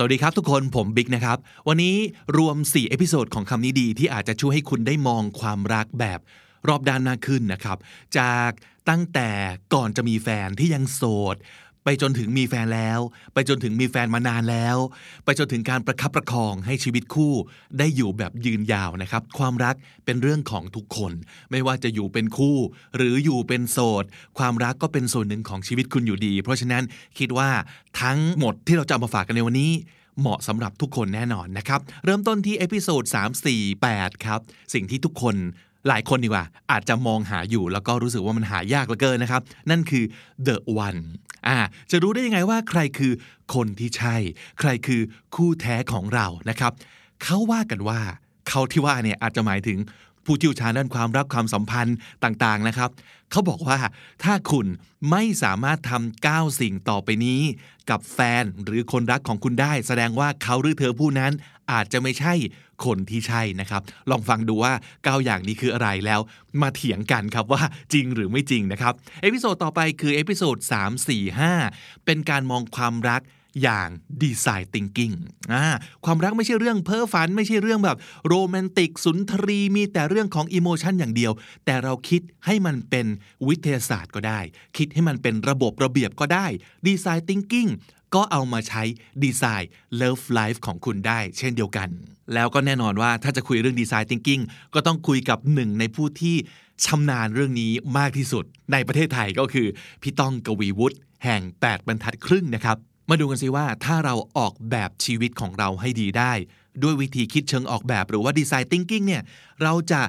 สวัสดีครับทุกคนผมบิ๊กนะครับ วันนี้รวม 4 episode ของคำนี้ดีที่อาจจะช่วยให้คุณได้มองความรักแบบรอบด้านมากขึ้นนะครับ จากตั้งแต่ก่อนจะมีแฟนที่ยังโสด ไปจนถึงมีแฟนแล้ว ไปจนถึงมีแฟนมานานแล้ว ไปจนถึงการประคับประคองให้ชีวิตคู่ ได้อยู่แบบยืนยาวนะครับ ความรักเป็นเรื่องของทุกคน ไม่ว่าจะอยู่เป็นคู่ หรืออยู่เป็นโสด ความรักก็เป็นส่วนหนึ่งของชีวิตคุณอยู่ดี เพราะฉะนั้นคิดว่าทั้งหมดที่เราเอามาฝากกันในวันนี้เหมาะสำหรับทุกคนแน่นอนนะครับ เริ่มต้นที่ episode 3 4 8 ครับ สิ่งที่ทุกคน หลายคนดีกว่า อาจจะมองหาอยู่แล้วก็รู้สึกว่ามันหายากเหลือเกินนะครับ นั่นคือ the one อ่าจะรู้ได้ยังไงว่าใครคือคนที่ใช่ ใครคือคู่แท้ของเรานะครับเขาว่ากันว่าเขาที่ว่าเนี่ยอาจจะหมายถึง ผู้เชี่ยวชาญด้านความรักความสัมพันธ์ต่างๆนะครับ เขาบอกว่าถ้าคุณไม่สามารถทำ 9 สิ่งต่อไปนี้ กับแฟนหรือคนรักของคุณได้ แสดงว่าเขาหรือเธอผู้นั้นอาจจะไม่ใช่คนที่ใช่นะครับ ลองฟังดูว่า 9 อย่างนี้คืออะไรแล้ว มาเถียงกันครับว่าจริงหรือไม่จริงนะครับ episode ต่อไปคือ episode 3 4 5 เป็นการมองความรัก อย่างดีไซน์ thinking ความรักไม่ใช่เรื่องเพ้อฝัน ไม่ใช่เรื่องแบบโรแมนติกสุนทรีมีแต่เรื่องของอิโมชันอย่างเดียว แต่เราคิดให้มันเป็นวิทยาศาสตร์ก็ได้ คิดให้มันเป็นระบบระเบียบก็ได้ดีไซน์ thinking ก็เอามาใช้ดีไซน์ Love Life ของคุณได้ เช่นเดียวกัน แล้วก็แน่นอนว่าถ้าจะคุยเรื่องดีไซน์ thinking ก็ต้องคุยกับหนึ่งในผู้ที่ชำนาญเรื่องนี้มากที่สุด ในประเทศไทยก็คือ พี่ต้องกวีวุฒิแห่ง 8 บรรทัดครึ่งนะครับ มาดูกันสิว่าถ้าเราออกแบบชีวิตของเราให้ดีได้ ด้วยวิธีคิดเชิงออกแบบหรือว่าดีไซน์ thinking เนี่ยเราจะ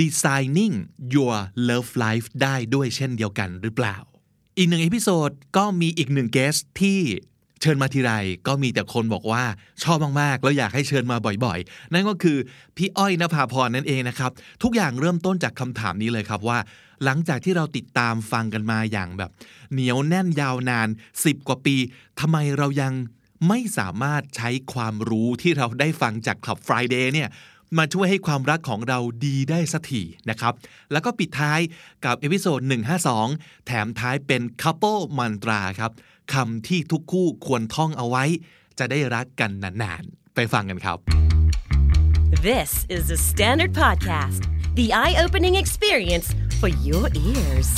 designing your love life ได้ด้วยเช่นเดียวกันหรือเปล่า อีกหนึ่ง episode ก็มีอีกหนึ่ง guest ที่ เชิญมาทีไรก็มีแต่คนบอกว่าชอบมากๆ แล้วอยากให้เชิญมาบ่อยๆ นั่นก็คือพี่อ้อยนภาพรนั่นเองนะครับ ทุกอย่างเริ่มต้นจากคำถามนี้เลยครับว่า หลังจากที่เราติดตามฟังกันมาอย่างแบบ เหนียวแน่นยาวนาน 10 กว่าปีทำไมเรายังไม่สามารถใช้ความรู้ที่เราได้ฟังจาก Club Friday เนี่ยมาช่วยให้ความรักของเราดีได้สักทีนะครับ แล้วก็ปิดท้ายกับ episode 152 แถมท้ายเป็น couple mantra ครับ คำที่ทุกคู่ควรท่องเอาไว้ จะได้รักกันนานๆ ไปฟังกันครับ This is the Standard Podcast, the eye opening experience for your ears.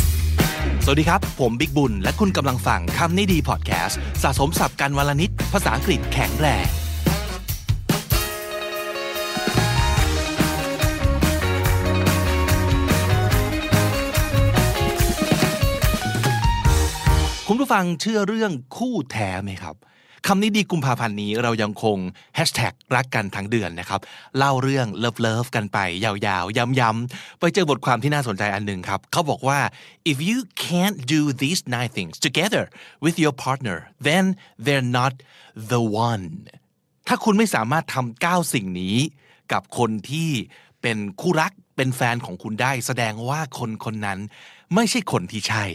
สวัสดีครับ ผมบิ๊กบุญ และคุณกำลังฟังคำนี้ดีพอดแคสต์สะสมศัพท์กันวันละนิด ภาษาอังกฤษแข็งแรง คุณผู้ฟังเชื่อเรื่องคู่แท้ไหมครับคำนี้ดีกุมภาพันธ์นี้เรายังคงแฮชแท็กรักกันทั้งเดือนนะครับ เล่าเรื่อง love love กันไป ยาวๆ ย้ำๆ ไปเจอบทความที่น่าสนใจอันหนึ่งครับ เขาบอกว่า if you can't do these nine things together with your partner then they're not the one ถ้าคุณไม่สามารถทำเก้าสิ่งนี้ กับคนที่เป็นคู่รักเป็นแฟนของคุณได้ แสดงว่าคนคนนั้นไม่ใช่คนที่ใช่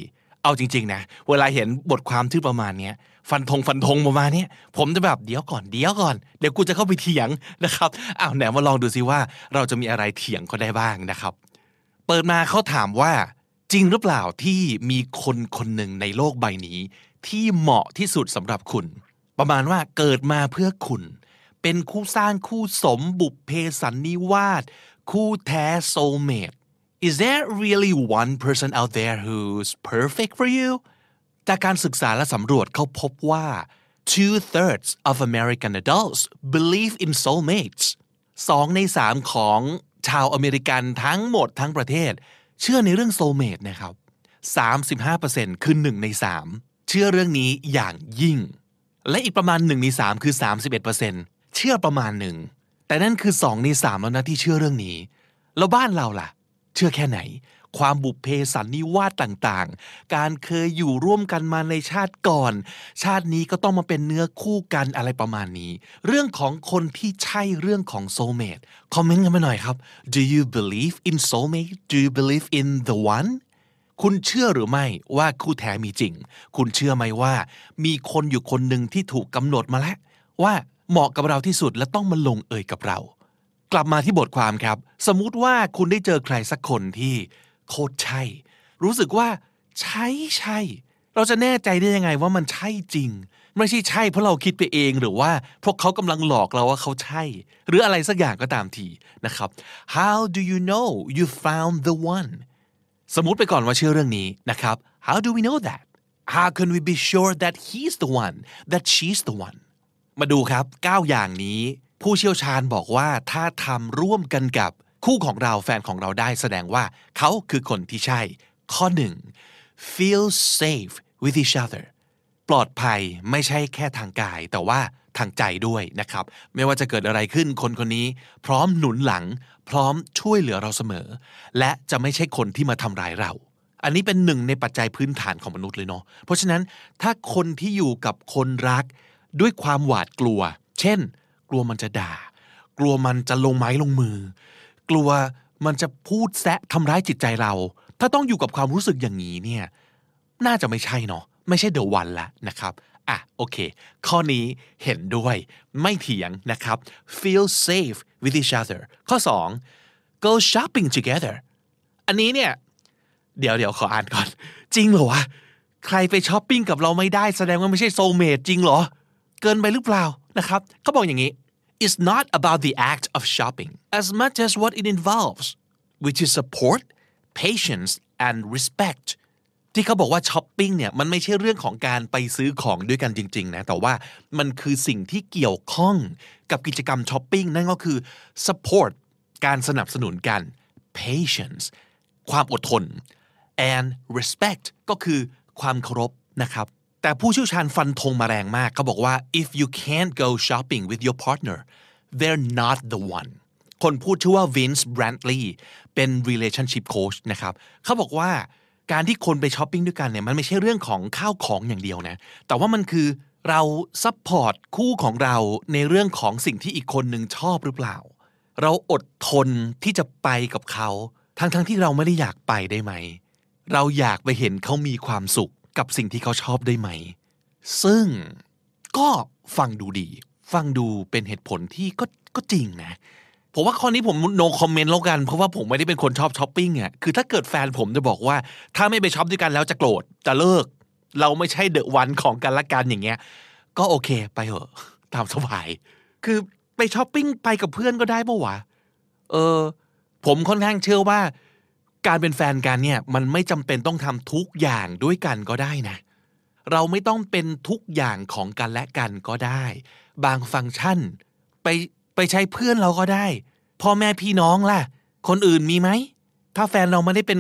เอาจริง ๆ นะ เวลาเห็นบทความที่ประมาณเนี้ยฟันธงฟันธงประมาณนี้ผมจะแบบเดี๋ยวก่อนเดี๋ยวก่อน เดี๋ยวกูจะเข้าไปเถียงนะครับอ้าวไหนมาลองดูซิว่าเราจะมีอะไรเถียงเขาได้บ้างนะครับ เปิดมาเขาถามว่า จริงหรือเปล่าที่มีคนคนหนึ่งในโลกใบนี้ ที่เหมาะที่สุดสำหรับคุณ ประมาณว่าเกิดมาเพื่อคุณ เป็นคู่สร้างคู่สมบุพเพสันนิวาสคู่แท้ soulmate Is there really one person out there who's perfect for you จากการศึกษาและสำรวจเขาพบว่า two thirds of American adults believe in soulmates สองในสามของชาวอเมริกันทั้งหมดทั้งประเทศ เชื่อในเรื่อง soulmate นะครับ 35%คือ 1 ใน 3 เชื่อเรื่องนี้อย่างยิ่ง และอีกประมาณ 1 ใน 3 คือ 31%เชื่อประมาณหนึ่ง แต่นั่นคือ 2 ใน 3 แล้วนะที่เชื่อเรื่องนี้ แล้วบ้านเราล่ะ เชื่อแค่ไหน ความบุพเพสันนิวาสต่างๆ การเคยอยู่ร่วมกันมาในชาติก่อน ชาตินี้ก็ต้องมาเป็นเนื้อคู่กันอะไรประมาณนี้ เรื่องของคนที่ใช่เรื่องของ soulmate คอมเมนต์กันมาหน่อยครับ Do you believe in soulmate Do you believe in the one คุณเชื่อหรือไม่ว่าคู่แท้มีจริง คุณเชื่อไหมว่า มีคนอยู่คนหนึ่งที่ถูกกำหนดมาแล้ว ว่าเหมาะกับเราที่สุดและต้องมาลงเอยกับเรา กลับมาที่บทความครับ สมมุติว่าคุณได้เจอใครสักคนที่โคตรใช่ รู้สึกว่า ใช่ใช่ เราจะแน่ใจได้ยังไงว่ามันใช่จริง ไม่ใช่ใช่เพราะเราคิดไปเองหรือว่าพราะเขากำลังหลอกเราว่าเขาใช่ หรืออะไรสักอย่างก็ตามทีนะครับ How do you know you found the one สมมติไปก่อนว่าเชื่อเรื่องนี้นะครับ How do we know that How can we be sure that he's the one that she's the one มาดูครับ 9 อย่างนี้ ผู้เชี่ยวชาญบอกว่าถ้าทำร่วมกันกับคู่ของเราแฟนของเราได้แสดงว่าเขาคือคนที่ใช่ ข้อหนึ่ง feel safe with each other ปลอดภัยไม่ใช่แค่ทางกาย แต่ว่าทางใจด้วยนะครับ ไม่ว่าจะเกิดอะไรขึ้นคนคนนี้ พร้อมหนุนหลัง พร้อมช่วยเหลือเราเสมอ และจะไม่ใช่คนที่มาทำร้ายเรา อันนี้เป็นหนึ่งในปัจจัยพื้นฐานของมนุษย์เลยเนาะเพราะฉะนั้นถ้าคนที่อยู่กับคนรัก ด้วยความหวาดกลัว เช่น กลัวมันจะด่า กลัวมันจะลงไม้ลงมือ กลัวมันจะพูดแซะทำร้ายจิตใจเรา ถ้าต้องอยู่กับความรู้สึกอย่างนี้เนี่ยน่าจะไม่ใช่เนาะไม่ใช่เดอะวันละนะครับอะโอเค ข้อนี้เห็นด้วยไม่เถียงนะครับ feel safe with each other ข้อ 2 go shopping together อันนี้เนี่ย เดี๋ยวเดี๋ยวขออ่านก่อน จริงเหรอวะ ใครไปช้อปปิ้งกับเราไม่ได้แสดงว่าไม่ใช่โซเมดจริงเหรอ เกินไปหรือเปล่านะครับเขาบอกอย่างนี้ it's not about the act of shopping as much as what it involves which is support patience and respect ที่เขาบอกว่าช้อปปิ้งเนี่ยมันไม่ใช่เรื่องของการไปซื้อของด้วยกันจริงๆนะแต่ว่ามันคือสิ่งที่เกี่ยวข้องกับกิจกรรมช้อปปิ้งนั่นก็คือ support การสนับสนุนกัน patience ความอดทน and respect ก็คือความเคารพนะครับ แต่ผู้เชี่ยวชาญฟันธงมาแรงมากเขาบอกว่า if you can't go shopping with your partner they're not the one คนพูดชื่อว่า Vince Brantley เป็น relationship coach นะครับเขาบอกว่าการที่คนไปช้อปปิ้งด้วยกันเนี่ยมันไม่ใช่เรื่องของข้าวของอย่างเดียวนะ แต่ว่ามันคือเราซัพพอร์ตคู่ของเราในเรื่องของสิ่งที่อีกคนหนึ่งชอบหรือเปล่า เราอดทนที่จะไปกับเขา ทั้งๆที่เราไม่ได้อยากไปได้ไหม เราอยากไปเห็นเขามีความสุข กับสิ่งที่เขาชอบได้ไหม ซึ่งก็ฟังดูดี ฟังดูเป็นเหตุผลที่ก็ก็จริงนะผมว่าข้อนี้ผม no comment แล้วกัน เพราะว่าผมไม่ได้เป็นคนชอบช้อปปิ้งอะคือถ้าเกิดแฟนผมจะบอกว่า ถ้าไม่ไปช้อปด้วยกันแล้วจะโกรธจะเลิก เราไม่ใช่เดอะวันของกันละกันอย่างเงี้ย ก็โอเคไปเถอะตามสบาย คือไปช้อปปิ้งไปกับเพื่อนก็ได้ปะวะเออ ผมค่อนข้างเชื่อว่า การเป็นแฟนกันเนี่ยมันไม่จำเป็นต้องทำทุกอย่างด้วยกันก็ได้นะ เราไม่ต้องเป็นทุกอย่างของกันและกันก็ได้ บางฟังก์ชัน ไปไปใช้เพื่อนเราก็ได้พ่อแม่พี่น้องล่ะ คนอื่นมีไหม ถ้าแฟนเราไม่ได้เป็น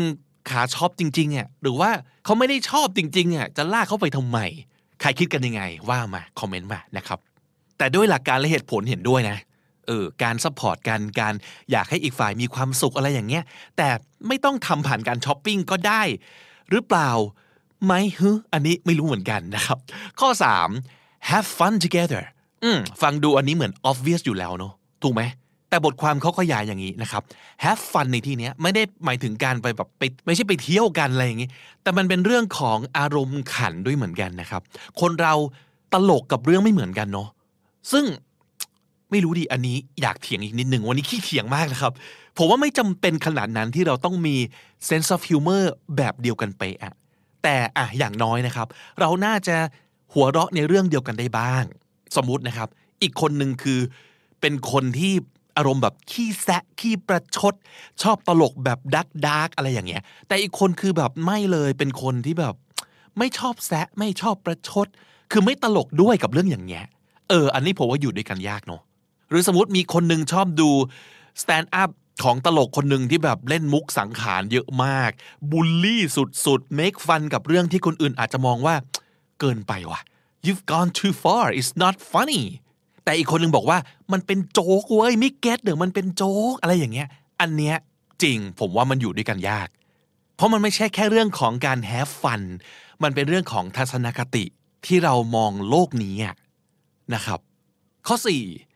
ขาชอบจริงๆอะหรือว่าเขาไม่ได้ชอบจริงๆอะจะลากเขาไปทำไม ใครคิดกันยังไงว่ามาคอมเมนต์มานะครับ แต่ด้วยหลักการและเหตุผลเห็นด้วยนะ เออการซัพพอร์ตกันการอยากให้อีกฝ่ายมีความสุขอะไรอย่างเงี้ยแต่ไม่ต้องทำผ่านการช้อปปิ้งก็ได้ หรือเปล่าไหมฮึอันนี้ไม่รู้เหมือนกันนะครับ ข้อ 3 have fun together อืมฟังดูอันนี้เหมือน obvious อยู่แล้วเนาะถูกไหมแต่บทความเขาขยายอย่างนี้นะครับ have fun ในที่นี้ไม่ได้หมายถึงการไปแบบไปไม่ใช่ไปเที่ยวกันอะไรอย่างงี้ แต่มันเป็นเรื่องของอารมณ์ขันด้วยเหมือนกันนะครับ คนเราตลกกับเรื่องไม่เหมือนกันเนาะซึ่ง ไม่รู้ดิอันนี้อยากเถียงอีกนิดหนึ่งวันนี้ขี้เถียงมากนะครับ ผมว่าไม่จำเป็นขนาดนั้นที่เราต้องมี sense of humor แบบเดียวกันไปอะแต่อะอย่างน้อยนะครับ เราน่าจะหัวเราะในเรื่องเดียวกันได้บ้าง สมมุตินะครับ อีกคนหนึ่งคือเป็นคนที่อารมณ์แบบขี้แซะขี้ประชด ชอบตลกแบบดักดักอะไรอย่างเงี้ย แต่อีกคนคือแบบไม่เลยเป็นคนที่แบบ ไม่ชอบแซะไม่ชอบประชด คือไม่ตลกด้วยกับเรื่องอย่างเงี้ยเออ อันนี้ผมว่าอยู่ด้วยกันยากเนาะ หรือสมมติมีคนหนึ่งชอบดู stand up ของตลกคนหนึ่งที่แบบเล่นมุกสังขารเยอะมาก บูลลี่สุดๆ make fun กับเรื่องที่คนอื่นอาจจะมองว่า เกินไปว่ะ you've gone too far it's not funny แต่อีกคนหนึ่งบอกว่ามันเป็นโจ๊กเว้ยไม่เก็ตเดี๋ยวมันเป็นโจ๊กอะไรอย่างเงี้ย อันเนี้ยจริงผมว่ามันอยู่ด้วยกันยาก เพราะมันไม่ใช่แค่เรื่องของการ have fun มันเป็นเรื่องของทัศนคติที่เรามองโลกนี้นะครับ ข้อ4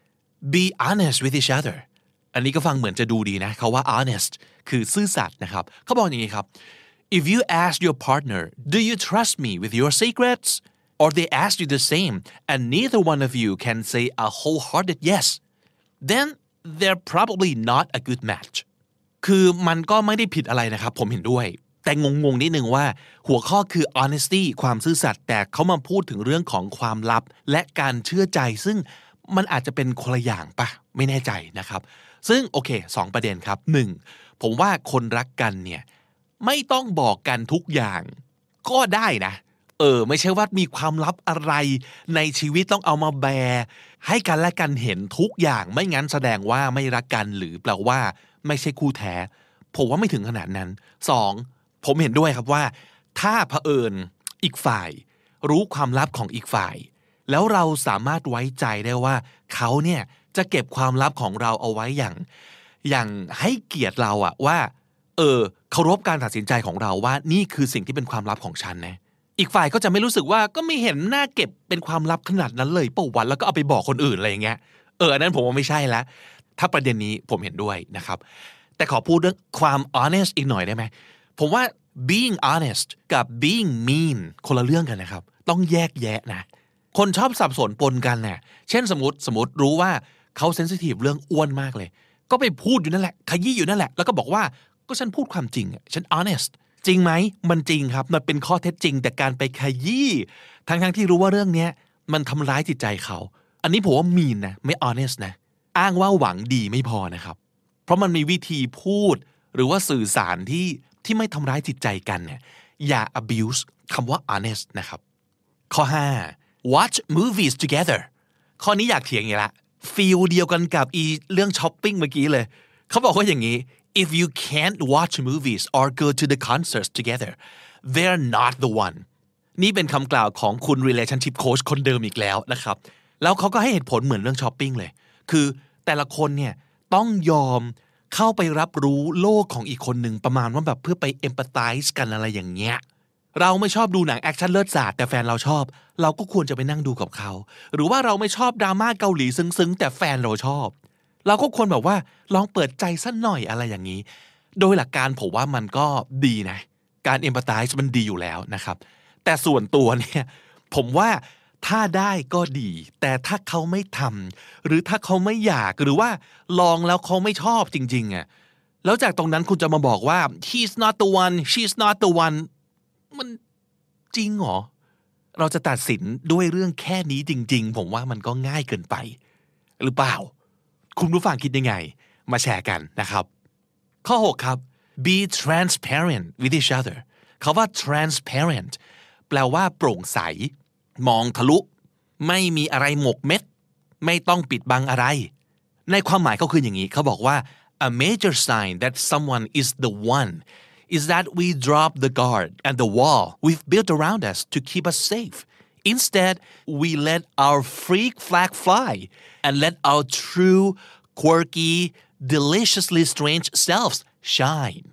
be honest with each other อันนี้ก็ฟังเหมือนจะดูดีนะเขาว่า honest คือซื่อสัตย์นะครับเขาบอกอย่างนี้ครับ if you ask your partner do you trust me with your secrets or they ask you the same and neither one of you can say a wholehearted yes then they're probably not a good match คือมันก็ไม่ได้ผิดอะไรนะครับ ผมเห็นด้วย แต่งงๆนิดนึงว่า หัวข้อคือ honesty ความซื่อสัตย์แต่เขามาพูดถึงเรื่องของความลับ และการเชื่อใจซึ่ง มันอาจจะเป็นคนละอย่างปะไม่แน่ใจนะครับ ซึ่งโอเคสองประเด็นครับหนึ่งผมว่าคนรักกันเนี่ยไม่ต้องบอกกันทุกอย่าง ก็ได้นะเออไม่ใช่ว่ามีความลับอะไร ในชีวิตต้องเอามาแบร์ให้กันและกันเห็นทุกอย่างไม่งั้นแสดงว่าไม่รักกันหรือแปลว่า ไม่ใช่คู่แท้ ผมว่าไม่ถึงขนาดนั้นสองผมเห็นด้วยครับว่า ถ้าเผอิญอีกฝ่าย รู้ความลับของอีกฝ่าย แล้วเราสามารถไว้ใจได้ว่าเขาเนี่ยจะเก็บความลับของเราเอาไว้อย่าง อย่างให้เกียรติเราอะว่า เออเคารพการตัดสินใจของเราว่านี่คือสิ่งที่เป็นความลับของฉันนะอีกฝ่ายก็จะไม่รู้สึกว่าก็ไม่เห็นหน้าเก็บเป็นความลับขนาดนั้นเลยเป่าวันแล้วก็เอาไปบอกคนอื่นอะไรอย่างเงี้ยเอออันนั้นผมว่าไม่ใช่ล้วถ้าประเด็นนี้ผมเห็นด้วยนะครับ แต่ขอพูดเรื่องความ honest อีกหน่อยได้ไหมผมว่า being honest กับ being mean คนละเรื่องกันนะครับ ต้องแยกแยะนะ คนชอบสับสนปนกันเนี่ยเช่นสมมติสมมติรู้ว่าเขาเซนซิทีฟเรื่องอ้วนมากเลย ก็ไปพูดอยู่นั่นแหละ ขยี้อยู่นั่นแหละ แล้วก็บอกว่าก็ฉันพูดความจริงฉัน honest จริงไหม มันจริงครับ มันเป็นข้อเท็จจริง แต่การไปขยี้ ทั้งทั้งที่รู้ว่าเรื่องเนี้ยมันทำร้ายจิตใจเขา อันนี้ผมว่ามีนนะ ไม่ honest นะ อ้างว่าหวังดีไม่พอนะครับ เพราะมันมีวิธีพูด หรือว่าสื่อสารที่ที่ไม่ทำร้ายจิตใจกันเนี่ย อย่า abuse คำว่า honest นะครับ ข้อ 5 watch movies together ข้อนี้อยากเถียงอย่างละฟีลเดียวกันกับอีเรื่องช้อปปิ้งเมื่อกี้เลยเขาบอกว่าอย่างนี้ if you can't watch movies or go to the concerts together they're not the one นี่เป็นคำกล่าวของคุณ relationship coach คนเดิมอีกแล้วนะครับ แล้วเขาก็ให้เหตุผลเหมือนเรื่องช้อปปิ้งเลย คือแต่ละคนเนี่ยต้องยอมเข้าไปรับรู้โลกของอีกคนหนึ่งประมาณว่าแบบเพื่อไป empathize กันอะไรอย่างเงี้ย เราไม่ชอบดูหนังแอคชั่นเลิศศาสตร์แต่แฟนเราชอบ เราก็ควรจะไปนั่งดูกับเขา หรือว่าเราไม่ชอบดราม่าเกาหลีซึ้งๆ แต่แฟนเราชอบ เราก็ควรแบบว่าลองเปิดใจสักหน่อยอะไรอย่างนี้ โดยหลักการผมว่ามันก็ดีนะ การ empathize มันดีอยู่แล้วนะครับ แต่ส่วนตัวเนี่ยผมว่าถ้าได้ก็ดี แต่ถ้าเขาไม่ทำหรือถ้าเขาไม่อยากหรือว่าลองแล้วเขาไม่ชอบจริงๆอะแล้วจากตรงนั้นคุณจะมาบอกว่า he's not the one she's not the one มันจริงเหรอ เราจะตัดสินด้วยเรื่องแค่นี้จริง ๆ ผมว่ามันก็ง่ายเกินไป หรือเปล่า คุณผู้ฟังคิดยังไง มาแชร์กันนะครับ ข้อ 6 ครับ be transparent with each other คาว่า transparent แปลว่าโปร่งใส มองทะลุ ไม่มีอะไรหมกเม็ด ไม่ต้องปิดบังอะไร ในความหมายก็คืออย่างนี้ เขาบอกว่า a major sign that someone is the one is that we drop the guard and the wall we've built around us to keep us safe. Instead, we let our freak flag fly and let our true, quirky, deliciously strange selves shine.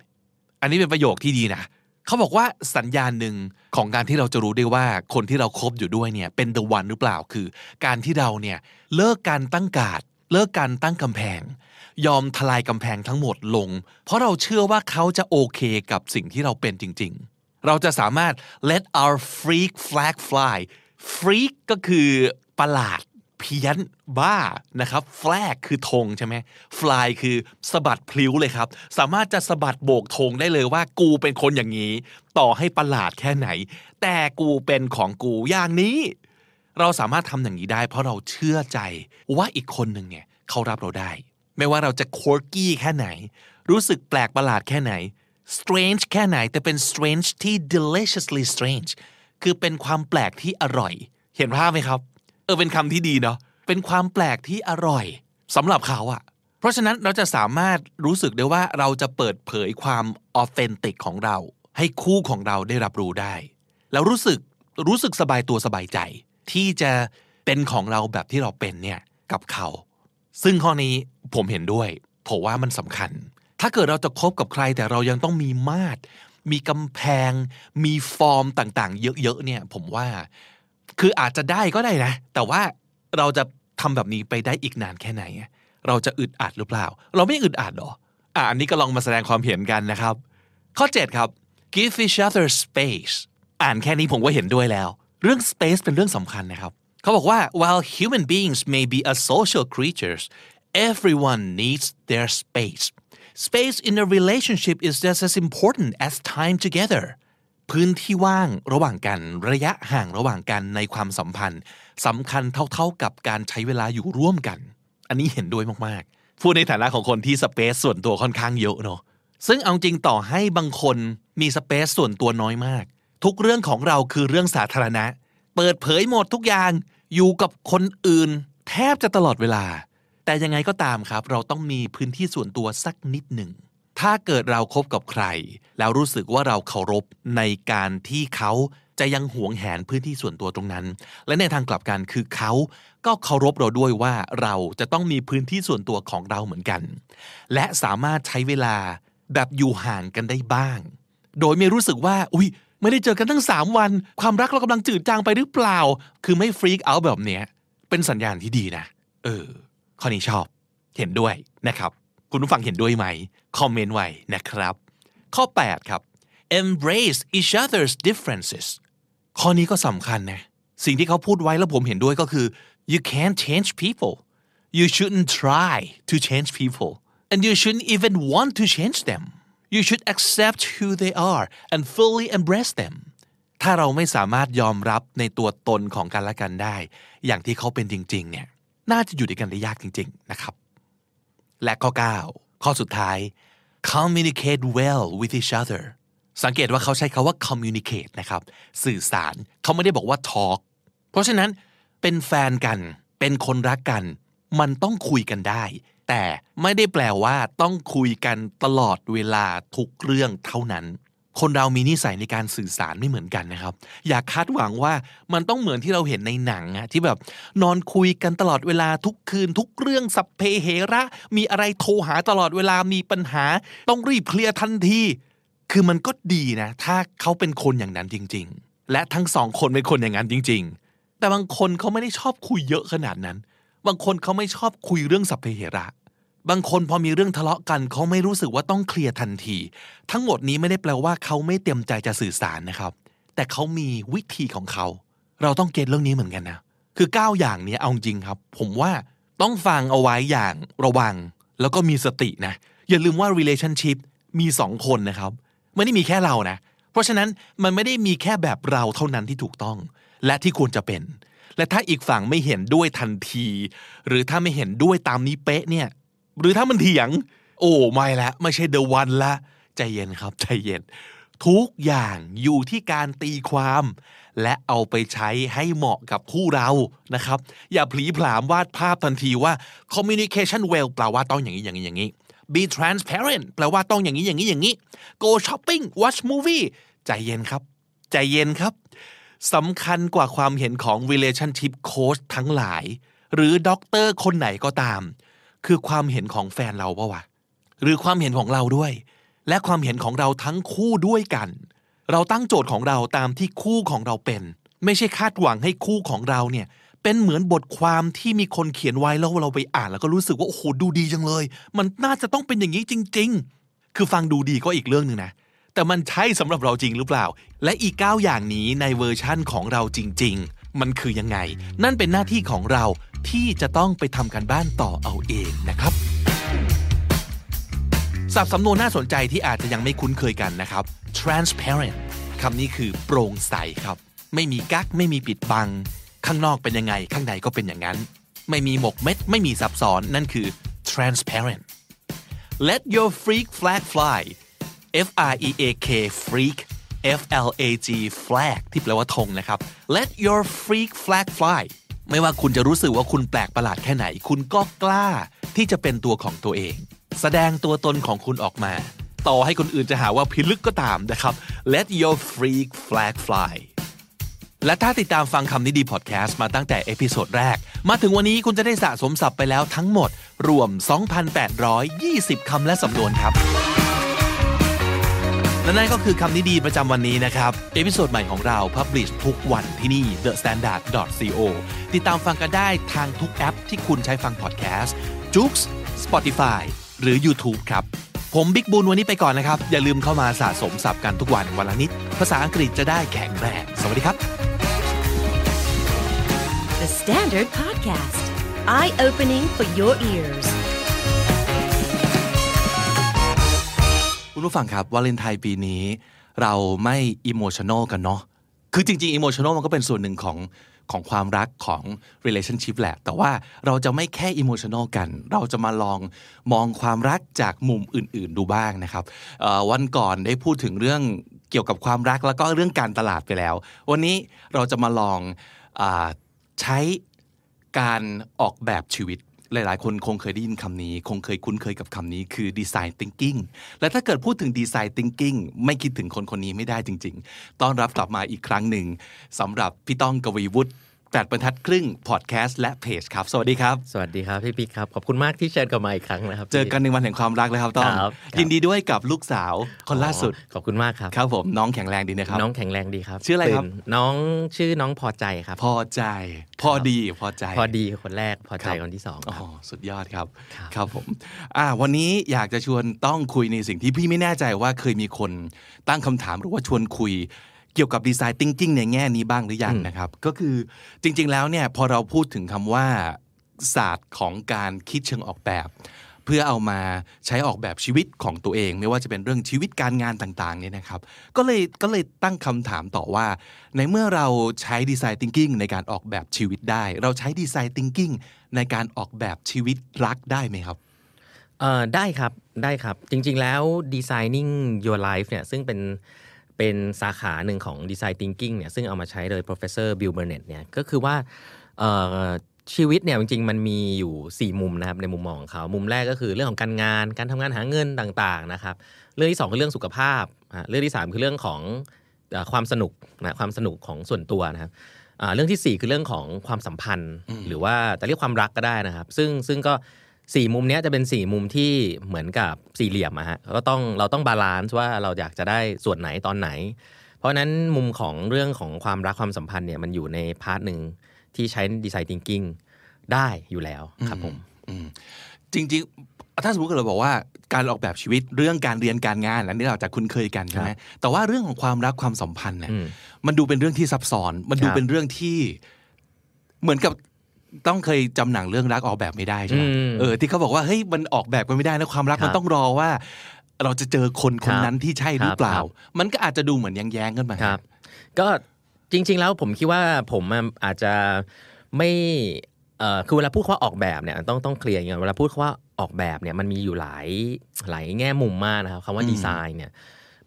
อันนี้เป็นประโยคที่ดีนะ เขาบอกว่าสัญญาณหนึ่งของการที่เราจะรู้ได้ว่าคนที่เราครบอยู่ด้วยเนี่ยเป็น the one หรือเปล่า คือ การที่เราเนี่ยเลิกการตั้งการ์ด เลิกการตั้งกำแพง ยอมทลายกำแพงทั้งหมดลง เพราะเราเชื่อว่าเขาจะโอเคกับสิ่งที่เราเป็นจริง ๆ เราจะสามารถ let our freak flag fly freak ก็คือประหลาดเพี้ยนบ้านะครับ flag คือธงใช่ไหม fly คือสะบัดพลิ้วเลยครับ สามารถจะสะบัดโบกธงได้เลยว่ากูเป็นคนอย่างนี้ ต่อให้ประหลาดแค่ไหน แต่กูเป็นของกูอย่างนี้ เราสามารถทำอย่างนี้ได้ เพราะเราเชื่อใจว่าอีกคนหนึ่งเนี่ยเขารับเราได้ ไม่ว่าเราจะ quirky แค่ไหน รู้สึกแปลกประหลาดแค่ไหน strange แค่ไหน แต่เป็น strange ที่ deliciously strange คือเป็นความแปลกที่อร่อย เห็นภาพไหมครับ เออเป็นคำที่ดีเนาะเป็นความแปลกที่อร่อยสำหรับเขาอะเพราะฉะนั้นเราจะสามารถรู้สึกได้ว่าเราจะเปิดเผยความออเ h นติกของเรา ให้คู่ของเราได้รับรู้ได้ แล้วรู้สึกรู้สึกสบายตัวสบายใจ ที่จะเป็นของเราแบบที่เราเป็นเนี่ยกับเขา ซึ่งข้อนี้ผมเห็นด้วยผมว่ามันสำคัญ ถ้าเกิดเราจะคบกับใครแต่เรายังต้องมีมาตร มีกำแพง มีฟอร์มต่างๆ เยอะๆเนี่ย ผมว่า คืออาจจะได้ก็ได้นะ แต่ว่าเราจะทำแบบนี้ไปได้อีกนานแค่ไหน เราจะอึดอัดหรือเปล่า เราไม่อึดอัดหรออะอันนี้ก็ลองมาแสดงความเห็นกันนะครับ ข้อ 7 ครับ give each other space อ่านแค่นี้ผมก็เห็นด้วยแล้ว เรื่อง space เป็นเรื่องสำคัญนะครับ เขาบอกว่า while human beings may be a social creatures everyone needs their space space in a relationship is just as important as time together พื้นที่ว่างระหว่างกันระยะห่างระหว่างกันในความสัมพันธ์สำคัญเท่าๆกับการใช้เวลาอยู่ร่วมกัน อันนี้เห็นด้วยมากๆ พูดในฐานะของคนที่สเปซส่วนตัวค่อนข้างเยอะเนาะซึ่งเอาจริงต่อให้บางคนมีสเปซส่วนตัวน้อยมาก ทุกเรื่องของเราคือเรื่องสาธารณะ เปิดเผยหมดทุกอย่างอยู่กับคนอื่น แทบจะตลอดเวลา แต่ยังไงก็ตามครับ เราต้องมีพื้นที่ส่วนตัวสักนิดหนึ่งถ้าเกิดเราครบกับใคร แล้วรู้สึกว่าเราเคารพในการที่เขาจะยังหวงแหนพื้นที่ส่วนตัวตรงนั้น และในทางกลับกันคือเขาก็เคารพเราด้วยว่าเราจะต้องมีพื้นที่ส่วนตัวของเราเหมือนกัน และสามารถใช้เวลาแบบอยู่ห่างกันได้บ้าง โดยไม่รู้สึกว่า อุ้ย ไม่ได้เจอกันตั้งสามวัน ความรักเรากำลังจืดจางไปหรือเปล่า คือไม่ฟรีกเอาแบบเนี้ยเป็นสัญญาณที่ดีนะ เออ ข้อนี้ชอบ เห็นด้วยนะครับ คุณผู้ฟังเห็นด้วยไหม คอมเมนต์ไว้นะครับ ข้อ 8 ครับ embrace each other's differences ข้อนี้ก็สำคัญนะ สิ่งที่เขาพูดไว้แล้วผมเห็นด้วยก็คือ you can't change people you shouldn't try to change people and you shouldn't even want to change them you should accept who they are and fully embrace them ถ้าเราไม่สามารถยอมรับในตัวตนของกันและกันได้ อย่างที่เขาเป็นจริง ๆ เนี่ย น่าจะอยู่ด้วยกันได้ยากจริง ๆ นะครับ และข้อ 9 ข้อสุดท้าย communicate well with each other สังเกตว่าเขาใช้คาว่า communicate นะครับ สื่อสารเขาไม่ได้บอกว่า talk เพราะฉะนั้นเป็นแฟนกัน เป็นคนรักกัน มันต้องคุยกันได้ แต่ไม่ได้แปลว่าต้องคุยกันตลอดเวลาทุกเรื่องเท่านั้น คนเรามีนิสัยในการสื่อสารไม่เหมือนกันนะครับ อย่าคาดหวังว่ามันต้องเหมือนที่เราเห็นในหนังอะที่แบบนอนคุยกันตลอดเวลาทุกคืน ทุกเรื่องสัพเพเหระ มีอะไรโทรหาตลอดเวลามีปัญหา ต้องรีบเคลียร์ทันทีคือมันก็ดีนะ ถ้าเขาเป็นคนอย่างนั้นจริง ๆ และทั้งสองคนเป็นคนอย่างนั้นจริง ๆ แต่บางคนเขาไม่ได้ชอบคุยเยอะขนาดนั้น บางคนเขาไม่ชอบคุยเรื่องสัพเพเหระ บางคนพอมีเรื่องทะเลาะกันเขาไม่รู้สึกว่าต้องเคลียร์ทันที ทั้งหมดนี้ไม่ได้แปลว่าเขาไม่เต็มใจจะสื่อสารนะครับ แต่เขามีวิธีของเขา เราต้องเก็ตเรื่องนี้เหมือนกันนะ คือ 9 อย่างนี้เอาจริงครับ ผมว่าต้องฟังเอาไว้อย่างระวัง แล้วก็มีสตินะ อย่าลืมว่า relationship มีสองคนนะครับ ไม่ได้มีแค่เรานะ เพราะฉะนั้นมันไม่ได้มีแค่แบบเราเท่านั้นที่ถูกต้อง และที่ควรจะเป็น และถ้าอีกฝั่งไม่เห็นด้วยทันที หรือถ้าไม่เห็นด้วยตามนี้เป๊ะเนี่ย หรือถ้ามันเถียง โอ้ไม่ละไม่ใช่ the one ละใจเย็นครับใจเย็น ทุกอย่างอยู่ที่การตีความ และเอาไปใช้ให้เหมาะกับคู่เรานะครับ อย่าผลีผลามวาดภาพทันทีว่า communication well แปลว่าต้องอย่างนี้อย่างนี้อย่างนี้ be transparent แปลว่าต้องอย่างนี้อย่างนี้อย่างนี้ go shopping watch movie ใจเย็นครับ ใจเย็นครับสำคัญกว่าความเห็นของ relationship coach ทั้งหลาย หรือด็อกเตอร์คนไหนก็ตาม คือความเห็นของแฟนเราปะวะหรือความเห็นของเราด้วย และความเห็นของเราทั้งคู่ด้วยกัน เราตั้งโจทย์ของเราตามที่คู่ของเราเป็น ไม่ใช่คาดหวังให้คู่ของเราเนี่ยเป็นเหมือนบทความที่มีคนเขียนไว้แล้วเราไปอ่านแล้วก็รู้สึกว่าโอ้โหดูดีจังเลย มันน่าจะต้องเป็นอย่างนี้จริง ๆ คือฟังดูดีก็อีกเรื่องหนึ่งนะ แต่มันใช่สำหรับเราจริงหรือเปล่า และอีก 9 อย่างนี้ในเวอร์ชั่นของเราจริง ๆ มันคือยังไง นั่นเป็นหน้าที่ของเราที่จะต้องไปทำการบ้านต่อเอาเองนะครับศัพท์สำนวนน่าสนใจที่อาจจะยังไม่คุ้นเคยกันนะครับ transparent คำนี้คือโปร่งใสครับ ไม่มีกักไม่มีปิดบัง ข้างนอกเป็นยังไง ข้างในก็เป็นอย่างนั้น ไม่มีหมกเม็ด ไม่มีซับซ้อน นั่นคือ transparent let your freak flag fly F R E A K freak F L A G flag ที่แปลว่าธงนะครับ let your freak flag fly ไม่ว่าคุณจะรู้สึกว่าคุณแปลกประหลาดแค่ไหน คุณก็กล้าที่จะเป็นตัวของตัวเอง แสดงตัวตนของคุณออกมา ต่อให้คนอื่นจะหาว่าพิลึกก็ตามนะครับ let your freak flag fly และถ้าติดตามฟังคำนี้ดีพอดแคสต์มาตั้งแต่เอพิโซดแรก มาถึงวันนี้คุณจะได้สะสมศัพท์ไปแล้วทั้งหมด รวม 2,820 คำและสำนวนครับ และนั่นก็คือคำนี้ดีประจำวันนี้นะครับ เอพิโซดใหม่ของเรา publish ทุกวันที่นี่ The Standard co ติดตามฟังกันได้ทางทุกแอปที่คุณใช้ฟังพอดแคสต์ j o o x Spotify หรือ YouTube ครับ ผมบิ๊กบุญวันนี้ไปก่อนนะครับ อย่าลืมเข้ามาสะสมศัพท์กันทุกวันวันละนิด ภาษาอังกฤษจะได้แข็งแรง สวัสดีครับ The Standard Podcast. Eye opening for your ears. คุณผู้ฟังครับวาเลนไทน์ปีนี้ เราไม่ emotional กันเนาะคือจริงๆ emotional มันก็เป็นส่วนหนึ่งของของความรักของ relationship แหละ แต่ว่าเราจะไม่แค่ emotional กัน เราจะมาลองมองความรักจากมุมอื่น ๆ ดูบ้างนะครับวันก่อนได้พูดถึงเรื่องเกี่ยวกับความรักแล้วก็เรื่องการตลาดไปแล้ว วันนี้เราจะมาลองอใช้การออกแบบชีวิต หลาย ๆ คนคงเคยได้ยินคำนี้ คงเคยคุ้นเคยกับคำนี้คือ design thinking และถ้าเกิดพูดถึง design thinking ไม่คิดถึงคนคนนี้ไม่ได้จริง ๆ ต้อนรับกลับมาอีกครั้งหนึ่งสำหรับพี่ต้องกวีวุฒิ แปดบรรทัดครึ่งพอดแคสต์และเพจครับ สวัสดีครับ สวัสดีครับพี่ปิ๊กครับ ขอบคุณมากที่เชิญกลับมาอีกครั้งนะครับ เจอกันในวันแห่งความรักเลยครับต้องครับยินดีด้วยกับลูกสาวคนล่าสุดอ๋อขอบคุณมากครับ ครับผมน้องแข็งแรงดีนะครับ น้องแข็งแรงดีครับ ชื่ออะไรครับตื่นน้องชื่อน้องพอใจครับ พอใจ พอดี พอใจ พอดีคนแรก พอใจครับคนที่สองอ๋อครับสุดยอดครับครับ ครับผม อ่า วันนี้อยากจะชวนต้องคุยในสิ่งที่พี่ไม่แน่ใจว่าเคยมีคนตั้งคำถามหรือว่าชวนคุย เกี่ยวกับดีไซน์ thinking ในแง่นี้บ้างหรือยังนะครับ ก็คือจริง ๆ แล้วเนี่ยพอเราพูดถึงคำว่าศาสตร์ของการคิดเชิงออกแบบ เพื่อเอามาใช้ออกแบบชีวิตของตัวเอง ไม่ว่าจะเป็นเรื่องชีวิตการงานต่างๆเนี่ยนะครับ ก็เลยก็เลยตั้งคำถามต่อว่า ในเมื่อเราใช้ดีไซน์ thinking ในการออกแบบชีวิตได้ เราใช้ดีไซน์ thinking ในการออกแบบชีวิตรักได้ไหมครับเอ่อได้ครับได้ครับ จริงๆแล้ว designing your life เนี่ยซึ่งเป็น เป็นสาขาหนึ่งของ design thinking เนี่ยซึ่งเอามาใช้โดย professor Bill Burnett เนี่ยก็คือว่าเอ่อชีวิตเนี่ยจริงๆมันมีอยู่ 4 มุมนะครับในมุมมองของเขามุมแรกก็คือเรื่องของการงานการทำงานหาเงินต่างๆนะครับเรื่องที่ 2 คือเรื่องสุขภาพอะเรื่องที่ 3 คือเรื่องของเอ่อความสนุกนะความสนุกของส่วนตัวนะครับอ่าเรื่องทีสี่ 4 คือเรื่องของความสัมพันธ์ หรือว่าจะเรียกความรักก็ได้นะครับ ซึ่งซึ่งก็ สี่มุมเนี้ยจะเป็นสี่มุมที่เหมือนกับสี่เหลี่ยมอะฮะก็ต้องเราต้องบาลานซ์ว่าเราอยากจะได้ส่วนไหนตอนไหน เพราะฉะนั้นมุมของเรื่องของความรักความสัมพันธ์เนี่ยมันอยู่ในพาร์ทหนึ่งที่ใช้ design thinking ได้อยู่แล้วครับผมอืมจริงๆ ถ้าสมมติเราบอกว่าการออกแบบชีวิตเรื่องการเรียนการงานอันนี้เราจะคุ้นเคยกันใช่ไหมแต่ว่าเรื่องของความรักความสัมพันธ์เนี่ยอืมมันดูเป็นเรื่องที่ซับซ้อน มันดูครับเป็นเรื่องที่เหมือนกับ ต้องเคยจำหนังเรื่องรักออกแบบไม่ได้ใช่ไหมอืมเออที่เขาบอกว่าเฮ้ยมันออกแบบกันไม่ได้นะความรักครับมันต้องรอว่า เราจะเจอคนคนครับนั้นที่ใช่หรือเปล่าครับมันก็อาจจะดูเหมือนแย้งๆกันมาครับ ก็จริง ๆ แล้วผมคิดว่าผมอะอาจจะไม่เอ่อคือเวลาพูดคำว่าออกแบบเนี่ยต้องต้องเคลียร์อย่างเงี้ยเวลาพูดคำว่าออกแบบเนี่ยมันมีอยู่หลายหลายแง่มุมมากนะครับคำว่าดีไซน์เนี่ย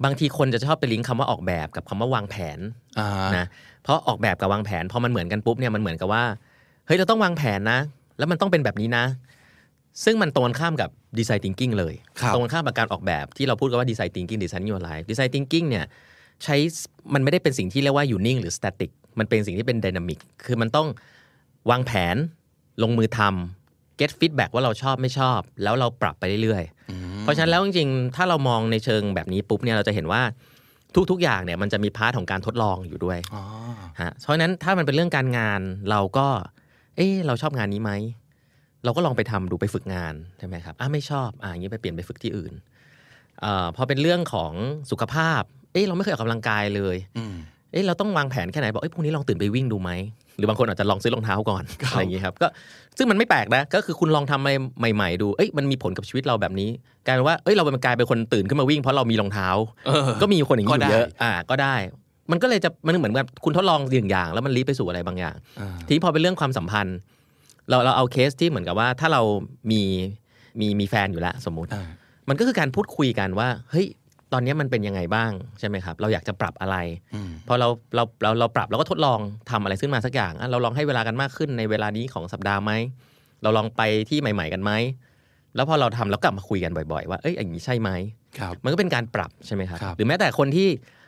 บางทีคนจะชอบไปลิงก์คำว่าออกแบบกับคำว่าวางแผนอ่านะเพราะออกแบบกับวางแผนพอมันเหมือนกันปุ๊บเนี่ยมันเหมือนกับว่าเฮ้ยเราต้องวางแผนนะ แล้วมันต้องเป็นแบบนี้นะ ซึ่งมันตรงกันข้ามกับดีไซน์ thinking เลยครับตรงกันข้ามกับการออกแบบที่เราพูดกันว่าดีไซน์ thinking ดีไซน์ your life design thinking เนี่ยใช้มันไม่ได้เป็นสิ่งที่เรียกว่าอยู่นิ่งหรือ static มันเป็นสิ่งที่เป็น dynamic คือมันต้องวางแผนลงมือทำ get feedback ว่าเราชอบไม่ชอบ แล้วเราปรับไปเรื่อยๆ เพราะฉะนั้นแล้วจริงๆ ถ้าเรามองในเชิงแบบนี้ปุ๊บเนี่ยเราจะเห็นว่าทุกๆ อย่างเนี่ยมันจะมีพาร์ทของการทดลองอยู่ด้วยอ๋อฮะเพราะฉะนั้นถ้ามันเป็นเรื่องการงานเราก็ เออเราชอบงานนี้ไหม เราก็ลองไปทำดูไปฝึกงานใช่ไหมครับอะไม่ชอบอะอย่างนี้ไปเปลี่ยนไปฝึกที่อื่นเอ่อพอเป็นเรื่องของสุขภาพ เอ้เราไม่เคยออกกำลังกายเลยอืมเอ้เราต้องวางแผนแค่ไหนบอกเอ้ยพรุ่งนี้ลองตื่นไปวิ่งดูไหมหรือบางคนอาจจะลองซื้อรองเท้าก่อนครับอะไรอย่างนี้ครับก็ซึ่งมันไม่แปลกนะก็คือคุณลองทำใหม่ ๆ ดูเอ้ยมันมีผลกับชีวิตเราแบบนี้กลายเป็นว่าเอ้ยเราเป็นกลายเป็นคนตื่นขึ้นมาวิ่งเพราะเรามีรองเท้าเออก็มีคนอย่างนี้อก็ได้ยู่เยอะอ่าก็ได้ มันก็เลยจะมันเหมือนแบบคุณทดลองอย่างอย่าง แล้วมันลีดไปสู่อะไรบางอย่างอ่าทีนี้พอเป็นเรื่องความสัมพันธ์ เราเราเอาเคสที่เหมือนกับว่าถ้าเรามีมีมีแฟนอยู่แล้วสมมุติอ่ามันก็คือการพูดคุยกันว่า เฮ้ยตอนนี้มันเป็นยังไงบ้างใช่ไหมครับ เราอยากจะปรับอะไรอืมพอเราเราเราเราปรับเราก็ทดลองทำอะไรขึ้นมาสักอย่างอะเราลองให้เวลากันมากขึ้นในเวลานี้ของสัปดาห์ไหมเราลองไปที่ใหม่ ๆ กันไหมแล้วพอเราทำแล้วกลับมาคุยกันบ่อย ๆ ว่าเอ้ยอย่างนี้ใช่ไหมครับมันก็เป็นการปรับใช่ไหมครับครับหรือแม้แต่คนที่เอ่อ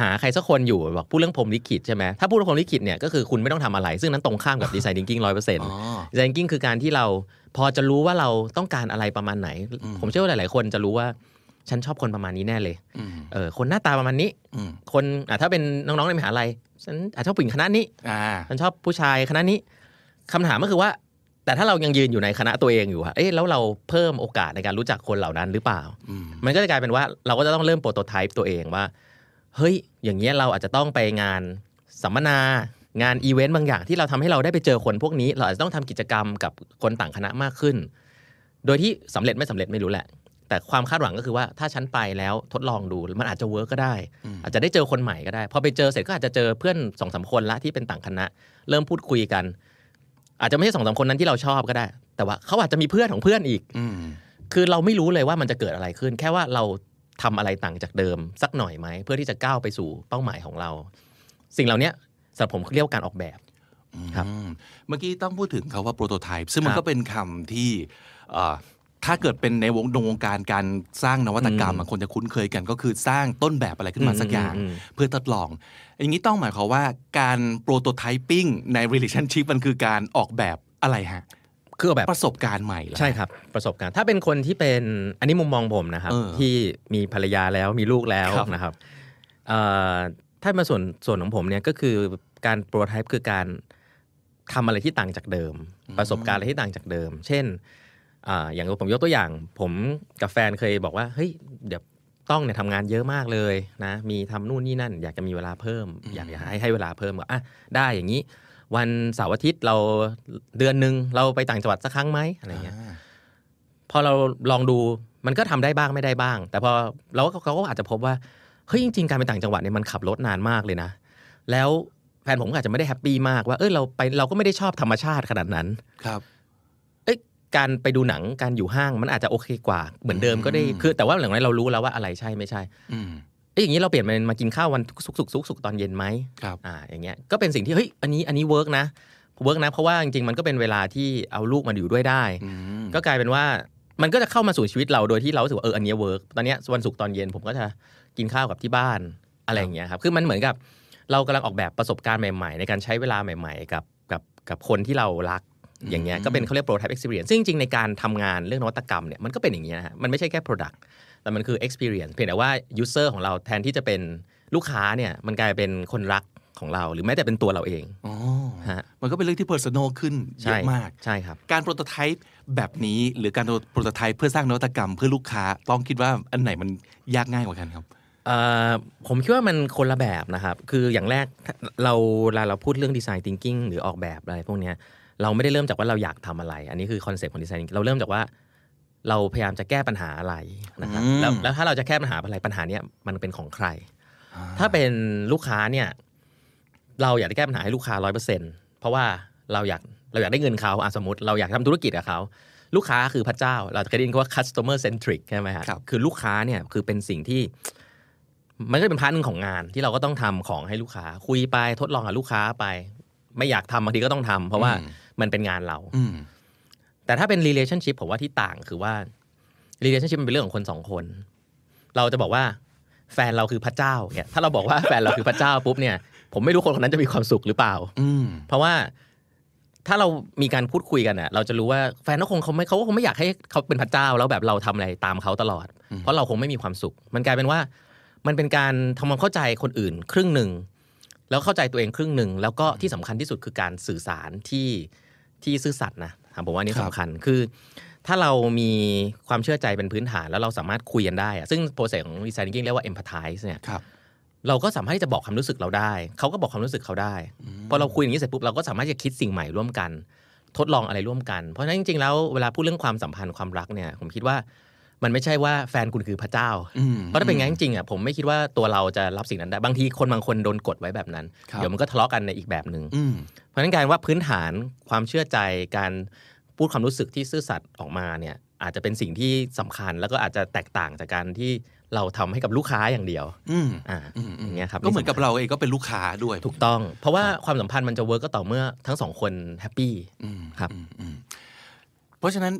หาใครสักคนอยู่บอกพูดเรื่องพรหมลิขิตใช่ไหมถ้าพูดเรื่องพรหมลิขิตเนี่ยก็คือคุณไม่ต้องทำอะไร ซึ่งนั้นตรงข้ามกับดีไซน์ thinking ร้อยเปอร์เซ็นต์อ๋อดีไซน์ thinking คือการที่เราพอจะรู้ว่าเราต้องการอะไรประมาณไหนอืมผมเชื่อว่าหลาย ๆ คนจะรู้ว่าฉันชอบคนประมาณนี้แน่เลยอืมเออคนหน้าตาประมาณนี้อืมคนอะถ้าเป็นน้อง ๆ ในมหาลัยฉันอาจจะชอบผู้หญิงคณะนี้อ่าฉันชอบผู้ชายคณะนี้คำถามก็คือว่า แต่ถ้าเรายังยืนอยู่ในคณะตัวเองอยู่อะเอ๊ะแล้วเราเพิ่มโอกาสในการรู้จักคนเหล่านั้นหรือเปล่าอืมมันก็จะกลายเป็นว่าเราก็จะต้องเริ่มโปรโตไทป์ตัวเองว่า เฮ้ย อย่างเงี้ยเราอาจจะต้องไปงานสัมมนางานอีเวนต์บางอย่างที่เราทำให้เราได้ไปเจอคนพวกนี้ เราอาจจะต้องทำกิจกรรมกับคนต่างคณะมากขึ้น โดยที่สำเร็จไม่สำเร็จไม่รู้แหละแต่แต่ความคาดหวังก็คือว่าถ้าฉันไปแล้วทดลองดูมันอาจจะเวิร์กก็ได้ อาจจะได้เจอคนใหม่ก็ได้ พอไปเจอเสร็จก็อาจจะเจอเพื่อนสองสามคนละที่เป็นต่างคณะ เริ่มพูดคุยกัน อาจจะไม่ใช่สองสามคนนั้นที่เราชอบก็ได้ แต่ว่าเขาอาจจะมีเพื่อนของเพื่อนอีกอืมคือเราไม่รู้เลยว่ามันจะเกิดอะไรขึ้น แค่ว่าเรา ทำอะไรต่างจากเดิมสักหน่อยไหม เพื่อที่จะก้าวไปสู่เป้าหมายของเรา สิ่งเหล่านี้สำหรับผมเรียกว่าการออกแบบครับอืมเมื่อกี้ต้องพูดถึงคาว่าโปรโตไทป์ซึ่งมันครับก็เป็นคำที่เอ่อถ้าเกิดเป็นในวงวงการการสร้างนวัตกรรมอะคนจะคุ้นเคยกันก็คือสร้างต้นแบบอะไรขึ้นมาอืมสักอย่างอืมอืมเพื่อทดลอง อย่างนี้ต้องหมายความว่าการโปรโตไทปิ้งใน relationship มันคือการออกแบบอะไรฮะ คือออกแบบประสบการณ์ใหม่เหรอใช่ครับ ประสบการณ์ ถ้าเป็นคนที่เป็นอันนี้มุมมองผมนะครับเออที่มีภรรยาแล้วมีลูกแล้วครับนะครับเอ่อถ้ามาส่วนส่วนของผมเนี่ยก็คือการโปรไทป์คือการทำอะไรที่ต่างจากเดิม ประสบการณ์อะไรที่ต่างจากเดิม เช่นอ่าอย่างผมยกตัวอย่าง ผมกับแฟนเคยบอกว่าเฮ้ยเดี๋ยวต้องเนี่ยทำงานเยอะมากเลยนะ มีทำนู่นนี่นั่น อยากจะมีเวลาเพิ่ม อยากอยากให้ให้เวลาเพิ่มก็อะได้อย่างนี้ วันเสาร์อาทิตย์เราเดือนหนึ่งเราไปต่างจังหวัดสักครั้งไหมอะไรเงี้ยอ่าพอเราลองดูมันก็ทำได้บ้างไม่ได้บ้าง แต่พอเราก็เขาก็อาจจะพบว่าเฮ้ยจริง ๆ การไปต่างจังหวัดเนี่ยมันขับรถนานมากเลยนะ แล้วแฟนผมก็อาจจะไม่ได้แฮปปี้มากว่าเออเราไปเราก็ไม่ได้ชอบธรรมชาติขนาดนั้นครับเอ้ยการไปดูหนังการอยู่ห้างมันอาจจะโอเคกว่าเหมือนเดิมก็ได้อืมคือแต่ว่าหลังจากนั้นเรารู้แล้วว่าอะไรใช่ไม่ใช่อืม เอ้ยอย่างนี้เราเปลี่ยนเป็นมากินข้าววันศุกร์ศุกร์ศุกร์ศุกร์ตอนเย็นไหมครับอ่าอย่างเงี้ยก็เป็นสิ่งที่เฮ้ยอันนี้อันนี้เวิร์กนะเวิร์กนะเพราะว่าจริงๆมันก็เป็นเวลาที่เอาลูกมาอยู่ด้วยได้อืมก็กลายเป็นว่ามันก็จะเข้ามาสู่ชีวิตเราโดยที่เรารู้สึกว่าเอออันเนี้เวิร์กตอนเนี้ยวันศุกร์ตอนเย็นผมก็จะกินข้าวกับที่บ้านอะไรอย่างเงี้ยครับคือมันเหมือนกับเรากำลังออกแบบประสบการณ์ใหม่ ๆ ในการใช้เวลาใหม่ ๆ กับกับกับคนที่เรารักอย่างเงี้ยก็เป็นเขาเรียก prototype experience ซึ่งจริงๆในการทำงานเรื่องนวัตกรรมเนี่ยมันก็เป็นอย่างเงี้ยนะฮะมันไม่ใช่แค่ product แต่มันคือ experience เพียงแต่ว่า user ของเราแทนที่จะเป็นลูกค้าเนี่ยมันกลายเป็นคนรักของเรา หรือแม้แต่เป็นตัวเราเองอ๋อฮะมันก็เป็นเรื่องที่ personal ขึ้นเยใช่อะมากใช่ครับ การโปรโตไทป์แบบนี้หรือการโปรโตไทป์เพื่อสร้างนวัตกรรมเพื่อลูกค้าต้องคิดว่าอันไหนมันยากง่ายกว่ากันครับเอ่อผมคิดว่ามันคนละแบบนะครับ คืออย่างแรกเราเวลาเราพูดเรื่องดีไซน์ thinking หรือออกแบบอะไรพวกเนี้ยเราไม่ได้เริ่มจากว่าเราอยากทำอะไร อันนี้คือคอนเซ็ปต์ของดีไซน์ thinking เราเริ่มจากว่า เราพยายามจะแก้ปัญหาอะไรนะครับอืมแล้วแล้วถ้าเราจะแก้ปัญหาอะไรปัญหาเนี้ยมันเป็นของใคร ถ้าเป็นลูกค้าเนี่ยเราอยากจะแก้ปัญหาให้ลูกค้าร้อยเปอร์เซ็นเพราะว่าเราอยากเราอยากได้เงินเขาอะสมมติเราอยากทำธุรกิจกับเขาลูกค้าคือพระเจ้า เราจะเคยได้ยินคำว่า customer centric ใช่ไหมฮะครับคือลูกค้าเนี่ยคือเป็นสิ่งที่ มันก็เป็น part หนึ่งของงานที่เราก็ต้องทำของให้ลูกค้า คุยไปทดลองกับลูกค้าไป ไม่อยากทำบางทีก็ต้องทำเพราะว่ามันเป็นงานเราอืม แต่ถ้าเป็น relationship ผมว่าที่ต่างคือว่า relationship มันเป็นเรื่องของคนสองคน เราจะบอกว่าแฟนเราคือพระเจ้าเนี่ยถ้าเราบอกว่าแฟนเราคือพระเจ้าปุ๊บเนี่ย ผมไม่รู้คนคนนั้นจะมีความสุขหรือเปล่า อืมเพราะว่าถ้าเรามีการพูดคุยกันอะ เราจะรู้ว่าแฟนเขาคงเขาไม่เขาก็คงไม่อยากให้เขาเป็นพระเจ้าแล้วแบบเราทำอะไรตามเขาตลอด เพราะเราคงไม่มีความสุข มันกลายเป็นว่า มันเป็นการทำความเข้าใจคนอื่น ครึ่งหนึ่งแล้วเข้าใจตัวเองครึ่งหนึ่งแล้วก็ที่สำคัญที่สุดคือการสื่อสารที่ที่ซื่อสัตย์นะ ถามผมว่าอันนี่ครับสำคัญคือ ถ้าเรามีความเชื่อใจเป็นพื้นฐานแล้วเราสามารถคุยกันได้อะซึ่งโปรเซสของดีไซน์ thinking เรียกว่า empathize เนี่ยครับเราก็สามารถที่จะบอกความรู้สึกเราได้ เขาก็บอกความรู้สึกเขาได้ พอเราคุยอย่างนี้เสร็จปุ๊บเราก็สามารถจะคิดสิ่งใหม่ร่วมกัน ทดลองอะไรร่วมกัน เพราะฉะนั้นจริงๆแล้วเวลาพูดเรื่องความสัมพันธ์ความรักเนี่ยผมคิดว่า มันไม่ใช่ว่าแฟนคุณคือพระเจ้าอืมเพราะถ้าเป็นงั้นจริงๆอะผมไม่คิดว่าตัวเราจะรับสิ่งนั้นได้ บางทีคนบางคนโดนกดไว้แบบนั้นครับเดี๋ยวมันก็ทะเลาะกันในอีกแบบหนึ่งอืมเพราะฉะนั้นการว่าพื้นฐานความเชื่อใจการพูดความรู้สึกที่ซื่อสัตย์ออกมาเนี่ยอาจจะเป็นสิ่งที่สำคัญแล้วก็อาจจะแตกต่างจากการที่เราทำให้กับลูกค้าอย่างเดียว อืมอ่าอืมอืมอย่างเงี้ยครับก็เหมือนกับเราเองก็เป็นลูกค้าด้วย ถูกต้อง เพราะว่าความสัมพันธ์มันจะ work ก็ต่อเมื่อทั้งสองคน happyอืมครับอืมอืมเพราะฉะนั้น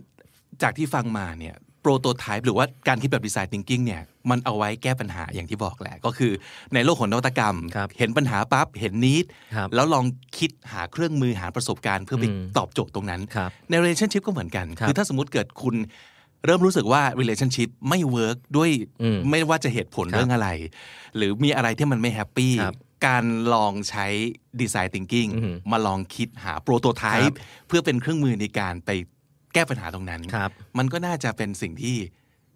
จากที่ฟังมาเนี่ย prototype หรือว่าการคิดแบบดีไซน์ thinking เนี่ยมันเอาไว้แก้ปัญหาอย่างที่บอกแหละ ก็คือในโลกของนวัตกรรมครับเห็นปัญหาปั๊บเห็น need ครับแล้วลองคิดหาเครื่องมือหาประสบการณ์เพื่อไปอืมตอบโจทย์ตรงนั้นครับใน relationship ก็เหมือนกันครับอถ้าสมมติเกิดคุณเริ่มรู้สึกว่า relationship ไม่ work ด้วยอืมไม่ว่าจะเหตุผลครับเรื่องอะไร หรือมีอะไรที่มันไม่ happy ครับการลองใช้ design thinking อือหือมาลองคิดหา prototype เพื่อเป็นเครื่องมือในการไป แก้ปัญหาตรงนั้นครับมันก็น่าจะเป็นสิ่งที่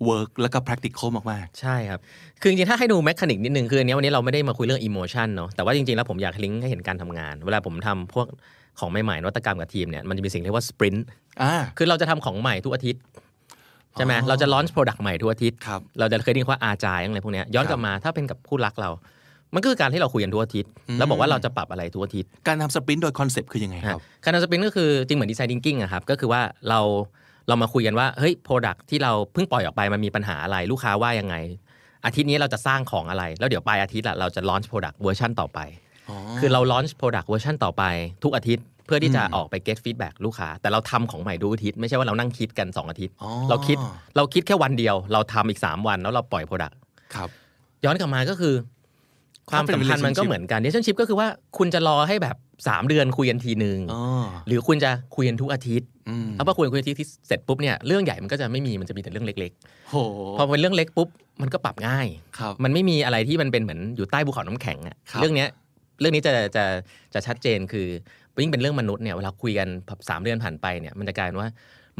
work แล้วก็ practical มากใช่ครับ คือจริงๆ ถ้าให้ดูแมคานิกนิดนึง คืออันเนี้ยวันนี้เราไม่ได้มาคุยเรื่องอิโมชันเนาะแต่ว่าจริง ๆ แล้วผมอยากลิงก์ให้เห็นการทำงาน เวลาผมทำพวกของใหม่ๆนวัตกรรมกับทีมเนี่ยมันจะมีสิ่งเรียกว่าสปรินต์ๆอ่าคือเราจะทำของใหม่ทุกอาทิตย์ใช่ไหมอ๋อเราจะ launch product ใหม่ทุกอาทิตย์ครับเราจะเคยได้ยินว่าอาจายอะไรพวกเนี้ยย้อนกลับมาถ้าเป็นกับคู่รักเรา มันก็คือการที่เราคุยกันทุกอาทิตย์แล้วบอกว่าเราจะปรับอะไรทุกอาทิตย์ การทำ sprint โดย concept คือยังไงครับ การทำ sprint ก็คือจริงเหมือนดีไซน์ thinking อะครับก็คือว่าเราเรามาคุยกันว่าเฮ้ย product ที่เราเพิ่งปล่อยออกไปมันมีปัญหาอะไรลูกค้าว่ายังไง อาทิตย์นี้เราจะสร้างของอะไร แล้วเดี๋ยวปลายอาทิตย์อะเราจะ launch product เวอร์ชันต่อไปคือเรา launch product เวอร์ชันต่อไปทุกอาทิตย์เพื่อที่จะออกไป get feedback ลูกค้า แต่เราทำของใหม่ทุกอาทิตย์ ไม่ใช่ว่าเรานั่งคิดกัน 2 อาทิตย์อ๋อเราคิดเราคิดแค่วันเดียว เราทำอีก 3 วันแล้วเราปล่อย product ครับย้อนกลับมาก็คือ ความเป็นสัมพันธ์มันก็ relationship เหมือนกัน relationship ก็คือว่าคุณจะรอให้แบบ 3 เดือนคุยกันทีนึงอ๋อหรือคุณจะคุยกันทุกอาทิตย์อืมเอาพอคุยกันคุยกันอาทิตย์ที่เสร็จปุ๊บเนี่ยเรื่องใหญ่มันก็จะไม่มีมันจะมีแต่เรื่องเล็กโหๆพอเป็นเรื่องเล็กปุ๊บมันก็ปรับง่ายครับมันไม่มีอะไรที่มันเป็นเหมือนอยู่ใต้ภูเขาน้ำแข็งอะครับเรื่องเนี้ยเรื่องนี้จะจะจะชัดเจนคือยิ่งเป็นเรื่องมนุษย์เนี่ยเวลาคุยกันสามเดือนผ่านไปเนี่ยมันจะกลายเป็นว่า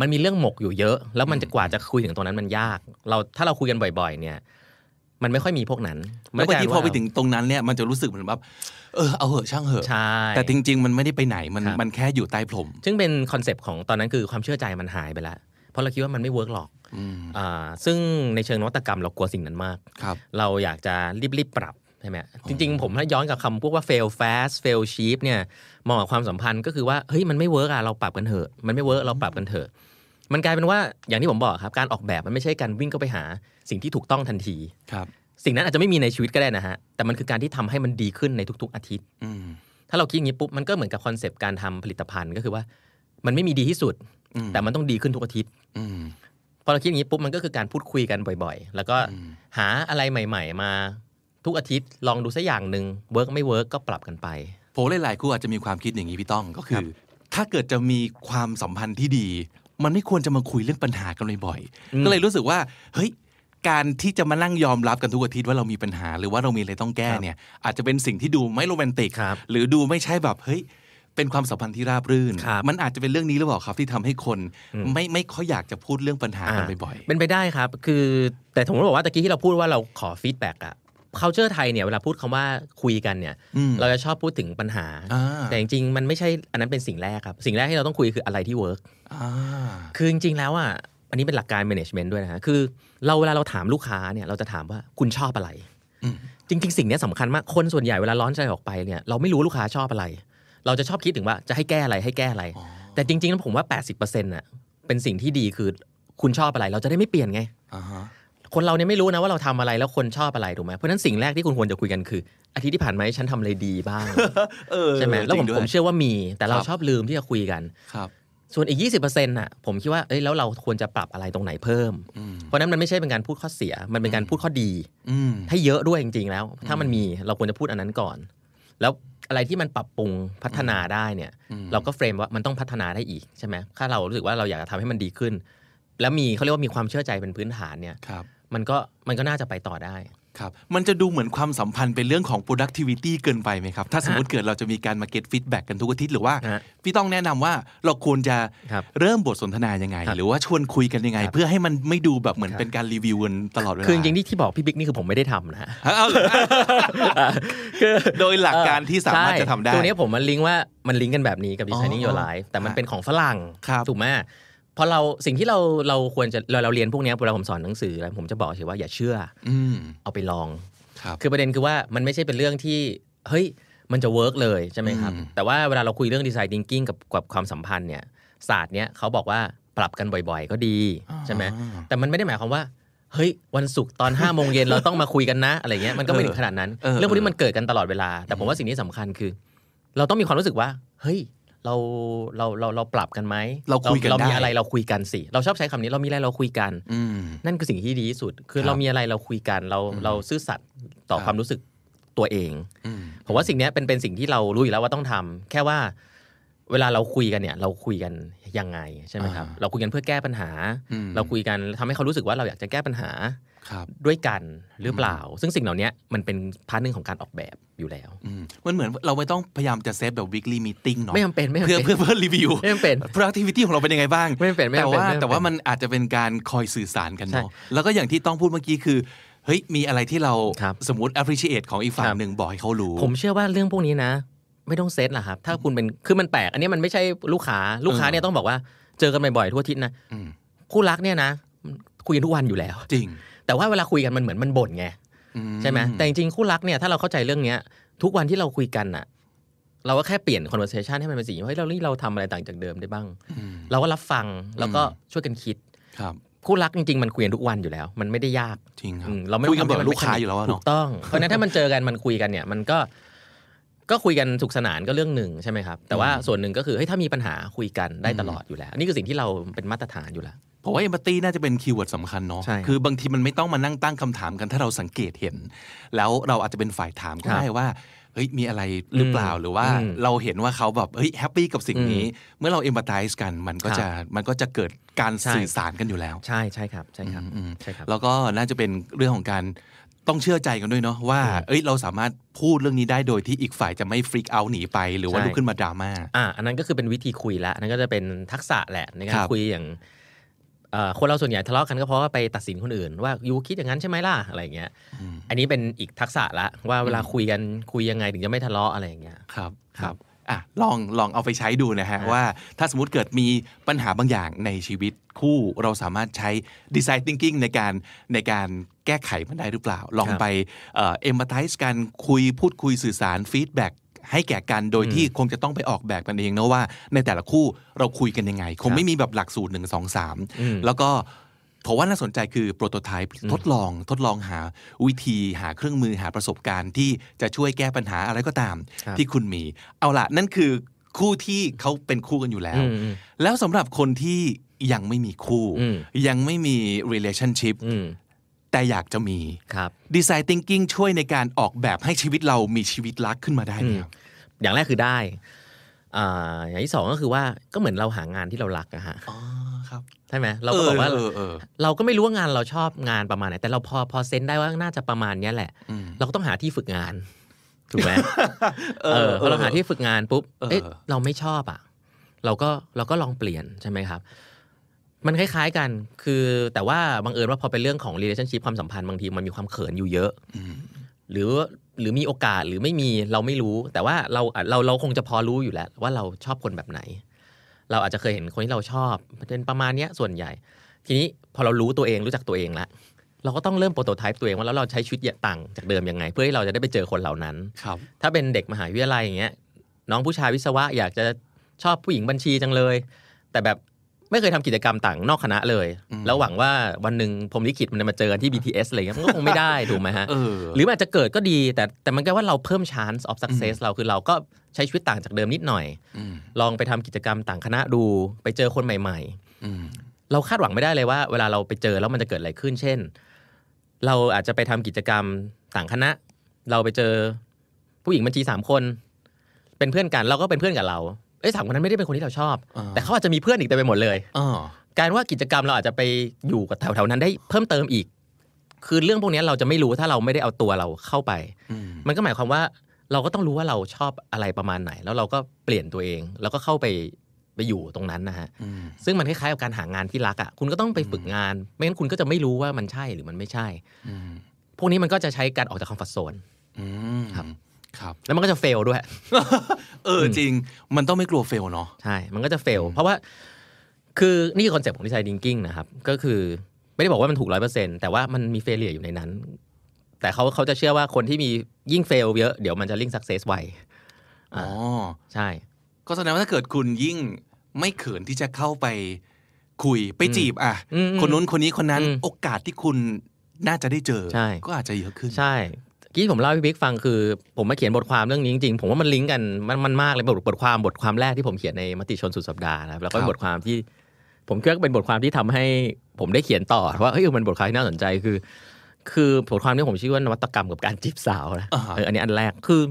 มันมีเรื่องหมกอยู่เยอะ แล้วมันจะกว่าจะคุยถึงตรงนั้นมันยาก เราถ้าเราคุยกันบ่อย ๆ เนี่ย มันไม่ค่อยมีพวกนั้นแล้วบางทีกลยพอว่าไปถึงตรงนั้นเนี่ยมันจะรู้สึกเหมือนแบบเออเอาเหอะช่างเหอะใช่แต่จริง ๆ มันไม่ได้ไปไหนมันครับมันแค่อยู่ใต้พรมซึ่งเป็น concept ของตอนนั้นคือความเชื่อใจมันหายไปแล้วเพราะเราคิดว่ามันไม่ work หรอกอืมอ่าซึ่งในเชิงนวัตกรรมเรากลัวสิ่งนั้นมากครับเราอยากจะรีบๆปรับใช่ไหมจริง ๆ ผมถ้าย้อนกับคำพวกว่า fail fast fail cheap เนี่ยมองกับความสัมพันธ์ก็คือว่าเฮ้ยมันไม่ work อะเราปรับกันเถอะมันไม่ work เราปรับกันเถอะ มันกลายเป็นว่าอย่างที่ผมบอกครับการออกแบบมันไม่ใช่การวิ่งเข้าไปหาสิ่งที่ถูกต้องทันทีครับ สิ่งนั้นอาจจะไม่มีในชีวิตก็ได้นะฮะแต่มันคือการที่ทำให้มันดีขึ้นในทุก ๆ อาทิตย์อืมถ้าเราคิดอย่างนี้ปุ๊บมันก็เหมือนกับ concept การทำผลิตภัณฑ์ก็คือว่า มันไม่มีดีที่สุดอืมแต่มันต้องดีขึ้นทุกอาทิตย์อืมพอเราคิดอย่างนี้ปุ๊บมันก็คือการพูดคุยกันบ่อยๆ แล้วก็อืมหาอะไรใหม่ ๆ มาทุกอาทิตย์ลองดูสักอย่างหนึ่ง work ไม่ work ก็ปรับกันไปผมหลายๆคู่อาจจะมีความคิดอย่างนี้พี่ต้องก็คืครับถ้าเกิดจะมีความสัมพันธ์ที่ดี มันไม่ควรจะมาคุยเรื่องปัญหากันบ่อยอืมๆก็เลยรู้สึกว่าเฮ้ยการที่จะมานั่งยอมรับกันทุกอาทิตย์ว่าเรามีปัญหา หรือว่าเรามีอะไรต้องแก้เนี่ย อาจจะเป็นสิ่งที่ดูไม่โรแมนติกครับหรือดูไม่ใช่แบบเฮ้ยเป็นความสัมพันธ์ที่ราบรื่นครับมันอาจจะเป็นเรื่องนี้หรือเปล่าครับที่ทำให้คนอืมไม่ไม่ค่อยอยากจะพูดเรื่องปัญหากันบ่อยเป็นไปได้ครับ คือแต่ผมบอกว่าตะกี้ที่เราพูดว่าเราขอ feedback อะ culture ไทยเนี่ยเวลาพูดคำว่าคุยกันเนี่ยอืมเราจะชอบพูดถึงปัญหาอ่าแต่จริงๆ มันไม่ใช่อันนั้นเป็นสิ่งแรกครับ สิ่งแรกที่เราต้องคุยคืออะไรที่เวิร์กๆอ่าคือจริงๆแล้วอะอันนี้เป็นหลักการ management ด้วยนะฮะคือเราเวลาเราถามลูกค้าเนี่ยเราจะถามว่าคุณชอบอะไรอืมจริง ๆ สิ่งเนี้ยสำคัญมากคนส่วนใหญ่เวลาร้อนใจออกไปเนี่ยเราไม่รู้ลูกค้าชอบอะไร เราจะชอบคิดถึงว่าจะให้แก้อะไรให้แก้อะไร แต่จริงๆแล้วผมว่า 80%น่ะเป็นสิ่งที่ดีคือคุณชอบอะไร เราจะได้ไม่เปลี่ยนไงอ่าฮะ คนเราเนี่ยไม่รู้นะว่าเราทำอะไรแล้วคนชอบอะไรถูกไหมเพราะฉะนั้นสิ่งแรกที่คุณควรจะคุยกันคือ อาทิตย์ที่ผ่านมาฉันทำอะไรดีบ้างเออใช่ไหมแล้วผมจริงด้วยผมเชื่อว่ามี แต่เราครับชอบลืมที่จะคุยกันครับส่วนอีก 20%น่ะผมคิดว่าเอ้ยแล้วเราควรจะปรับอะไรตรงไหนเพิ่มอืมเพราะฉะนั้นมันไม่ใช่เป็นการพูดข้อเสีย มันเป็นการพูดข้อดีอืมให้เยอะด้วยจริง ๆ แล้ว ถ้ามันมีเราควรจะพูดอันนั้นก่อน แล้วอะไรที่มันปรับปรุงพัฒนาได้เนี่ยอืมเราก็เฟรมว่ามันต้องพัฒนาได้อีกใช่ไหมถ้าเรารู้สึกว่าเราอยากจะทำให้มันดีขึ้น แล้วมีเขาเรียกว่ามีความเชื่อใจเป็นพื้นฐานเนี่ยครับ มันก็มันก็น่าจะไปต่อได้ครับมันจะดูเหมือนความสัมพันธ์เป็นเรื่องของ productivity เกินไปไหมครับ ถ้าสมมติเกิดเราจะมีการมา get feedback กันทุกอาทิตย์หรือว่าฮะพี่ต้องแนะนำว่าเราควรจะครับเริ่มบทสนทนายังไงครับหรือว่าชวนคุยกันยังไงครับเพื่อให้มันไม่ดูแบบเหมือนครับเป็นการรีวิวกันตลอดเวลาคือจริงๆที่ที่บอกพี่บิ๊กนี่คือผมไม่ได้ทำนะฮะเอาเหรอคือโดยหลักการที่สามารถใช่จะทำได้ตัวเนี้ยผมมันลิงก์ว่ามันลิงก์กันแบบนี้กับ Designing อ๋อ Your Life แต่มันฮะเป็นของฝรั่งครับถูกไหม พอเราสิ่งที่เราเราควรจะเราเราเรียนพวกเนี้ยเวลาผมสอนหนังสืออะไรผมจะบอกเฉยว่าอย่าเชื่ออืมเอาไปลองครับคือประเด็นคือว่ามันไม่ใช่เป็นเรื่องที่เฮ้ยมันจะ work เลยใช่ไหมครับอืมแต่ว่าเวลาเราคุยเรื่องดีไซน์ thinking กับกับความสัมพันธ์เนี่ยศาสตร์เนี้ยเขาบอกว่าปรับกันบ่อย ๆ ก็ดีใช่ไหมแต่มันไม่ได้หมายความว่าเฮ้ยวันศุกร์ตอน5้าโมงเย็นเราต้องมาคุยกันนะอะไรเงี้ยมันก็ไม่ถึงขนาดนั้นเออเรื่องพวกนี้มันเกิดกันตลอดเวลา แต่ผมว่าสิ่งที่สำคัญคือ เราต้องมีความรู้สึกว่า เฮ้ย เราเราเราเราปรับกันไหมเราคุยกันเรามีได้อะไรเราคุยกันสิ เราชอบใช้คำนี้เรามีอะไรเราคุยกันอืมนั่นคือสิ่งที่ดีที่สุด คือครับเรามีอะไรเราคุยกัน เราเราซื่อสัตย์ต่อครับความรู้สึกตัวเองอืมผมว่าสิ่งเนี้ยเป็นเป็นสิ่งที่เรารู้อยู่แล้วว่าต้องทำแค่ว่าเวลาเราคุยกันเนี่ย เราคุยกันยังไงใช่ไหมครับอ่าเราคุยกันเพื่อแก้ปัญหาอืมเราคุยกันทำให้เขารู้สึกว่าเราอยากจะแก้ปัญหาครับ ด้วยกันหรือเปล่า ซึ่งสิ่งเหล่านี้มันเป็น part หนึ่งของการออกแบบอยู่แล้วอืมมันเหมือนเราไม่ต้องพยายามจะเซฟแบบ weekly meeting เนาะไม่จำเป็นไม่จำเพื่อเป็นเพื่อเพื่อรีวิวไม่จำเป็น productivity ของเราเป็นยังไงบ้างไม่จำเป็นไม่แต่จำเป็นว่าไม่จำเป็นแต่ว่ามันอาจจะเป็นการคอยสื่อสารกันเนาะใช่แล้วก็อย่างที่ต้องพูดเมื่อกี้คือเฮ้ยมีอะไรที่เราครับสมมติ appreciate ของอีกฝั่งครับหนึ่งบอกให้เขารู้ ผมเชื่อว่าเรื่องพวกนี้นะ ไม่ต้องเซตหรอกครับ ถ้าคุณเป็นคือมันแปลก อันนี้มันไม่ใช่ลูกค้าลูกค้าเนี่ยต้องบอกว่าเจอกันบ่อยๆทั่วอาทิตย์นะอืมคู่รักเนี่ยนะคุยกันทุกวันอยู่แล้ว จริง แต่ว่าเวลาคุยกันมันเหมือนมันบ่นไงอืใช่ไหมแต่จริงๆคู่รักเนี่ยถ้าเราเข้าใจเรื่องเนี้ย ทุกวันที่เราคุยกันอะเราก็แค่เปลี่ยน conversation ให้มันเป็นสิ่งที่เฮ้ยเรานี่เราทำอะไรต่างจากเดิมได้บ้างอืมเราก็รับฟังแล้วก็ช่วยกันคิดครับคู่รักจริงๆมันคุยกันทุกวันอยู่แล้ว มันไม่ได้ยากจริงครับอืมเราไม่คุยกันต้งแบบทำให้มัลูกค้าอยู่แล้วอะถูเนาะกต้องเพราะฉะนั้นถ้ามันเจอกันมันคุยกันเนี่ยมันก็ก็คุยกันสุขสนานก็เรื่องหนึ่งใช่ไหมครับ แต่ว่าส่วนหนึ่งก็คือเฮ้ยถ้ามีปัญหาคุยกันได้ตลอดอยู่แล้วอันนี่คือสิ่งที่เราเป็นมาตรฐานอยู่แล้ว เพราะว่า empathy น่าจะเป็น keyword สำคัญเนาะใช่ครับคือบางทีมันไม่ต้องมานั่งตั้งคำถามกันถ้าเราสังเกตเห็น แล้วเราอาจจะเป็นฝ่ายถามก็ครับได้ว่าเฮ้ยมีอะไรหรือเปล่าอืมหรือว่าอืมเราเห็นว่าเขาแบบเฮ้ย happy กับสิ่งนี้ เมื่อเรา empathize กันมันก็ครับจะมันก็จะเกิดการใช่สื่อสารกันอยู่แล้ว ใช่ใช่ครับใช่ครับอืมใช่ครับ แล้วก็น่าจะเป็นเรื่องของการต้องเชื่อใจกันด้วยเนาะว่าอืมเอ้ยเราสามารถพูดเรื่องนี้ได้โดยที่อีกฝ่ายจะไม่ freak out หนีไป หรือว่าใช่ลุกขึ้นมาดราม่าอ่าอันนั้นก็คือเป็นวิธีคุยละอันนั้นก็จะเป็นทักษะแหละในกาครรับคุยอย่างเอ่อ คนเราส่วนใหญ่ทะเลาะกันก็เพราะว่าไปตัดสินคนอื่น ว่ายูคิดอย่างนั้นใช่ไหมล่ะอะไรอย่างเงี้ย อันนี้เป็นอีกทักษะละว่าเวลาคุยกันคุยยังไงถึงจะไม่ทะเลาะอะไรอย่างเงี้ยครับคครัรับบอะลองลองเอาไปใช้ดูนะฮะอ่าว่าถ้าสมมติเกิดมีปัญหาบางอย่างในชีวิตคู่เราสามารถใช้ design thinking ในการในการแก้ไขมันได้หรือเปล่า ลองไปเอ่อ empathize กันคุยพูดคุยสื่อสาร feedback ให้แก่กันโดยที่คงจะต้องไปออกแบบกันเองนะว่า ในแต่ละคู่เราคุยกันยังไง คงไม่มีแบบหลักสูตรหนึ่งสองสามอืมแล้วก็ผมว่าน่าสนใจคือโปรโตไทป์ทดลองทดลองหาวิธีหาเครื่องมือหาประสบการณ์ที่จะช่วยแก้ปัญหาอะไรก็ตามครับที่คุณมี เอาละนั่นคือคู่ที่เขาเป็นคู่กันอยู่แล้วอืมอืมแล้วสำหรับคนที่ยังไม่มีคู่อืมยังไม่มี relationship อืม แต่อยากจะมีครับ design thinking ช่วยในการออกแบบให้ชีวิตเรามีชีวิตรักขึ้นมาได้ไหมครับอย่างแรกคือได้อ่าอย่างที่สองก็คือว่าก็เหมือนเราหางานที่เรารักอะฮะอ๋อครับใช่ไหมเราก็บอกว่าเออเออเราก็ไม่รู้ว่างานเราชอบงานประมาณไหนแต่เราพอพอเซนได้ว่าน่าจะประมาณเนี้ยแหละอืมเราก็ต้องหาที่ฝึกงานถูกไหมเอเอออพอเราหาที่ฝึกงานปุ๊บเออเอ๊ะเราไม่ชอบอะ เราก็เราก็ลองเปลี่ยนใช่ไหมครับ มันคล้ายๆกัน คือแต่ว่าบังเอิญว่าพอเป็นเรื่องของ relationship ความสัมพันธ์บางทีมันมีความเขินอยู่เยอะหรือหรือมีโอกาสหรือไม่มีเราไม่รู้ แต่ว่าเราเราเราคงจะพอรู้อยู่แล้ว ว่าเราชอบคนแบบไหน เราอาจจะเคยเห็นคนที่เราชอบเป็นประมาณเนี้ยส่วนใหญ่ ทีนี้พอเรารู้ตัวเองรู้จักตัวเองแล้วเราก็ต้องเริ่มโปรโตไทป์ตัวเองว่าแล้วเราใช้ชีวิตต่างจากเดิมยังไง เพื่อให้เราจะได้ไปเจอคนเหล่านั้นครับ ถ้าเป็นเด็กมหาวิทยาลัยอย่างเงี้ยน้องผู้ชายวิศวะอยากจะชอบผู้หญิงบัญชีจังเลย แต่แบบ ไม่เคยทำกิจกรรมต่างนอกคณะเลย แล้วหวังว่าวันหนึ่งพรหมลิขิตมันจะมาเจอกันที่ BTS อะไรเงี้ยมันก็คงไม่ได้ถูกไหมฮะเออหรือมันอาจจะเกิดก็ดีแต่แต่มันก็ว่าเราเพิ่ม chance of success เราคือเราก็ใช้ชีวิตต่างจากเดิมนิดหน่อยอืมลองไปทำกิจกรรมต่างคณะดู ไปเจอคนใหม่อืมๆเราคาดหวังไม่ได้เลยว่า เวลาเราไปเจอแล้วมันจะเกิดอะไรขึ้น เช่น เราอาจจะไปทำกิจกรรมต่างคณะ เราไปเจอผู้หญิงบัญชีสามคน เป็นเพื่อนกันเราก็เป็นเพื่อนกับเรา เอ้ยสามคนนั้นไม่ได้เป็นคนที่เราชอบอ่าแต่เขาอาจจะมีเพื่อนอีกเต็มไปหมดเลยอ๋อการว่ากิจกรรมเราอาจจะไปอยู่กับแถวๆนั้นได้เพิ่มเติมอีก คือเรื่องพวกนี้เราจะไม่รู้ถ้าเราไม่ได้เอาตัวเราเข้าไปอืมมันก็หมายความว่าเราก็ต้องรู้ว่าเราชอบอะไรประมาณไหน แล้วเราก็เปลี่ยนตัวเอง แล้วก็เข้าไปไปอยู่ตรงนั้นนะฮะอืมซึ่งมันคล้ายๆกับการหางานที่รักอะ คุณก็ต้องไปฝึกงาน ไม่งั้นคุณก็จะไม่รู้ว่ามันใช่หรือมันไม่ใช่อืมพวกนี้มันก็จะใช้การออกจาก comfort zone อืมครับ ครับแล้วมันก็จะ fail ด้วย เออจริง มันต้องไม่กลัว fail เนาะใช่ มันก็จะ fail เพราะว่า คือนี่คือ concept ของ design thinking นะครับ ก็คือไม่ได้บอกว่ามันถูกร้อยเปอร์เซ็นแต่ว่ามันมี failure อยู่ในนั้น แต่เขาเขาจะเชื่อว่าคนที่มียิ่ง fail เยอะ เดี๋ยวมันจะ lead success ไวอ๋อใช่ ก็แสดงว่าถ้าเกิดคุณยิ่งไม่เขินที่จะเข้าไปคุยไปจีบอะอืมอืมคนนู้นคนนี้คนนั้นอืมโอกาสที่คุณน่าจะได้เจอใช่ก็อาจจะเยอะขึ้น ใช่ ที่ผมเล่าให้พี่บิ๊กฟังคือ ผมมาเขียนบทความเรื่องนี้จริงๆ ผมว่ามันลิงก์กันมันมันมากเลยบทบทความบทความแรกที่ผมเขียนในมติชนสุดสัปดาห์นะครับแล้วก็คเป็รันบบทความที่ ผมคิดว่าเป็นบทความที่ทำให้ผมได้เขียนต่อว่าเฮ้ยมันบทความที่น่าสนใจคือ คือบทความนี้ผมชื่อว่านวัตกรรมกับการจีบสาวนะอ่าเอออันนี้อันแรกคือ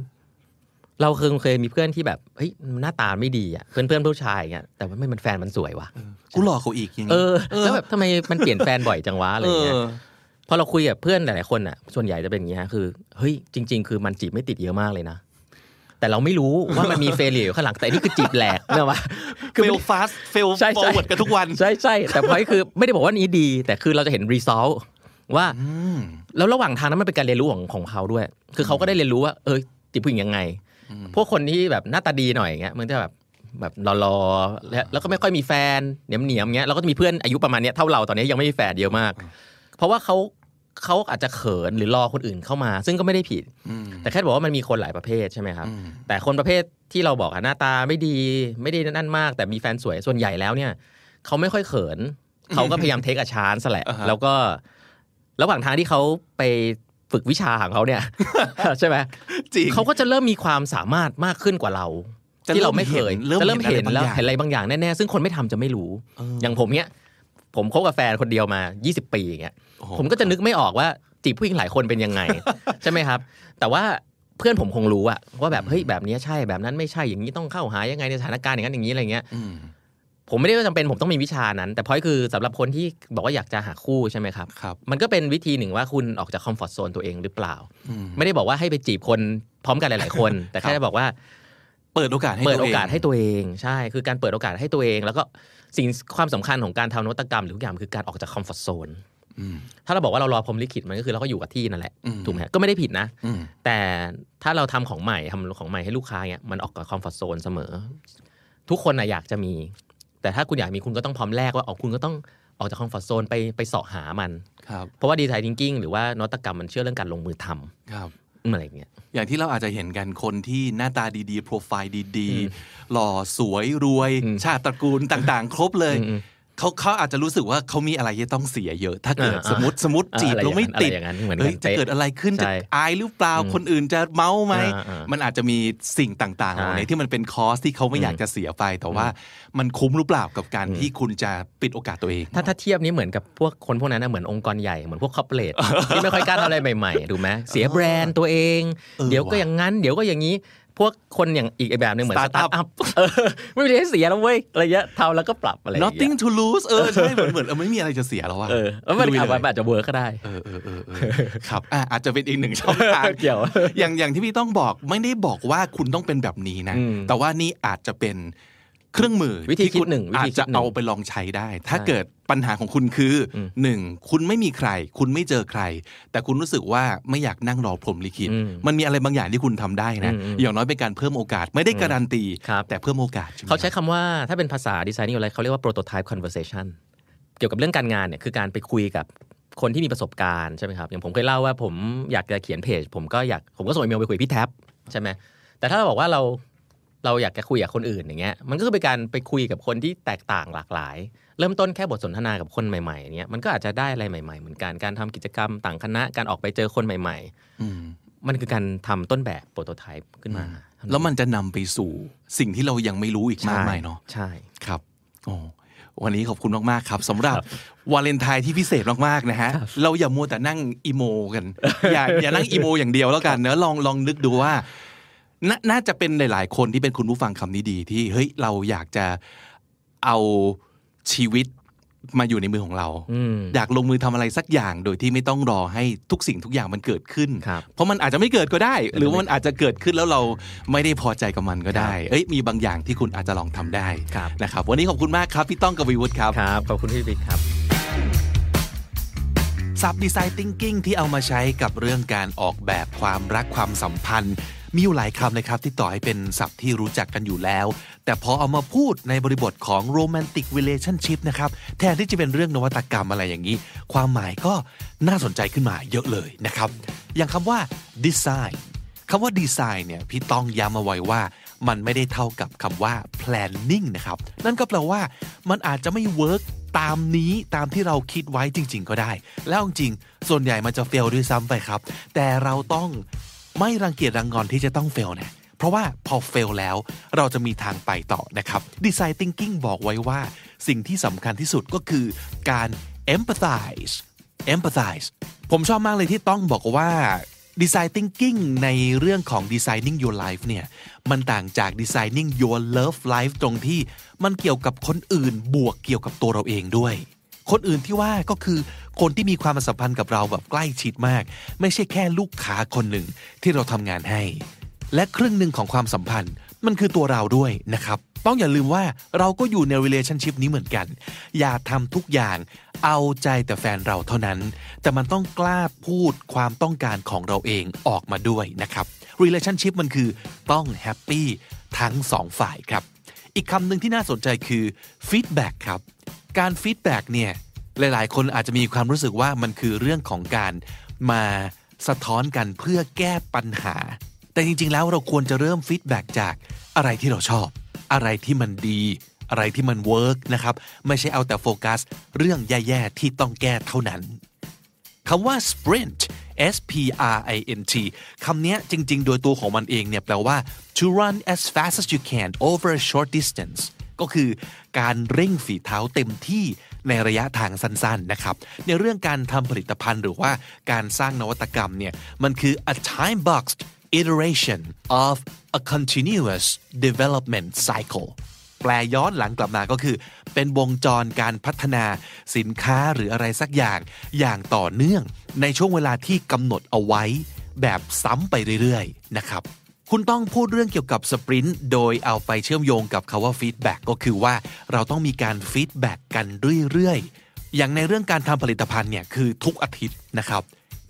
เราเคยเคยมีเพื่อนที่แบบเฮ้ยหน้าตาไม่ดีอะเพื่อนเพื่อนผู้ชายอย่างเงี้ยแต่ว่าไม่มันแฟนมันสวยว่ะกูหลอกเขาอีกอย่างเอนี้อแล้วแบบทำไมมันเปลี่ยนแฟนบ่อยจังวะอะไรเออย่างเงี้ยอ พอเราคุยกับเพื่อนหลายๆคนอะ ส่วนใหญ่จะเป็นอย่างนี้ฮะคือเฮ้ยจริง ๆ คือมันจีบไม่ติดเยอะมากเลยนะแต่เราไม่รู้ว่ามันมี fail อยู่ข้างหลังแต่อันนี่คือจีบแหลกเนอะวะ fail fast fail ใช่ forward ใช่กันทุกวันใช่ใช่แต่พอยคือไม่ได้บอกว่านี้ดี แต่คือเราจะเห็น result ว่าอืมแล้วระหว่างทางนั้นมันเป็นการเรียนรู้ของของเขาด้วย คือเขาก็ได้เรียนรู้ว่า เออจีบผู้หญิงยังไง พวกคนที่แบบหน้าตาดีหน่อยอย่างเงี้ยมันจะแบบแบบรอๆแล้วแล้วก็ไม่ค่อยมีแฟนเหนียมเหนียมๆเงี้ยแล้วก็จะมีเพื่อนอายุประมาณเนี้ยเท่าเราตอนนี้ยังไม่มีแฟนเยอะมาก เพราะว่าเขาเขาอาจจะเขินหรือรอคนอื่นเข้ามา ซึ่งก็ไม่ได้ผิด แต่แค่บอกว่ามันมีคนหลายประเภทใช่ไหมครับ แต่คนประเภทที่เราบอกอะหน้าตาไม่ดีไม่ได้นั่นมาก แต่มีแฟนสวยส่วนใหญ่แล้วเนี่ยเขาไม่ค่อยเขินเขาก็พยายามเทคอาชานสแหละอ่าฮะแล้วก็ระหว่างทางที่เขาไปฝึกวิชาของเขาเนี่ย ใช่ไหมจริงเขาก็จะเริ่มมีความสามารถมากขึ้นกว่าเราจะที่เราไม่เคยเริ่มจะเริ่มเห็เห็นนอะไรแล้วบางอย่างเห็นอะไรบางอย่างแน่ๆซึ่งคนไม่ทำจะไม่รู้ อย่างผมเนี้ย ผมคบกับแฟนคนเดียวมา 20 ปีอย่างเงี้ยโอ้โหผมก็จะนึกไม่ออกว่าจีบผู้หญิงหลายคนเป็นยังไง ใช่ไหมครับ แต่ว่าเพื่อนผมคงรู้อะว่าแบบเฮ้ยแบบนี้ใช่แบบนั้นไม่ใช่อย่างนี้ต้องเข้าหายังไงในสถานการณ์อย่างนั้นอย่างนี้อะไรเงี้ยอืมผมไม่ได้ว่าจำเป็นผมต้องมีวิชานั้น แต่พอยคือสำหรับคนที่บอกว่าอยากจะหาคู่ใช่ไหมครับครับมันก็เป็นวิธีหนึ่งว่าคุณออกจาก comfort zone ตัวเองหรือเปล่าอืมไม่ได้บอกว่าให้ไปจีบคนพร้อมกันหลาย ๆ คน แต่ครับ แค่บจะบอกว่า เปิดโอกาสให้ตัวเอง เปิดตัวโอเองกาสให้ตัวเองใช่ คือการเปิดโอกาสให้ตัวเอง แล้วก็ สิ่งความสำคัญของการทำนวัตกรรมหรือทุกอย่างคือการออกจาก comfort zone อืมถ้าเราบอกว่าเรารอพรหมลิขิตมันก็คือเราก็อยู่กับที่นั่นแหละอืมถูกไหมฮะก็ไม่ได้ผิดนะอืมแต่ถ้าเราทำของใหม่ทำของใหม่ให้ลูกค้าเนี่ยมันออกจาก comfort zone เสมอ ทุกคนนะอยากจะมี แต่ถ้าคุณอยากมีคุณก็ต้องพร้อมแลกว่าออกคุณก็ต้องออกจาก comfort zone ไปไปเสาะหามันครับเพราะว่า design thinking หรือว่านวัตกรรมมันเชื่อเรื่องการลงมือทำครับ อะไรอย่างเงี้ยอย่างที่เราอาจจะเห็นกันคนที่หน้าตาดีๆ โปรไฟล์ดีๆ หล่อสวยรวยอืมชาติตระกูลต่างๆ ครบเลยอืม เขาเขาอาจจะรู้สึกว่าเขามีอะไรที่ต้องเสียเยอะ ถ้าเกิดอ่าสมมติสมมติอ่าจีบอะไรแล้วไม่ติดอย่างนั้นอะไรอย่างนั้นเหมือนกันเฮ้ยจะเป๊ะเกิดอะไรขึ้นจะใช่อายหรือเปล่าอืมคนอื่นจะเมาท์ไหมอ่าอ่ามัมันอาจจะมีสิ่งต่างๆเหล่านี้ใช่ที่มันเป็นคอสที่เขาไม่อยากจะเสียไป แต่ว่ามันคุ้มหรือเปล่ากับการที่คุณจะปิดโอกาสตัวเอง ถ้าถ้าเทียบนี้เหมือนกับพวกคนพวกนั้นนะเหมือนองค์กรใหญ่เหมือนพวก corporate ที่ไม่ค่อยกล้าทำอะไรใหม่ๆถูกไหมเสียแบรนด์ตัวเองเออเดี๋ยวก็อย่างนั้นว่ะ เดี๋ยวก็อย่างนี้ พวกคนอย่างอีกแบบหนึ่งเหมือนส Startup ตาร์ทอัพเออไม่มีอะไรให้เสียแล้วเว้ยอะไรเงี้ยทำแล้วก็ปรับอะไรอย่างเงี้ย nothing to lose เออใช่เหมือนเหมือนเออไม่มีอะไรจะเสียแล้วอะเออแล้วมันลุยอาจเลยออาจจะ work ก็ได้เออเออเออเออครับอะอาจจะเป็นอีกหนึ่งช่องทางเกี่ยวอย่างอย่างที่พี่ต้องบอกไม่ได้บอกว่าคุณต้องเป็นแบบนี้นะอืมแต่ว่านี่อาจจะเป็น เครื่องมือวิธีที่คิดคุณหนึ่งวิอาธีจคิดจะหนึ่งเอาไปลองใช้ได้ ถ้าใช่เกิดปัญหาของคุณคืออมหนึ่งคุณไม่มีใคร คุณไม่เจอใคร แต่คุณรู้สึกว่าไม่อยากนั่งรอพรหมลิขิตอืมมันมีอะไรบางอย่างที่คุณทำได้นะอืมอืมอย่างน้อยเป็นการเพิ่มโอกาสไม่ได้การันตีครับแต่เพิ่มโอกาสใช่ไหมเขาใช้คำว่าถ้าเป็นภาษาดีไซน์นี่อะไรเขาเรียกว่า prototype conversation เกี่ยวกับเรื่องการงานเนี่ยคือการไปคุยกับคนที่มีประสบการณ์ใช่ไหมครับอย่างผมเคยเล่าว่าผมอยากจะเขียนเพจผมก็อยากผมก็ส่งอีเมลไปคุยกับพี่แท็บใช่ไหมแต่ถ้าเราบอกว่าเรา เราอยากจะคุยกับคนอื่นอย่างเงี้ยมันก็คือเป็นการไปคุยกับคนที่แตกต่างหลากหลาย เริ่มต้นแค่บทสนทนากับคนใหม่ๆอย่างเงี้ยมันก็อาจจะได้อะไรใหม่ๆ เหมือนกันการทำกิจกรรมต่างคณะการออกไปเจอคนใหม่อืมๆมันคือการทำต้นแบบโปรโตไทป์ขึ้นมา แล้วมันจะนำไปสู่สิ่งที่เรายังไม่รู้อีกมากมายเนาะใช่ครับโอ้วันนี้ขอบคุณมาก ๆ ครับสำหรับวาเลนไทน์ที่พิเศษมาก ๆ นะฮะ เราอย่ามัวแต่นั่งอีโม กัน อย่าอย่านั่งอีโม อย่างเดียวแล้วกันเนอะลองลองนึกดูว่า นาน่าจะเป็นหลาย ๆ คนที่เป็นคุณผู้ฟังคำนี้ดีที่เฮ้ยเราอยากจะเอาชีวิตมาอยู่ในมือของเราอืมอยากลงมือทำอะไรสักอย่างโดยที่ไม่ต้องรอให้ทุกสิ่งทุกอย่างมันเกิดขึ้นครับเพราะมันอาจจะไม่เกิดก็ได้ หรือว่ามันอาจจะเกิดขึ้นแล้วเราไม่ได้พอใจกับมันก็ได้ เอ้ยมีบางอย่างที่คุณอาจจะลองทำได้ครับนะครับ วันนี้ขอบคุณมากครับพี่ต้องกวีวุฒิครับครับขอบคุณพี่บิ๊กครับซับดีไซน์ thinking ที่เอามาใช้กับเรื่องการออกแบบความรักความสัมพันธ์ มีอยู่หลายคำเลยครับที่ต่อให้เป็นศัพท์ที่รู้จักกันอยู่แล้ว แต่พอเอามาพูดในบริบทของ romantic relationship นะครับ แทนที่จะเป็นเรื่องนวัตกรรมอะไรอย่างนี้ ความหมายก็น่าสนใจขึ้นมาเยอะเลยนะครับ อย่างคำว่า design คำว่า design เนี่ยพี่ต้องย้ำเอาไว้ว่ามันไม่ได้เท่ากับคำว่า planning นะครับ นั่นก็แปลว่ามันอาจจะไม่ work ตามนี้ตามที่เราคิดไว้จริง ๆ ก็ได้ แล้วจริงๆส่วนใหญ่มันจะ fail ด้วยซ้ำไปครับ แต่เราต้อง ไม่รังเกียจรังงอนที่จะต้อง fail นะเพราะว่าพอ fail แล้วเราจะมีทางไปต่อนะครับ design thinking บอกไว้ว่า สิ่งที่สำคัญที่สุดก็คือการ empathize empathize ผมชอบมากเลยที่ต้องบอกว่า design thinking ในเรื่องของ designing your life เนี่ยมันต่างจาก designing your love life ตรงที่มันเกี่ยวกับคนอื่นบวกเกี่ยวกับตัวเราเองด้วย คนอื่นที่ว่าก็คือคนที่มีความสัมพันธ์กับเราแบบใกล้ชิดมาก ไม่ใช่แค่ลูกค้าคนหนึ่งที่เราทำงานให้ และครึ่งหนึ่งของความสัมพันธ์มันคือตัวเราด้วยนะครับ ต้องอย่าลืมว่าเราก็อยู่ใน relationship นี้เหมือนกัน อย่าทำทุกอย่างเอาใจแต่แฟนเราเท่านั้น แต่มันต้องกล้าพูดความต้องการของเราเองออกมาด้วยนะครับ relationship มันคือต้องแฮปปี้ทั้งสองฝ่ายครับ อีกคำหนึ่งที่น่าสนใจคือ feedback ครับ การ feedback เนี่ยหลายๆ คนอาจจะมีความรู้สึกว่ามันคือเรื่องของการมาสะท้อนกันเพื่อแก้ปัญหา แต่จริง ๆ แล้วเราควรจะเริ่ม feedback จากอะไรที่เราชอบ อะไรที่มันดี อะไรที่มันเวิร์กนะครับ ไม่ใช่เอาแต่โฟกัส เรื่องแย่ ๆ ที่ต้องแก้เท่านั้นคำว่า sprint S P R I N T คำนี้จริง ๆ โดยตัวของมันเองเนี่ยแปลว่า to run as fast as you can over a short distance ก็คือการเร่งฝีเท้าเต็มที่ในระยะทางสั้นๆนะครับ ในเรื่องการทำผลิตภัณฑ์หรือว่าการสร้างนวัตกรรมเนี่ยมันคือ a time boxed iteration of a continuous development cycle แปลย้อนหลังกลับมาก็คือ เป็นวงจรการพัฒนาสินค้าหรืออะไรสักอย่างอย่างต่อเนื่อง ในช่วงเวลาที่กำหนดเอาไว้แบบซ้ำไปเรื่อยๆนะครับ คุณต้องพูดเรื่องเกี่ยวกับ sprint โดยเอาไปเชื่อมโยงกับคำว่า feedback ก็คือว่าเราต้องมีการ feedback กันเรื่อยๆ อย่างในเรื่องการทำผลิตภัณฑ์เนี่ยคือทุกอาทิตย์นะครับ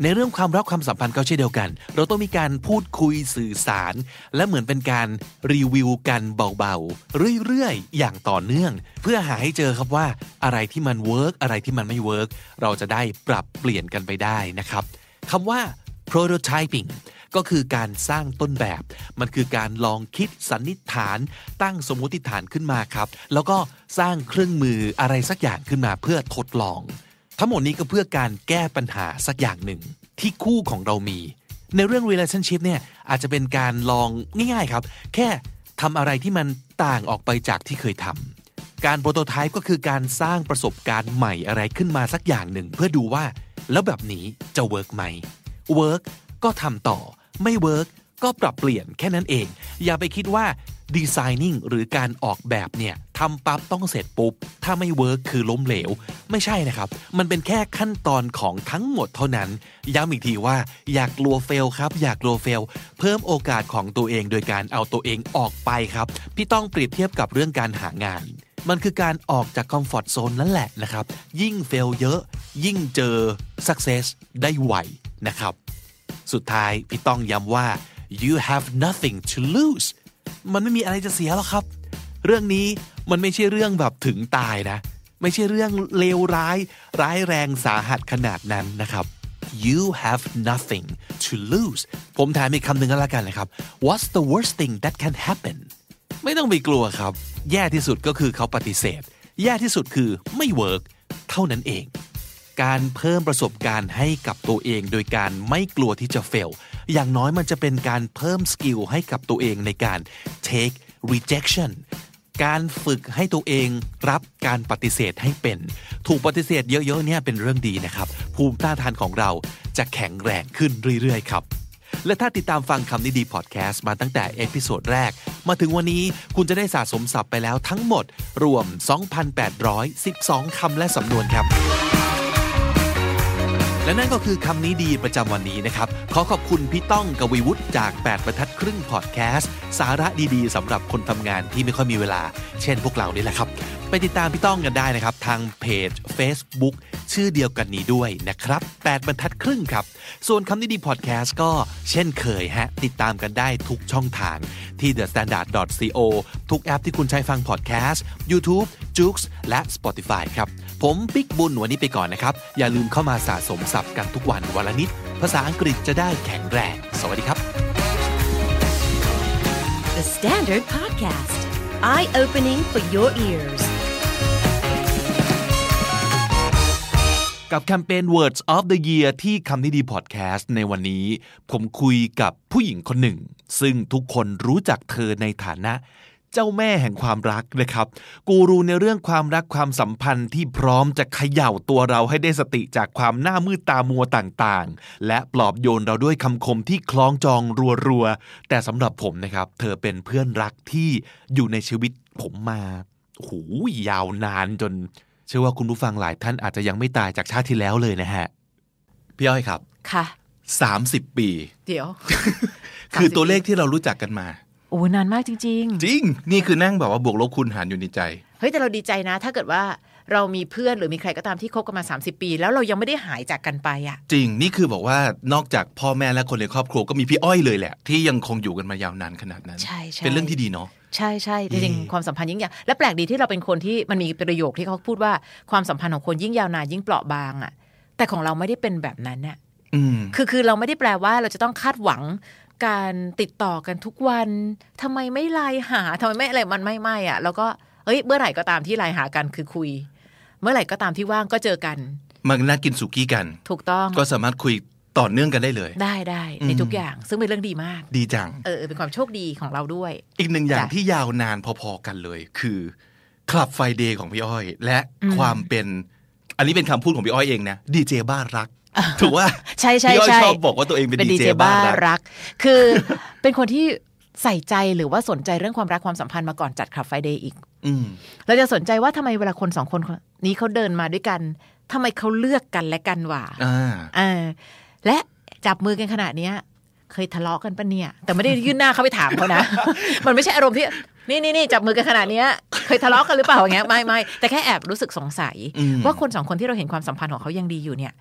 ในเรื่องความรักความสัมพันธ์ก็เช่นเดียวกัน เราต้องมีการพูดคุยสื่อสาร และเหมือนเป็นการรีวิวกันเบาๆ เรื่อยๆ อย่างต่อเนื่อง เพื่อหาให้เจอครับว่าอะไรที่มัน work อะไรที่มันไม่ work เราจะได้ปรับเปลี่ยนกันไปได้นะครับคำว่า prototyping ก็คือการสร้างต้นแบบ มันคือการลองคิดสันนิษฐาน ตั้งสมมติฐานขึ้นมาครับ แล้วก็สร้างเครื่องมืออะไรสักอย่างขึ้นมาเพื่อทดลอง ทั้งหมดนี้ก็เพื่อการแก้ปัญหาสักอย่างหนึ่ง ที่คู่ของเรามี ในเรื่อง relationship เนี่ยอาจจะเป็นการลองง่ายๆครับ แค่ทำอะไรที่มันต่างออกไปจากที่เคยทำการ prototype ก็คือการสร้างประสบการณ์ใหม่อะไรขึ้นมาสักอย่างหนึ่ง เพื่อดูว่า แล้วแบบนี้จะ work ไหม work ก็ทำต่อ ไม่ work ก็ปรับเปลี่ยนแค่นั้นเอง อย่าไปคิดว่า designing หรือการออกแบบเนี่ยทำปั๊บต้องเสร็จปุ๊บ ถ้าไม่ work คือล้มเหลว ไม่ใช่นะครับ มันเป็นแค่ขั้นตอนของทั้งหมดเท่านั้น ย้ำอีกทีว่าอย่ากลัว fail ครับ อย่ากลัว fail เพิ่มโอกาสของตัวเองโดยการเอาตัวเองออกไปครับ พี่ต้องเปรียบเทียบกับเรื่องการหางาน มันคือการออกจากคอมฟอร์ทโซนนั่นแหละนะครับ ยิ่ง fail เยอะ ยิ่งเจอ success ได้ไวนะครับ สุดท้ายพี่ต้องย้ำว่า you have nothing to lose มันไม่มีอะไรจะเสียหรอกครับ เรื่องนี้มันไม่ใช่เรื่องแบบถึงตายนะ ไม่ใช่เรื่องเลวร้าย ร้ายแรงสาหัสขนาดนั้นนะครับ you have nothing to lose ผมถามอีกคำหนึ่งก็แล้วกันนะครับ what's the worst thing that can happen ไม่ต้องไปกลัวครับ แย่ที่สุดก็คือเขาปฏิเสธ แย่ที่สุดคือไม่ work เท่านั้นเอง การเพิ่มประสบการณ์ให้กับตัวเอง โดยการไม่กลัวที่จะ fail อย่างน้อยมันจะเป็นการเพิ่ม skill ให้กับตัวเองในการ take rejection การฝึกให้ตัวเองรับการปฏิเสธให้เป็น ถูกปฏิเสธเยอะๆเนี่ยเป็นเรื่องดีนะครับ ภูมิต้านทานของเราจะแข็งแรงขึ้นเรื่อยๆครับ และถ้าติดตามฟังคำนี้ดีพอดแคสต์มาตั้งแต่ episode แรก มาถึงวันนี้คุณจะได้สะสมศัพท์ไปแล้วทั้งหมด รวม 2,812 คำและสำนวนครับ และนั่นก็คือคำนี้ดีประจำวันนี้นะครับ ขอขอบคุณพี่ต้องกวีวุฒิจาก 8 ประทัดครึ่งพอดแคสต์ สาระดีๆสำหรับคนทำงานที่ไม่ค่อยมีเวลา เช่นพวกเรานี่แหละครับ ไปติดตามพี่ต้องกันได้นะครับ ทางเพจ Facebook ชื่อเดียวกันนี้ด้วยนะครับ 8 บรรทัดครึ่งครับ ส่วนคำนี้ดีพอดแคสต์ก็เช่นเคยฮะ ติดตามกันได้ทุกช่องทางที่ thestandard.co ทุกแอปที่คุณใช้ฟังพอดแคสต์ YouTube j o o x และ Spotify ครับ ผมปิ๊กบุญวันนี้ไปก่อนนะครับ อย่าลืมเข้ามาสะสมศัพท์กันทุกวันวันละนิด ภาษาอังกฤษจะได้แข็งแรง สวัสดีครับ The Standard Podcast, eye opening for your ears. กับแคมเปญ Words of the Year ที่คำนี้ดีพอดแคสต์ในวันนี้ ผมคุยกับผู้หญิงคนหนึ่ง ซึ่งทุกคนรู้จักเธอในฐานะ เจ้าแม่แห่งความรักนะครับ กูรูในเรื่องความรักความสัมพันธ์ที่พร้อมจะเขย่าตัวเราให้ได้สติจากความหน้ามืดตามัวต่างๆ และปลอบโยนเราด้วยคำคมที่คล้องจองรัวๆ แต่สำหรับผมนะครับ เธอเป็นเพื่อนรักที่อยู่ในชีวิตผมมาโอ้โหยาวนานจน เชื่อว่าคุณผู้ฟังหลายท่านอาจจะยังไม่ตายจากชาติที่แล้วเลยนะฮะ พี่อ้อยครับ ค่ะ30ปี เดี๋ยว คือตัวเลขที่เรารู้จักกันมา โอ้นานมากจริง จริง นี่คือนั่งแบบว่าบวกลบคูณหารอยู่ในใจ ๆ เฮ้ยแต่เราดีใจนะ ถ้าเกิดว่า เรามีเพื่อนหรือมีใครก็ตามที่คบกันมา 30 ปี แล้วเรายังไม่ได้หายจากกันไปอะจริงนี่คือบอกว่านอกจากพ่อแม่และคนในครอบครัวก็มีพี่อ้อยเลยแหละ ที่ยังคงอยู่กันมายาวนานขนาดนั้น ใช่ใช่เป็นเรื่องที่ดีเนาะใช่ใช่จริงเย่ๆความสัมพันธ์ยิ่งยาวและแปลกดีที่เราเป็นคนที่มันมีประโยคที่เขาพูดว่าความสัมพันธ์ของคนยิ่งยาวนานยิ่งเปราะบางอะแต่ของเราไม่ได้เป็นแบบนั้นเนี่ยอืมคือคือเราไม่ได้แปลว่าเราจะต้องคาดหวังการติดต่อกันทุกวันทำไมไม่ไลน์หาทำไมไม่อะไรมันไม่ไม่อะแล้วก็เอ้ยเมื่อไหร่ก็ตามที่ไลน์หากันคือคุย เมื่อไหร่ก็ตามที่ว่างก็เจอกันมันน่ากินสุกี้กัน ถูกต้องก็สามารถคุยต่อเนื่องกันได้เลย ได้ได้ในอืมทุกอย่างซึ่งเป็นเรื่องดีมาก ดีจังเออเออเป็นความโชคดีของเราด้วย อีกหนึ่งอย่างจ้ะที่ยาวนานพอๆกันเลย คือคลับไฟเดย์ของพี่อ้อย และอืมความเป็น อันนี้เป็นคำพูดของพี่อ้อยเองนะดีเจบ้ารักถูกว่าใช่ใช่พี่อ้อยใช่ชอบบอกว่าตัวเองเป็นเป็นดีดีเจเจบ้าบ้ารักรัก คือเป็นคนที่ใส่ใจหรือว่าสนใจเรื่องความรักความสัมพันธ์มาก่อนจัดคลับไฟเดย์อีกอืม เราจะสนใจว่าทำไมเวลาคนสองคนนี้เขาเดินมาด้วยกันทำไมเขาเลือกกันและกันว่าอ่าอ่าและจับมือกันขนาดเนี้ย เคยทะเลาะกันปะเนี่ย แต่ไม่ได้ยื่นหน้าเข้าไปถามเขานะ มันไม่ใช่อารมณ์ที่นี่นี่นี่จับมือกันขนาดเนี้ย เคยทะเลาะกันหรือเปล่าอย่างเงี้ยไม่ไม่แต่แค่แอบรู้สึกสงสัยอืมว่าคนสองคนที่เราเห็นความสัมพันธ์ของเขายังดีอยู่เนี่ย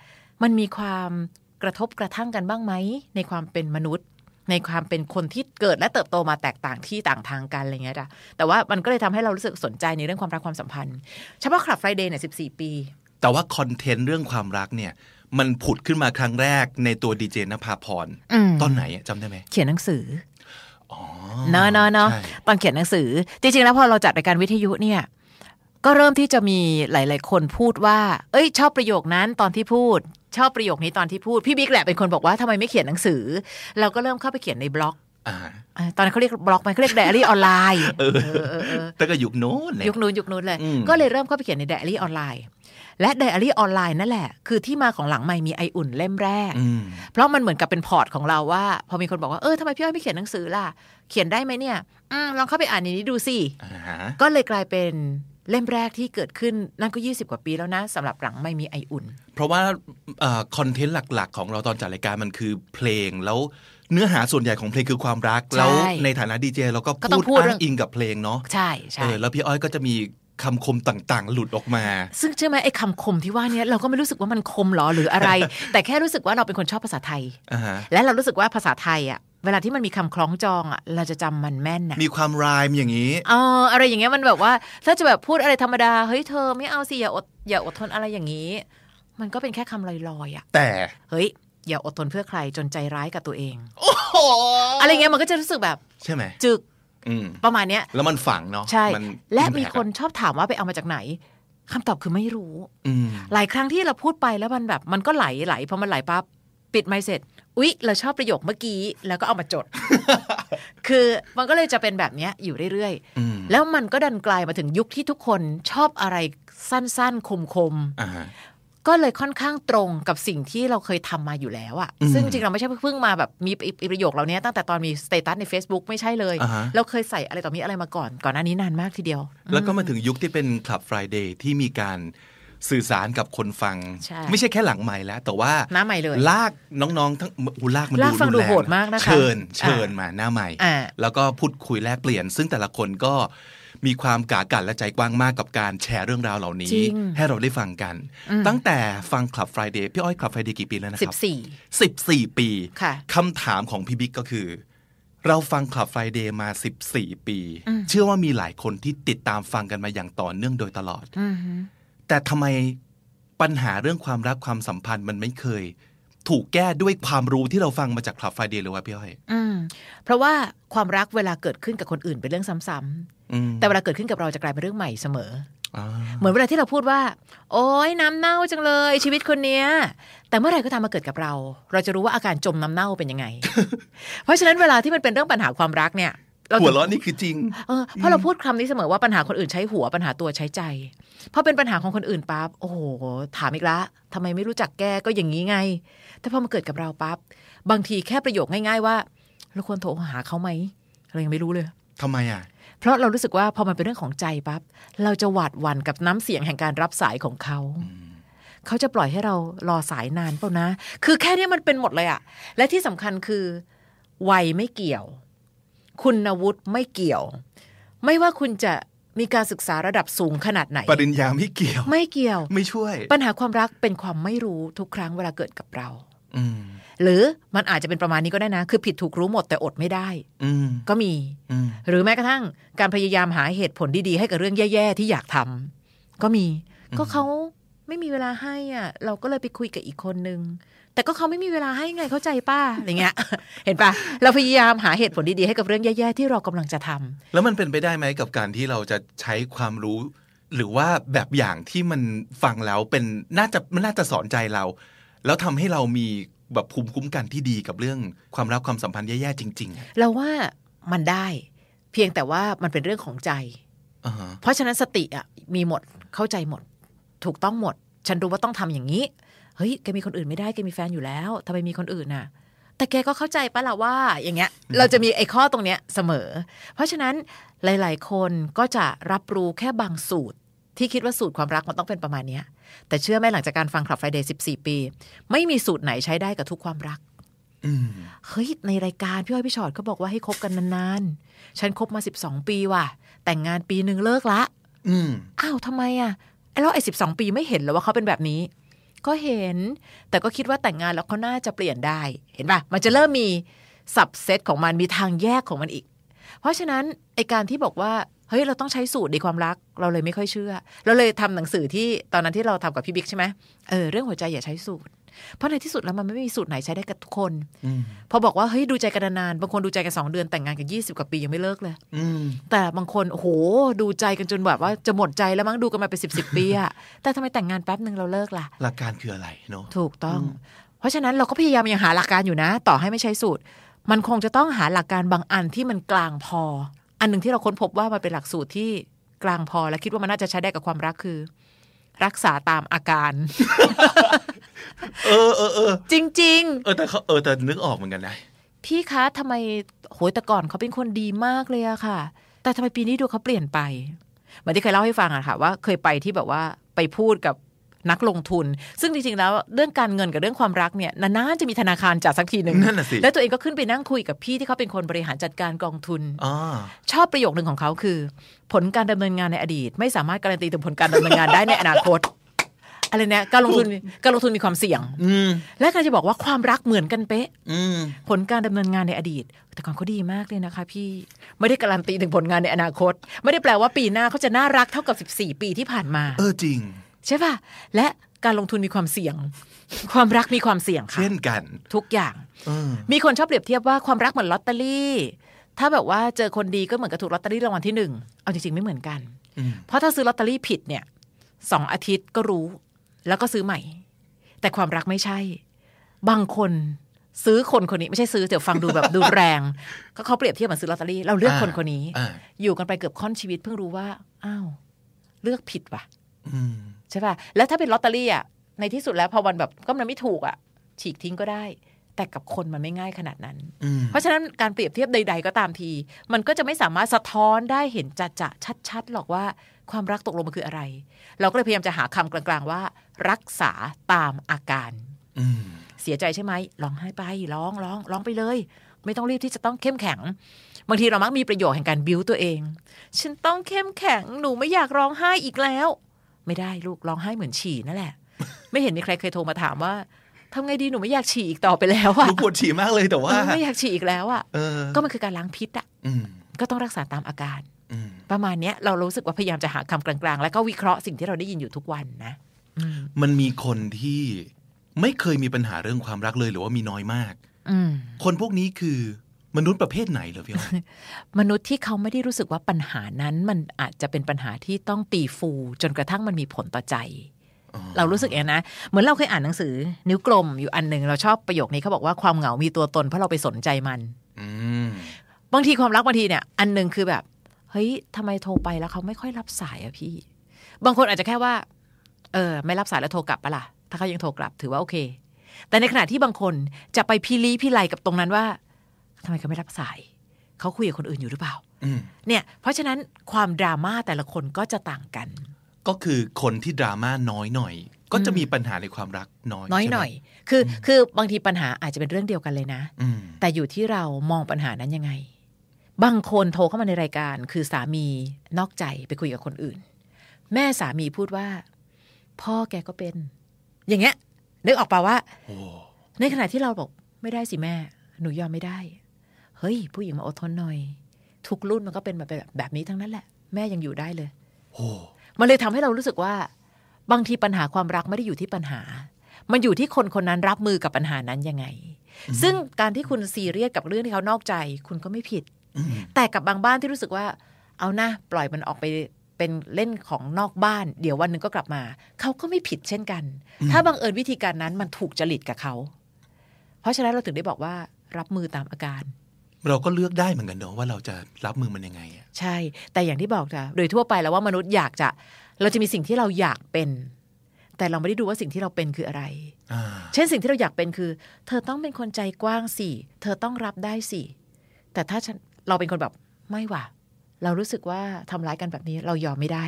มันมีความกระทบกระทั่งกันบ้างไหมในความเป็นมนุษย์ ในความเป็นคนที่เกิดและเติบโตมาแตกต่างที่ต่างทางกันอะไรเงี้ยจ้ะแต่ว่ามันก็เลยทำให้เรารู้สึกสนใจในเรื่องความรักความสัมพันธ์เฉพาะคลับไฟเดย์เนี่ยสิบสี่ปี แต่ว่า content เรื่องความรักเนี่ยมันผุดขึ้นมาครั้งแรกในตัวดีเจนภาพรอืมตอนไหนอะจำได้ไหมเขียนหนังสืออ๋อเนาะเนาะเนาะใช่ตอนเขียนหนังสือ จริง ๆ แล้วพอเราจัดรายการวิทยุเนี่ยก็เริ่มที่จะมีหลาย ๆ คนพูดว่า เอ้ย ชอบประโยคนั้นตอนที่พูด ชอบประโยคนี้ตอนที่พูด พี่บิ๊กแหละเป็นคนบอกว่าทำไมไม่เขียนหนังสือ เราก็เริ่มเข้าไปเขียนในบล็อกอ่าเอ่อตอนนั้นเขาเรียกบล็อกไหมเขาเรียกไดอารี่ออนไลน์เออแต่ก็ยุคโน้นเนี่ยยุคนู้นยุคนู้นเลยอืมก็เลยเริ่มเข้าไปเขียนในไดอารี่ออนไลน์ และไดอารี่ออนไลน์นั่นแหละ คือที่มาของหลังไม่มีไออุ่นเล่มแรกอืมเพราะมันเหมือนกับเป็น port ของเราว่า พอมีคนบอกว่า เออทำไมพี่อ้อยไม่เขียนหนังสือล่ะ เขียนได้ไหมเนี่ย อืมลองเข้าไปอ่านในนี้ดูสิอ่าฮะก็เลยกลายเป็น เล่มแรกที่เกิดขึ้นนั่นก็ 20 กว่าปีแล้วนะสำหรับหลังไม่มีไออุ่น เพราะว่า content หลักๆ ของเราตอนจัดรายการมันคือเพลงแล้วเนื้อหาส่วนใหญ่ของเพลงคือความรักใช่แล้วในฐานะดีเจเราก็ก็ต้พูอดงพูดเรื่อ้าองงอิงกับเพลงเนาะใช่ใช่เออแล้วพี่อ้อยก็จะมีคำคมต่างๆ หลุดออกมา ซึ่งเชื่อไหมไอ้คำคมที่ว่าเนี้เราก็ไม่รู้สึกว่ามันคมหรอหรืออะไร แต่แค่รู้สึกว่าเราเป็นคนชอบภาษาไทยอ่าฮะและเรารู้สึกว่าภาษาไทยอะ เวลาที่มันมีคำคล้องจองอะเราจะจำมันแม่นอะมีความรายมอย่างนี้เอออะไรอย่างเงี้ยมันแบบว่า ถ้าจะแบบพูดอะไรธรรมดาเฮ้ยเธอไม่เอาสิอย่าอดอย่าอดทนอะไรอย่างนี้ มันก็เป็นแค่คำลอยๆอะ แต่เฮ้ยอย่าอดทนเพื่อใครจนใจร้ายกับตัวเองอะไรเงี้ยมันก็จะรู้สึกแบบ ใช่ไหมจึกอืมประมาณเนี้ย แล้วมันฝังเนาะใช่มันและ impact มีคนอะชอบถามว่าไปเอามาจากไหนคำตอบคือไม่รู้อืมหลายครั้งที่เราพูดไปแล้วมันแบบ มันก็ไหลไหลพอมันไหลปั๊บปิดไม่เสร็จ อุ๊ย เราชอบประโยคเมื่อกี้ แล้วก็เอามาจด คือมันก็เลยจะเป็นแบบเนี้ยอยู่เรื่อยอืมๆแล้วมันก็ดันกลายมาถึงยุคที่ทุกคนชอบอะไรสั้นๆ คมอ่าฮะๆก็เลยค่อนข้างตรงกับสิ่งที่เราเคยทำมาอยู่แล้วอะอืมซึ่งจริงๆเราไม่ใช่เพิ่งมาแบบมีประโยคเหล่านี้ตั้งแต่ตอนมีสเตตัสใน Facebook ไม่ใช่เลยอ่าฮะเราเคยใส่อะไรต่อมีอะไรมาก่อน ก่อนหน้านี้นานมากทีเดียว แล้วก็มาถึงยุคที่เป็นคลับ Friday ที่มีการ สื่อสารกับคนฟังใช่ไม่ใช่แค่หลังใหม่แล้ว แต่ว่าหน้าใหม่เลย ลากน้องๆทั้งอูลากมันลากฟังรุนแรดูโหดมากนะคะเชิญอ่าเชิญมาหน้าใหม่อ่าแล้วก็พูดคุยแลกเปลี่ยน ซึ่งแต่ละคนก็มีความกากันและใจกว้างมากกับการแชร์เรื่องราวเหล่านี้จริงให้เราได้ฟังกัน ตั้งแต่ฟังคลับ Friday พี่อ้อยคลับ Friday กี่ปีแล้วนะคสิรับสี่สิบสี่ปีค่ะคำถามของพี่บิ๊กก็คือ เราฟังคลับ Friday มา 14 ปี เชื่อว่ามีหลายคนที่ติดตามฟังกันมาอย่างต่อเนื่องโดยตลอดอือฮึ แต่ทำไมปัญหาเรื่องความรักความสัมพันธ์มันไม่เคย ถูกแก้ด้วยความรู้ที่เราฟังมาจากคลับ Friday เลยวะพี่อ้อยอืมเพราะว่าความรักเวลาเกิดขึ้นกับคนอื่นเป็นเรื่องซ้ำอืมๆแต่เวลาเกิดขึ้นกับเราจะกลายเป็นเรื่องใหม่เสมออ่าเหมือนเวลาที่เราพูดว่า โอ๊ยน้ำเน่าจังเลยชีวิตคนเนี้ย แต่เมื่อไหร่ก็ตามมาเกิดกับเรา เราจะรู้ว่าอาการจมน้ำเน่าเป็นยังไง เพราะฉะนั้นเวลาที่มันเป็นเรื่องปัญหาความรักเนี่ยเราจะหัวเราะนี่คือจริง เออเพราะเราพูดคำนี้เสมอว่าปัญหาคนอื่นใช้หัวปัญหาตัวใช้ใจ พอเป็นปัญหาของคนอื่นปั๊บโอ้โห ถามอีกละทำไมไม่รู้จักแก้ก็อย่างนี้ไง แต่พอมาเกิดกับเราปั๊บบางทีแค่ประโยคง่าย ๆ ว่าเราควรโทรหาเขาไหมเรายังไม่รู้เลยทำไมอะ เพราะเรารู้สึกว่าพอมันเป็นเรื่องของใจปั๊บเราจะหวาดหวั่นกับน้ำเสียงแห่งการรับสายของเขาเขาจะปล่อยให้เรารอสายนานเปล่านะ คือแค่เนี้ยมันเป็นหมดเลยอะและที่สำคัญคือวัยไม่เกี่ยว คุณวุฒิไม่เกี่ยว ไม่ว่าคุณจะ มีการศึกษาระดับสูงขนาดไหน ปริญญาไม่เกี่ยว ไม่เกี่ยว ไม่ช่วย ปัญหาความรักเป็นความไม่รู้ทุกครั้งเวลาเกิดกับเราอืมหรือมันอาจจะเป็นประมาณนี้ก็ได้นะ คือผิดถูกรู้หมดแต่อดไม่ได้อืมก็มีอืมหรือแม้กระทั่งการพยายามหาเหตุผลดีๆให้กับเรื่องแย่ ๆ ที่อยากทำก็มี ก็เขา ไม่มีเวลาให้อะ เราก็เลยไปคุยกับอีกคนนึง แต่ก็เขาไม่มีเวลาให้ไงเข้าใจป้าอะไรเงี้ย เห็นปะเราพยายามหาเหตุผลดีๆให้กับเรื่องแย่ๆที่เรากำลังจะทำแล้วมันเป็นไปได้ไหมกับการที่เราจะใช้ความรู้ หรือว่าแบบอย่างที่มันฟังแล้วเป็นน่าจะมันน่าจะสอนใจเรา แล้วทำให้เรามีแบบภูมิคุ้มกันที่ดีกับเรื่องความรักความสัมพันธ์แย่ๆจริงๆอะเราว่ามันได้ เพียงแต่ว่ามันเป็นเรื่องของใจอ่าฮะเพราะฉะนั้นสติอะมีหมดเข้าใจหมด ถูกต้องหมด ฉันรู้ว่าต้องทำอย่างนี้ เฮ้ยแกมีคนอื่นไม่ได้แกมีแฟนอยู่แล้วทำไมมีคนอื่นน่ะ แต่แกก็เข้าใจปะล่ะว่าอย่างเงี้ย เราจะมีไอ้ข้อตรงเนี้ยเสมอ เพราะฉะนั้นหลาย ๆ คนก็จะรับรู้แค่บางสูตรที่คิดว่าสูตรความรักมันต้องเป็นประมาณเนี้ยแต่เชื่อไหมหลังจากการฟังคลับไฟเดย์14 ปี ไม่มีสูตรไหนใช้ได้กับทุกความรักอืมเฮ้ยในรายการพี่อ้อยพี่ชอตเขาบอกว่าให้คบกันนานๆ ฉันคบมา 12 ปีว่ะ แต่งงานปีหนึ่งเลิกละอืมอ้าวทำไมอะไอ้ แล้วไอ้สิบสองปีไม่เห็นเหรอว่าเขาเป็นแบบนี้ ก็เห็น แต่ก็คิดว่าแต่งงานแล้วเขาน่าจะเปลี่ยนได้ เห็นปะมันจะเริ่มมีสับเซตของมันมีทางแยกของมันอีก เพราะฉะนั้นไอการที่บอกว่าเฮ้ยเราต้องใช้สูตรในความรัก เราเลยไม่ค่อยเชื่อ เราเลยทำหนังสือที่ตอนนั้นที่เราทำกับพี่บิ๊กใช่ไหมเออเรื่องหัวใจอย่าใช้สูตร เพราะในที่สุดแล้วมันไม่มีสูตรไหนใช้ได้กับทุกคนอืมพอบอกว่าเฮ้ยดูใจกันนานๆบางคนดูใจกันสองเดือนแต่งงานกันยี่สิบกว่าปียังไม่เลิกเลยอืมแต่บางคนโอ้โหดูใจกันจนแบบว่าจะหมดใจแล้วมั้งดูกันมาเป็นสิบสิบปีอะแต่ทำไมแต่งงานแป๊บหนึ่งเราเลิกล่ะ หลักการคืออะไรเนาะถูกต้อง เพราะฉะนั้นเราก็พยายามยังหาหลักการอยู่นะ ต่อให้ไม่ใช้สูตร มันคงจะต้องหาหลักการบางอันที่มันกลางพอ อันหนึ่งที่เราค้นพบว่ามันเป็นหลักสูตรที่กลางพอและคิดว่ามันน่าจะใช้ได้กับความรักคือ รักษาตามอาการ เออเออเออจริงเออแต่เขาเออแต่นึกออกเหมือนกันนะๆพี่คะทำไมโหยแต่ก่อนเขาเป็นคนดีมากเลยอะค่ะ แต่ทำไมปีนี้ดูเขาเปลี่ยนไปเหมือนที่เคยเล่าให้ฟังอะค่ะ ว่าเคยไปที่แบบว่าไปพูดกับนักลงทุน ซึ่งจริงๆแล้วเรื่องการเงินกับเรื่องความรักเนี่ยนานๆจะมีธนาคารจัดสักทีหนึ่งนั่นน่ะสิแล้วตัวเองก็ขึ้นไปนั่งคุยกับพี่ที่เขาเป็นคนบริหารจัดการกองทุนอ่าชอบประโยคหนึ่งของเขาคือ ผลการดำเนินงานในอดีต ไม่สามารถการันตีถึงผลการดำเนินงานได้ในอนาคต อะไรเนี่ยการลงทุนการลงทุนมีความเสี่ยง อืมและการจะบอกว่าความรักเหมือนกันเป๊ะ อืมผลการดำเนินงานในอดีต แต่ก่อนเขาดีมากเลยนะคะ พี่ไม่ได้การันตีถึงผลงานในอนาคต ไม่ได้แปลว่าปีหน้าเขาจะน่ารักเท่ากับ 14 ปีที่ผ่านมา เออจริง ใช่ป่ะและการลงทุนมีความเสี่ยง ความรักมีความเสี่ยงค่ะเช่นกัน ทุกอย่างเออมีคนชอบเปรียบเทียบว่าความรักเหมือนลอตเตอรี่ ถ้าแบบว่าเจอคนดีก็เหมือนกับถูกลอตเตอรี่รางวัลที่หนึ่งเอาจริงๆไม่เหมือนกันอืมเพราะถ้าซื้อลอตเตอรี่ผิดเนี่ยสองอาทิตย์ก็รู้ แล้วก็ซื้อใหม่ แต่ความรักไม่ใช่ บางคนซื้อคนคนนี้ไม่ใช่ซื้อเดี๋ยวฟังดูแบบดูแรง ก็เขาเปรียบเทียบเหมือนซื้อลอตเตอรี่เราเลือกคนคนนี้อ่าอยู่กันไปเกือบค่อนชีวิตเพิ่งรู้ว่าอ้าวเลือกผิดว่ะอืมใช่ป่ะแล้วถ้าเป็นลอตเตอรี่อะในที่สุดแล้วพอวันแบบก็มันไม่ถูกอะ ฉีกทิ้งก็ได้ แต่กับคนมันไม่ง่ายขนาดนั้นอืมเพราะฉะนั้นการเปรียบเทียบใด ๆ ก็ตามที มันก็จะไม่สามารถสะท้อนได้เห็นจะจะชัดๆหรอกว่าความรักตกลงมันคืออะไร เราก็เลยพยายามจะหาคำกลางๆว่า รักษาตามอาการอืมเสียใจใช่ไหมร้องไห้ไปร้องร้องร้องไปเลย ไม่ต้องรีบที่จะต้องเข้มแข็งบางทีเรามักมีประโยชน์แห่งการบิ้วตัวเอง ฉันต้องเข้มแข็งหนูไม่อยากร้องไห้อีกแล้ว ไม่ได้ลูกร้องไห้เหมือนฉี่นั่นแหละ ไม่เห็นมีใครเคยโทรมาถามว่า ทำไงดีหนูไม่อยากฉี่อีกต่อไปแล้วอะหนูปวดฉี่มากเลยแต่ว่าเออไม่อยากฉี่อีกแล้วอะเออก็มันคือการล้างพิษอะอืมก็ต้องรักษาตามอาการอืมประมาณเนี้ยเรารู้สึกว่าพยายามจะหาคำกลางๆ แล้วก็วิเคราะห์สิ่งที่เราได้ยินอยู่ทุกวันนะมันมีคนที่ไม่เคยมีปัญหาเรื่องความรักเลยหรือว่ามีน้อยมากอืมคนพวกนี้คือมนุษย์ประเภทไหนเหรอพี่อ้อยมนุษย์ที่เขาไม่ได้รู้สึกว่าปัญหานั้น มันอาจจะเป็นปัญหาที่ต้องตีฟู จนกระทั่งมันมีผลต่อใจ เรารู้สึกอย่างนั้นนะ เหมือนเราเคยอ่านหนังสือ นิ้วกลมอยู่อันหนึ่งเราชอบประโยคนี้เขาบอกว่าความเหงามีตัวตนเพราะเราไปสนใจมันอืมบางทีความรักบางทีเนี่ย อันหนึ่งคือแบบ เฮ้ยทำไมโทรไปแล้วเขาไม่ค่อยรับสายอะพี่ บางคนอาจจะแค่ว่า เออ ไม่รับสายแล้วโทรกลับปะล่ะถ้าเขายังโทรกลับถือว่าโอเค แต่ในขณะที่บางคนจะไปพิลีพิไลกับตรงนั้นว่าทำไมเขาไม่รับสายเขาคุยกับคนอื่นอยู่หรือเปล่าอืมเนี่ย เพราะฉะนั้นความดราม่าแต่ละคนก็จะต่างกัน ก็คือคนที่ดราม่าน้อยหน่อย ก็จะมีปัญหาในความรักน้อยน้อยใช่ไมหน่อย คือคือบางทีปัญหาอาจจะเป็นเรื่องเดียวกันเลยนะอืมแต่อยู่ที่เรามองปัญหานั้นยังไง บางคนโทรเข้ามาในรายการ คือสามีนอกใจไปคุยกับคนอื่น แม่สามีพูดว่า พ่อแกก็เป็น อย่างเงี้ย นึกออกป่าว่าโอ้ในขณะที่เราบอกไม่ได้สิแม่ หนูยอมไม่ได้ เฮ้ย ผู้หญิงมาอดทนหน่อย ทุกรุ่นมันก็เป็นแบบแบบนี้ทั้งนั้นแหละ แม่ยังอยู่ได้เลยโอ้ มันเลยทำให้เรารู้สึกว่า บางทีปัญหาความรักไม่ได้อยู่ที่ปัญหา มันอยู่ที่คนคนนั้นรับมือกับปัญหานั้นยังไง ซึ่งการที่คุณซีเรียสกับเรื่องที่เขานอกใจ คุณก็ไม่ผิดอืมแต่กับบางบ้านที่รู้สึกว่า เอานะปล่อยมันออกไปเป็นเล่นของนอกบ้าน เดี๋ยววันหนึ่งก็กลับมา เขาก็ไม่ผิดเช่นกัน ถ้าบังเอิญวิธีการนั้นมันถูกจริตกับเขา เพราะฉะนั้นเราถึงได้บอกว่ารับมือตามอาการ เราก็เลือกได้เหมือนกันเนอะว่าเราจะรับมือมันยังไงอะใช่ แต่อย่างที่บอกจ้ะโดยทั่วไปแล้วว่ามนุษย์อยากจะเราจะมีสิ่งที่เราอยากเป็น แต่เราไม่ได้ดูว่าสิ่งที่เราเป็นคืออะไร อ่าเช่นสิ่งที่เราอยากเป็นคือ เธอต้องเป็นคนใจกว้างสิเธอต้องรับได้สิแต่ถ้าฉันเราเป็นคนแบบไม่ว่ะ เรารู้สึกว่าทำร้ายกันแบบนี้เรายอมไม่ได้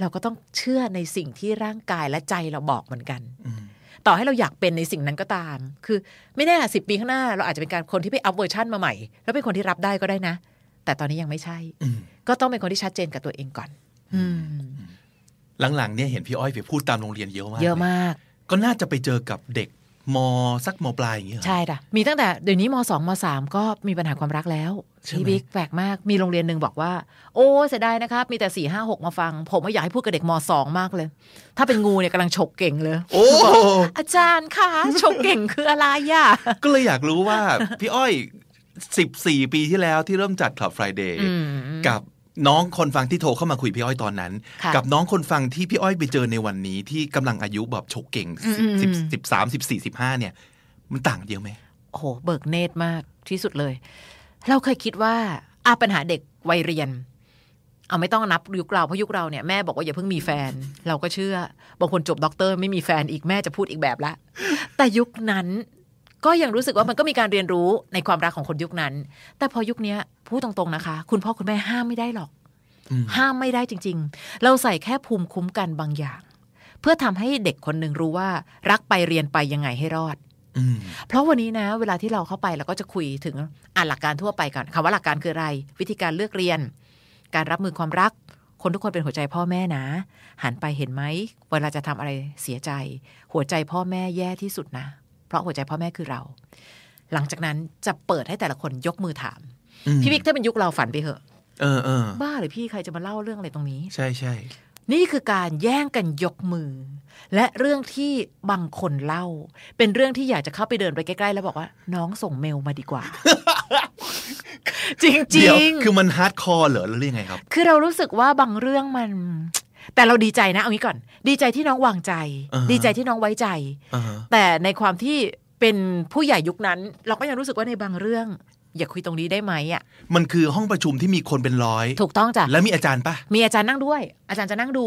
เราก็ต้องเชื่อในสิ่งที่ร่างกายและใจเราบอกเหมือนกัน อืม ต่อให้เราอยากเป็นในสิ่งนั้นก็ตาม คือไม่แน่สิบปีข้างหน้า เราอาจจะเป็นการคนที่ไป up version มาใหม่ แล้วเป็นคนที่รับได้ก็ได้นะ แต่ตอนนี้ยังไม่ใช่อืมก็ต้องเป็นคนที่ชัดเจนกับตัวเองก่อน อืมหลังๆเนี่ยเห็นพี่อ้อยไปพูดตามโรงเรียนเยอะมาก เยอะลมาก ก็น่าจะไปเจอกับเด็ก มสักมปลายอย่างเงี้ยเหรอใช่ด่ะมีตั้งแต่เดี๋ยวนี้มสองมสามก็มีปัญหาความรักแล้วใช่ไหมพี่บิ๊กแปลกมากมีโรงเรียนหนึ่งบอกว่า โอ้เสียดายนะครับ มีแต่สี่ห้าหกมาฟัง ผมไม่อยากให้พูดกับเด็กมสองมากเลย ถ้าเป็นงูเนี่ยกำลังฉกเก่งเลย โอ้อาจารย์คะฉกเก่งคืออะไรอะก็เลยอยากรู้ว่า พี่อ้อยสิบสี่ปีที่แล้วที่เริ่มจัด Club Friday อืมกับ น้องคนฟังที่โทรเข้ามาคุยพี่อ้อยตอนนั้นค่ะกับน้องคนฟังที่พี่อ้อยไปเจอในวันนี้ที่กำลังอายุแบบฉกเก่งอืมสิบอืมสิบสามสิบสี่สิบห้าเนี่ย มันต่างเยอะไหมโอ้โหเบิกเนตรมากที่สุดเลย เราเคยคิดว่าอาปัญหาเด็กวัยเรียน เอาไม่ต้องนับยุคเราเพราะยุคเราเนี่ยแม่บอกว่าอย่าเพิ่งมีแฟน เราก็เชื่อบางคนจบด็อกเตอร์ไม่มีแฟนอีกแม่จะพูดอีกแบบละแต่ยุคนั้น ก็ยังรู้สึกว่ามันก็มีการเรียนรู้ในความรักของคนยุคนั้น แต่พอยุคเนี้ยพูดตรงๆนะคะ คุณพ่อคุณแม่ห้ามไม่ได้หรอกอืมห้ามไม่ได้จริง ๆ เราใส่แค่ภูมิคุ้มกันบางอย่าง เพื่อทำให้เด็กคนหนึ่งรู้ว่า รักไปเรียนไปยังไงให้รอดอืมเพราะวันนี้นะ เวลาที่เราเข้าไปเราก็จะคุยถึงอ่านหลักการทั่วไปก่อนคำว่าหลักการคืออะไร วิธีการเลือกเรียน การรับมือความรัก คนทุกคนเป็นหัวใจพ่อแม่นะ หันไปเห็นไหมเวลาจะทำอะไรเสียใจ หัวใจพ่อแม่แย่ที่สุดนะ เพราะหัวใจพ่อแม่คือเรา หลังจากนั้นจะเปิดให้แต่ละคนยกมือถามอืมพี่วิกถ้าเป็นยุคเราฝันไปเหอะเออเออบ้าหรือพี่ใครจะมาเล่าเรื่องอะไรตรงนี้ ใช่ใช่นี่คือการแย่งกันยกมือ และเรื่องที่บางคนเล่า เป็นเรื่องที่อยากจะเข้าไปเดินไปใกล้ๆ แล้วบอกว่า น้องส่งเมลมาดีกว่า จริงๆเดี๋ยวคือมัน hardcore เหรอหรือยังไงครับคือเรารู้สึกว่าบางเรื่องมัน แต่เราดีใจนะเอางี้ก่อน ดีใจที่น้องวางใจอ่าฮะดีใจที่น้องไว้ใจอ่าฮะแต่ในความที่เป็นผู้ใหญ่ยุคนั้น เราก็ยังรู้สึกว่าในบางเรื่อง อย่าคุยตรงนี้ได้ไหมอะมันคือห้องประชุมที่มีคนเป็นร้อย ถูกต้องจ้ะแล้วมีอาจารย์ปะมีอาจารย์นั่งด้วย อาจารย์จะนั่งดู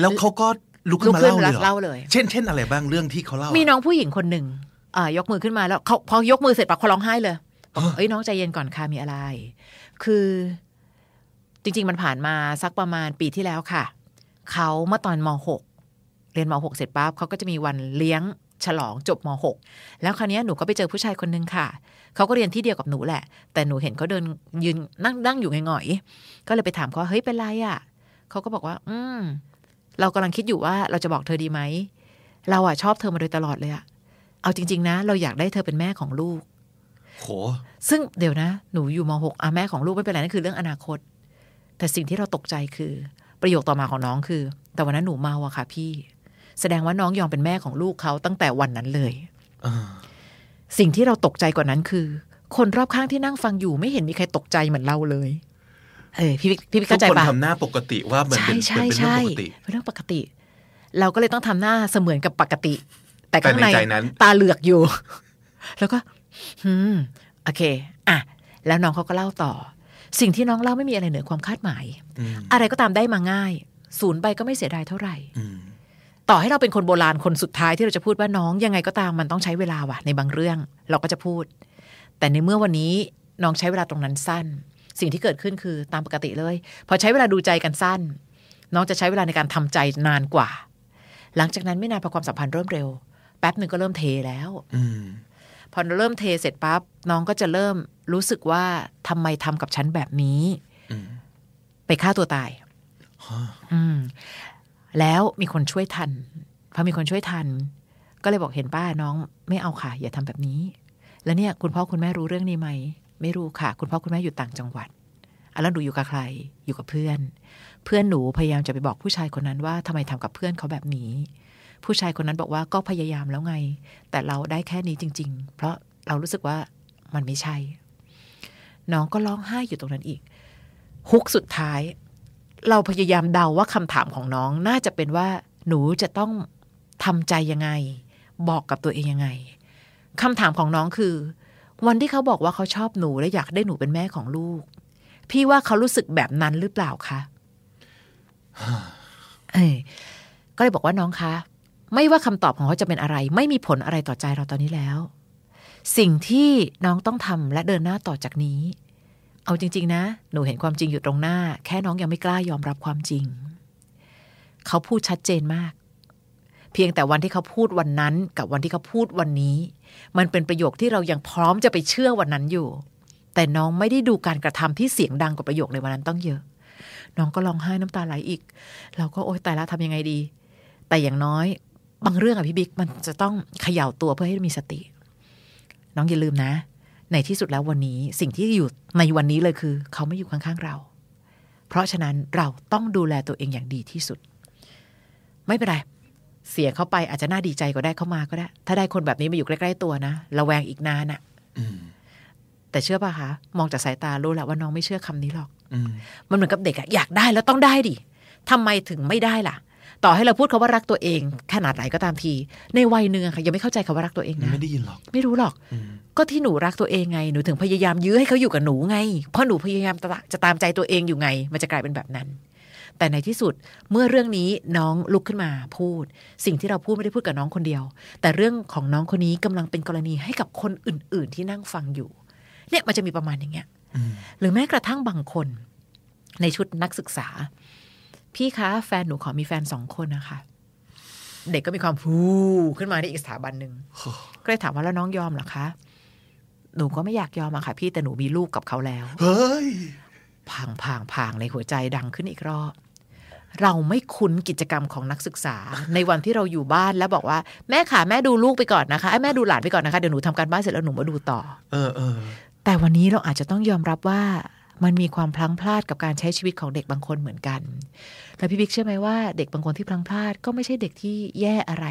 แล้วเขาก็ลุกขึ้นมาลุกขึ้นเล่าเลยเหรอเล่าเลยเช่นเช่นอะไรบ้างเรื่องที่เขาเล่ามีมีน้องผู้หญิงคนหนึ่งอ่ายกมือขึ้นมาแล้วเขาพอยกมือเสร็จปั๊บเขาร้องไห้เลยบอกเอ้ยน้องใจเย็นก่อนค่ะมีอะไร คือจริง ๆ มันผ่านมาสักประมาณปีที่แล้วค่ะ เขาเมื่อตอนม .6 เรียนม .6 เสร็จปั๊บเขาก็จะมีวันเลี้ยงฉลองจบม .6 แล้วคราวเนี้ยหนูก็ไปเจอผู้ชายคนนึงค่ะ เขาก็เรียนที่เดียวกับหนูแหละ แต่หนูเห็นเขาเดินยืนนั่งนั่งอยู่หงอยๆก็เลยไปถามเขาว่าเฮ้ยเป็นไรอะเขาก็บอกว่า อืม เรากำลังคิดอยู่ว่าเราจะบอกเธอดีไหม เราอะชอบเธอมาโดยตลอดเลยอะเอาจริง ๆ นะ เราอยากได้เธอเป็นแม่ของลูกโหซึ่งเดี๋ยวนะ หนูอยู่มหกอะแม่ของลูกไม่เป็นไรนั่นคือเรื่องอนาคต แต่สิ่งที่เราตกใจคือ ประโยคต่อมาของน้องคือ แต่วันนั้นหนูเมาอะค่ะ พี่ แสดงว่าน้องยอมเป็นแม่ของลูกเขาตั้งแต่วันนั้นเลยอ่าสิ่งที่เราตกใจกว่านั้นคือ คนรอบข้างที่นั่งฟังอยู่ไม่เห็นมีใครตกใจเหมือนเราเลย เออพี่วิพี่วิทุเข้ากใจคนปะทำหน้าปกติว่าเหมือนใช่เป็นใช่เป็นเรื่องใช่ปกติเป็นเรื่องปกติ เราก็เลยต้องทำหน้าเสมือนกับปกติ แต่แต่ข้างในในใจนั้นตาเหลือกอยู่ แล้วก็ อืม โอเค อะ แล้วน้องเขาก็เล่าต่อ สิ่งที่น้องเล่าไม่มีอะไรเหนือความคาดหมายอืมอะไรก็ตามได้มาง่าย ศูนย์ไปก็ไม่เสียดายเท่าไหร่อืมต่อให้เราเป็นคนโบราณคนสุดท้ายที่เราจะพูดว่าน้องยังไงก็ตามมันต้องใช้เวลาว่ะในบางเรื่อง เราก็จะพูด แต่ในเมื่อวันนี้น้องใช้เวลาตรงนั้นสั้น สิ่งที่เกิดขึ้นคือตามปกติเลย พอใช้เวลาดูใจกันสั้น น้องจะใช้เวลาในการทำใจนานกว่า หลังจากนั้นไม่นานพอความสัมพันธ์เริ่มเร็ว แป๊บหนึ่งก็เริ่มเทแล้วอืมพอเริ่มเทเสร็จปั๊บน้องก็จะเริ่ม รู้สึกว่าทำไมทำกับฉันแบบนี้ไปฆ่าตัวตายอืมแล้วมีคนช่วยทันพอมีคนช่วยทัน ก็เลยบอกเห็นป้าน้อง ไม่เอาค่ะ อย่าทำแบบนี้ แล้วเนี่ย คุณพ่อคุณแม่รู้เรื่องนี้ไหมไม่รู้ค่ะ คุณพ่อคุณแม่อยู่ต่างจังหวัดอะแล้วหนูอยู่กับใคร อยู่กับเพื่อน เพื่อนหนูพยายามจะไปบอกผู้ชายคนนั้นว่าทำไมทำกับเพื่อนเขาแบบนี้ ผู้ชายคนนั้นบอกว่าก็พยายามแล้วไง แต่เราได้แค่นี้จริง ๆ เพราะเรารู้สึกว่ามันไม่ใช่ น้องก็ร้องไห้อยู่ตรงนั้นอีก ฮุกสุดท้าย เราพยายามเดาว่าคำถามของน้องน่าจะเป็นว่าหนูจะต้องทำใจยังไง บอกกับตัวเองยังไงคำถามของน้องคือ วันที่เขาบอกว่าเขาชอบหนูและอยากได้หนูเป็นแม่ของลูก พี่ว่าเขารู้สึกแบบนั้นหรือเปล่าคะเอ้ยก็เลยบอกว่าน้องคะ ไม่ว่าคำตอบของเขาจะเป็นอะไร ไม่มีผลอะไรต่อใจเราตอนนี้แล้ว สิ่งที่น้องต้องทำและเดินหน้าต่อจากนี้ เอาจริง ๆ นะ หนูเห็นความจริงอยู่ตรงหน้า แค่น้องยังไม่กล้ายอมรับความจริง เขาพูดชัดเจนมาก เพียงแต่วันที่เขาพูดวันนั้นกับวันที่เขาพูดวันนี้ มันเป็นประโยคที่เรายังพร้อมจะไปเชื่อวันนั้นอยู่ แต่น้องไม่ได้ดูการกระทำที่เสียงดังกว่าประโยคในวันนั้นต้องเยอะ น้องก็ร้องไห้น้ำตาไหลอีก เราก็โอ๊ยตายล้วทำยังไงดี แต่อย่างน้อย บางเรื่องอะพี่บิ๊กมันจะต้องเขย่าตัวเพื่อให้มีสติ น้องอย่าลืมนะ ในที่สุดแล้ววันนี้สิ่งที่อยู่ในวันนี้เลยคือ เขาไม่อยู่ข้างๆเรา เพราะฉะนั้นเราต้องดูแลตัวเองอย่างดีที่สุด ไม่เป็นไรเสียเขาไปอาจจะน่าดีใจก็ได้เข้ามาก็ได้ ถ้าได้คนแบบนี้มาอยู่ใกล้ๆตัวนะระแวงอีกนานอะแต่เชื่อป่ะคะมองจากสายตารู้แหละว่าน้องไม่เชื่อคำนี้หรอกมันเหมือนกับเด็กอะอยากได้แล้วต้องได้ดิทำไมถึงไม่ได้ล่ะ ต่อให้เราพูดคาว่ารักตัวเอง ขนาดไหนก็ตามที ในวัยหนึ่งอะค่ะยังไม่เข้าใจคาว่ารักตัวเองนะไม่ได้ยินหรอกไม่รู้หรอก ก็ที่หนูรักตัวเองไงหนูถึงพยายามยื้อให้เขาอยู่กับหนูไง เพราะหนูพยายามจะจะตามใจตัวเองอยู่ไง มันจะกลายเป็นแบบนั้น แต่ในที่สุดเมื่อเรื่องนี้น้องลุกขึ้นมาพูด สิ่งที่เราพูดไม่ได้พูดกับน้องคนเดียว แต่เรื่องของน้องคนนี้กำลังเป็นกรณีให้กับคนอื่น ๆ ที่นั่งฟังอยู่ เนี่ยมันจะมีประมาณอย่างเงี้ยหรือแม้กระทั่งบางคน ในชุดนักศึกษา พี่คะแฟนหนูขอมีแฟนสองคนนะคะ เด็กก็มีความฟูขึ้นมาในอีกสถาบันหนึ่งก็เลยถามว่าแล้วน้องยอมเหรอคะ หนูก็ไม่อยากยอมอะค่ะ พี่แต่หนูมีลูกกับเขาแล้วเฮ้ยพางพางพางในหัวใจดังขึ้นอีกรอบเราไม่คุ้นกิจกรรมของนักศึกษา ในวันที่เราอยู่บ้านแล้วบอกว่าแม่ขาแม่ดูลูกไปก่อนนะคะไอ้แม่ดูหลานไปก่อนนะคะเดี๋ยวหนูทำการบ้านเสร็จแล้วหนูมาดูต่อ เออเออแต่วันนี้เราอาจจะต้องยอมรับว่ามันมีความพลั้งพลาดกับการใช้ชีวิตของเด็กบางคนเหมือนกัน แล้วพี่บิ๊กเชื่อไหมว่าเด็กบางคนที่พลังพลาดก็ไม่ใช่เด็กที่แย่อะไร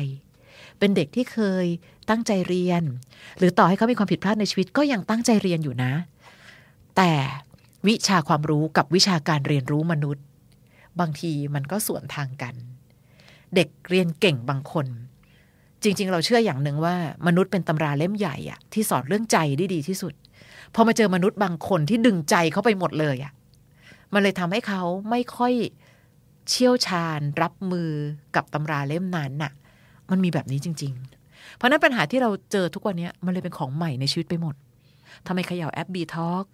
เป็นเด็กที่เคยตั้งใจเรียน หรือต่อให้เขามีความผิดพลาดในชีวิตก็ยังตั้งใจเรียนอยู่นะ แต่วิชาความรู้กับวิชาการเรียนรู้มนุษย์ บางทีมันก็สวนทางกัน เด็กเรียนเก่งบางคน จริง ๆ เราเชื่ออย่างหนึ่งว่า มนุษย์เป็นตำราเล่มใหญ่อะที่สอนเรื่องใจได้ดีที่สุดพอมาเจอมนุษย์บางคนที่ดึงใจเขาไปหมดเลยอะมันเลยทำให้เขาไม่ค่อย เชี่ยวชาญรับมือกับตำราเล่มนั้นน่ะ มันมีแบบนี้จริง ๆ เพราะฉะนั้นปัญหาที่เราเจอทุกวันนี้มันเลยเป็นของใหม่ในชีวิตไปหมดทำไมเขย่าแอปบีทอ k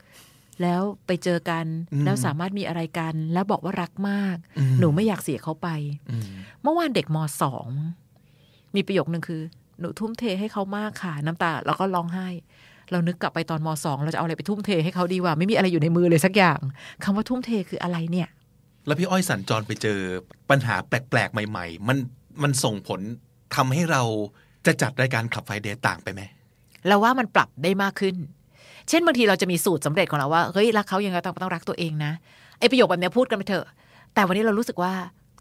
แล้วไปเจอกันแล้วสามารถมีอะไรกัน แล้วบอกว่ารักมาก หนูไม่อยากเสียเขาไป เมื่อวานเด็กมสองมีประโยคนึงคือ หนูทุ่มเทให้เขามากค่ะ น้ำตาแล้วก็ร้องไห้ เรานึกกลับไปตอนมสองเราจะเอาอะไรไปทุ่มเทให้เขาดีว่า ไม่มีอะไรอยู่ในมือเลยสักอย่างคำว่าทุ่มเทคืออะไรเนี่ย แล้วพี่อ้อยสัญจรไปเจอปัญหาแปลกๆ ใหม่ ๆ มันมันส่งผลทำให้เราจะจัดรายการขับไฟเดย์ต่างไปไหมเราว่ามันปรับได้มากขึ้น เช่นบางทีเราจะมีสูตรสำเร็จของเราว่าเฮ้ยรักเขายังไงต้องต้องรักตัวเองนะไอประโยคแบบเนี้ยพูดกันไปเถอะ แต่วันนี้เรารู้สึกว่า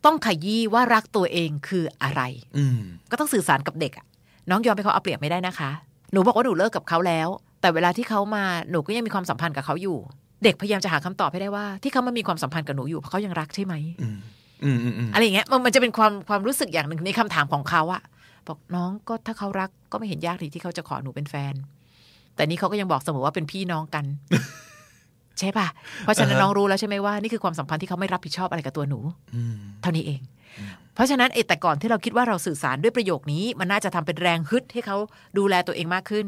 ต้องขยี้ว่ารักตัวเองคืออะไร อืมก็ต้องสื่อสารกับเด็กอะน้องยอมให้เขาเอาเปรียบไม่ได้นะคะ หนูบอกว่าหนูเลิกกับเขาแล้ว แต่เวลาที่เขามาหนูก็ยังมีความสัมพันธ์กับเขาอยู่ เด็กพยายามจะหาคำตอบให้ได้ว่า ที่เขามามีความสัมพันธ์กับหนูอยู่เพราะเขายังรักใช่ไหมอืมอืมอืมอืมอะไรอย่างเงี้ยมันมันจะเป็นความความรู้สึกอย่างหนึ่งในคำถามของเขาอะบอกน้องก็ถ้าเขารักก็ไม่เห็นยากเลยที่เขาจะขอหนูเป็นแฟน แต่นี่เขาก็ยังบอกเสมอว่าเป็นพี่น้องกัน ใช่ปะเพราะฉะนั้นน้องรู้แล้วใช่ไหมว่านี่คือความสัมพันธ์ที่เขาไม่รับผิดชอบอะไรกับตัวหนูอืมเท่านี้เอง เพราะฉะนั้นไอ้แต่ก่อนที่เราคิดว่าเราสื่อสารด้วยประโยคนี้ มันน่าจะทำเป็นแรงฮึดให้เขาดูแลตัวเองมากขึ้น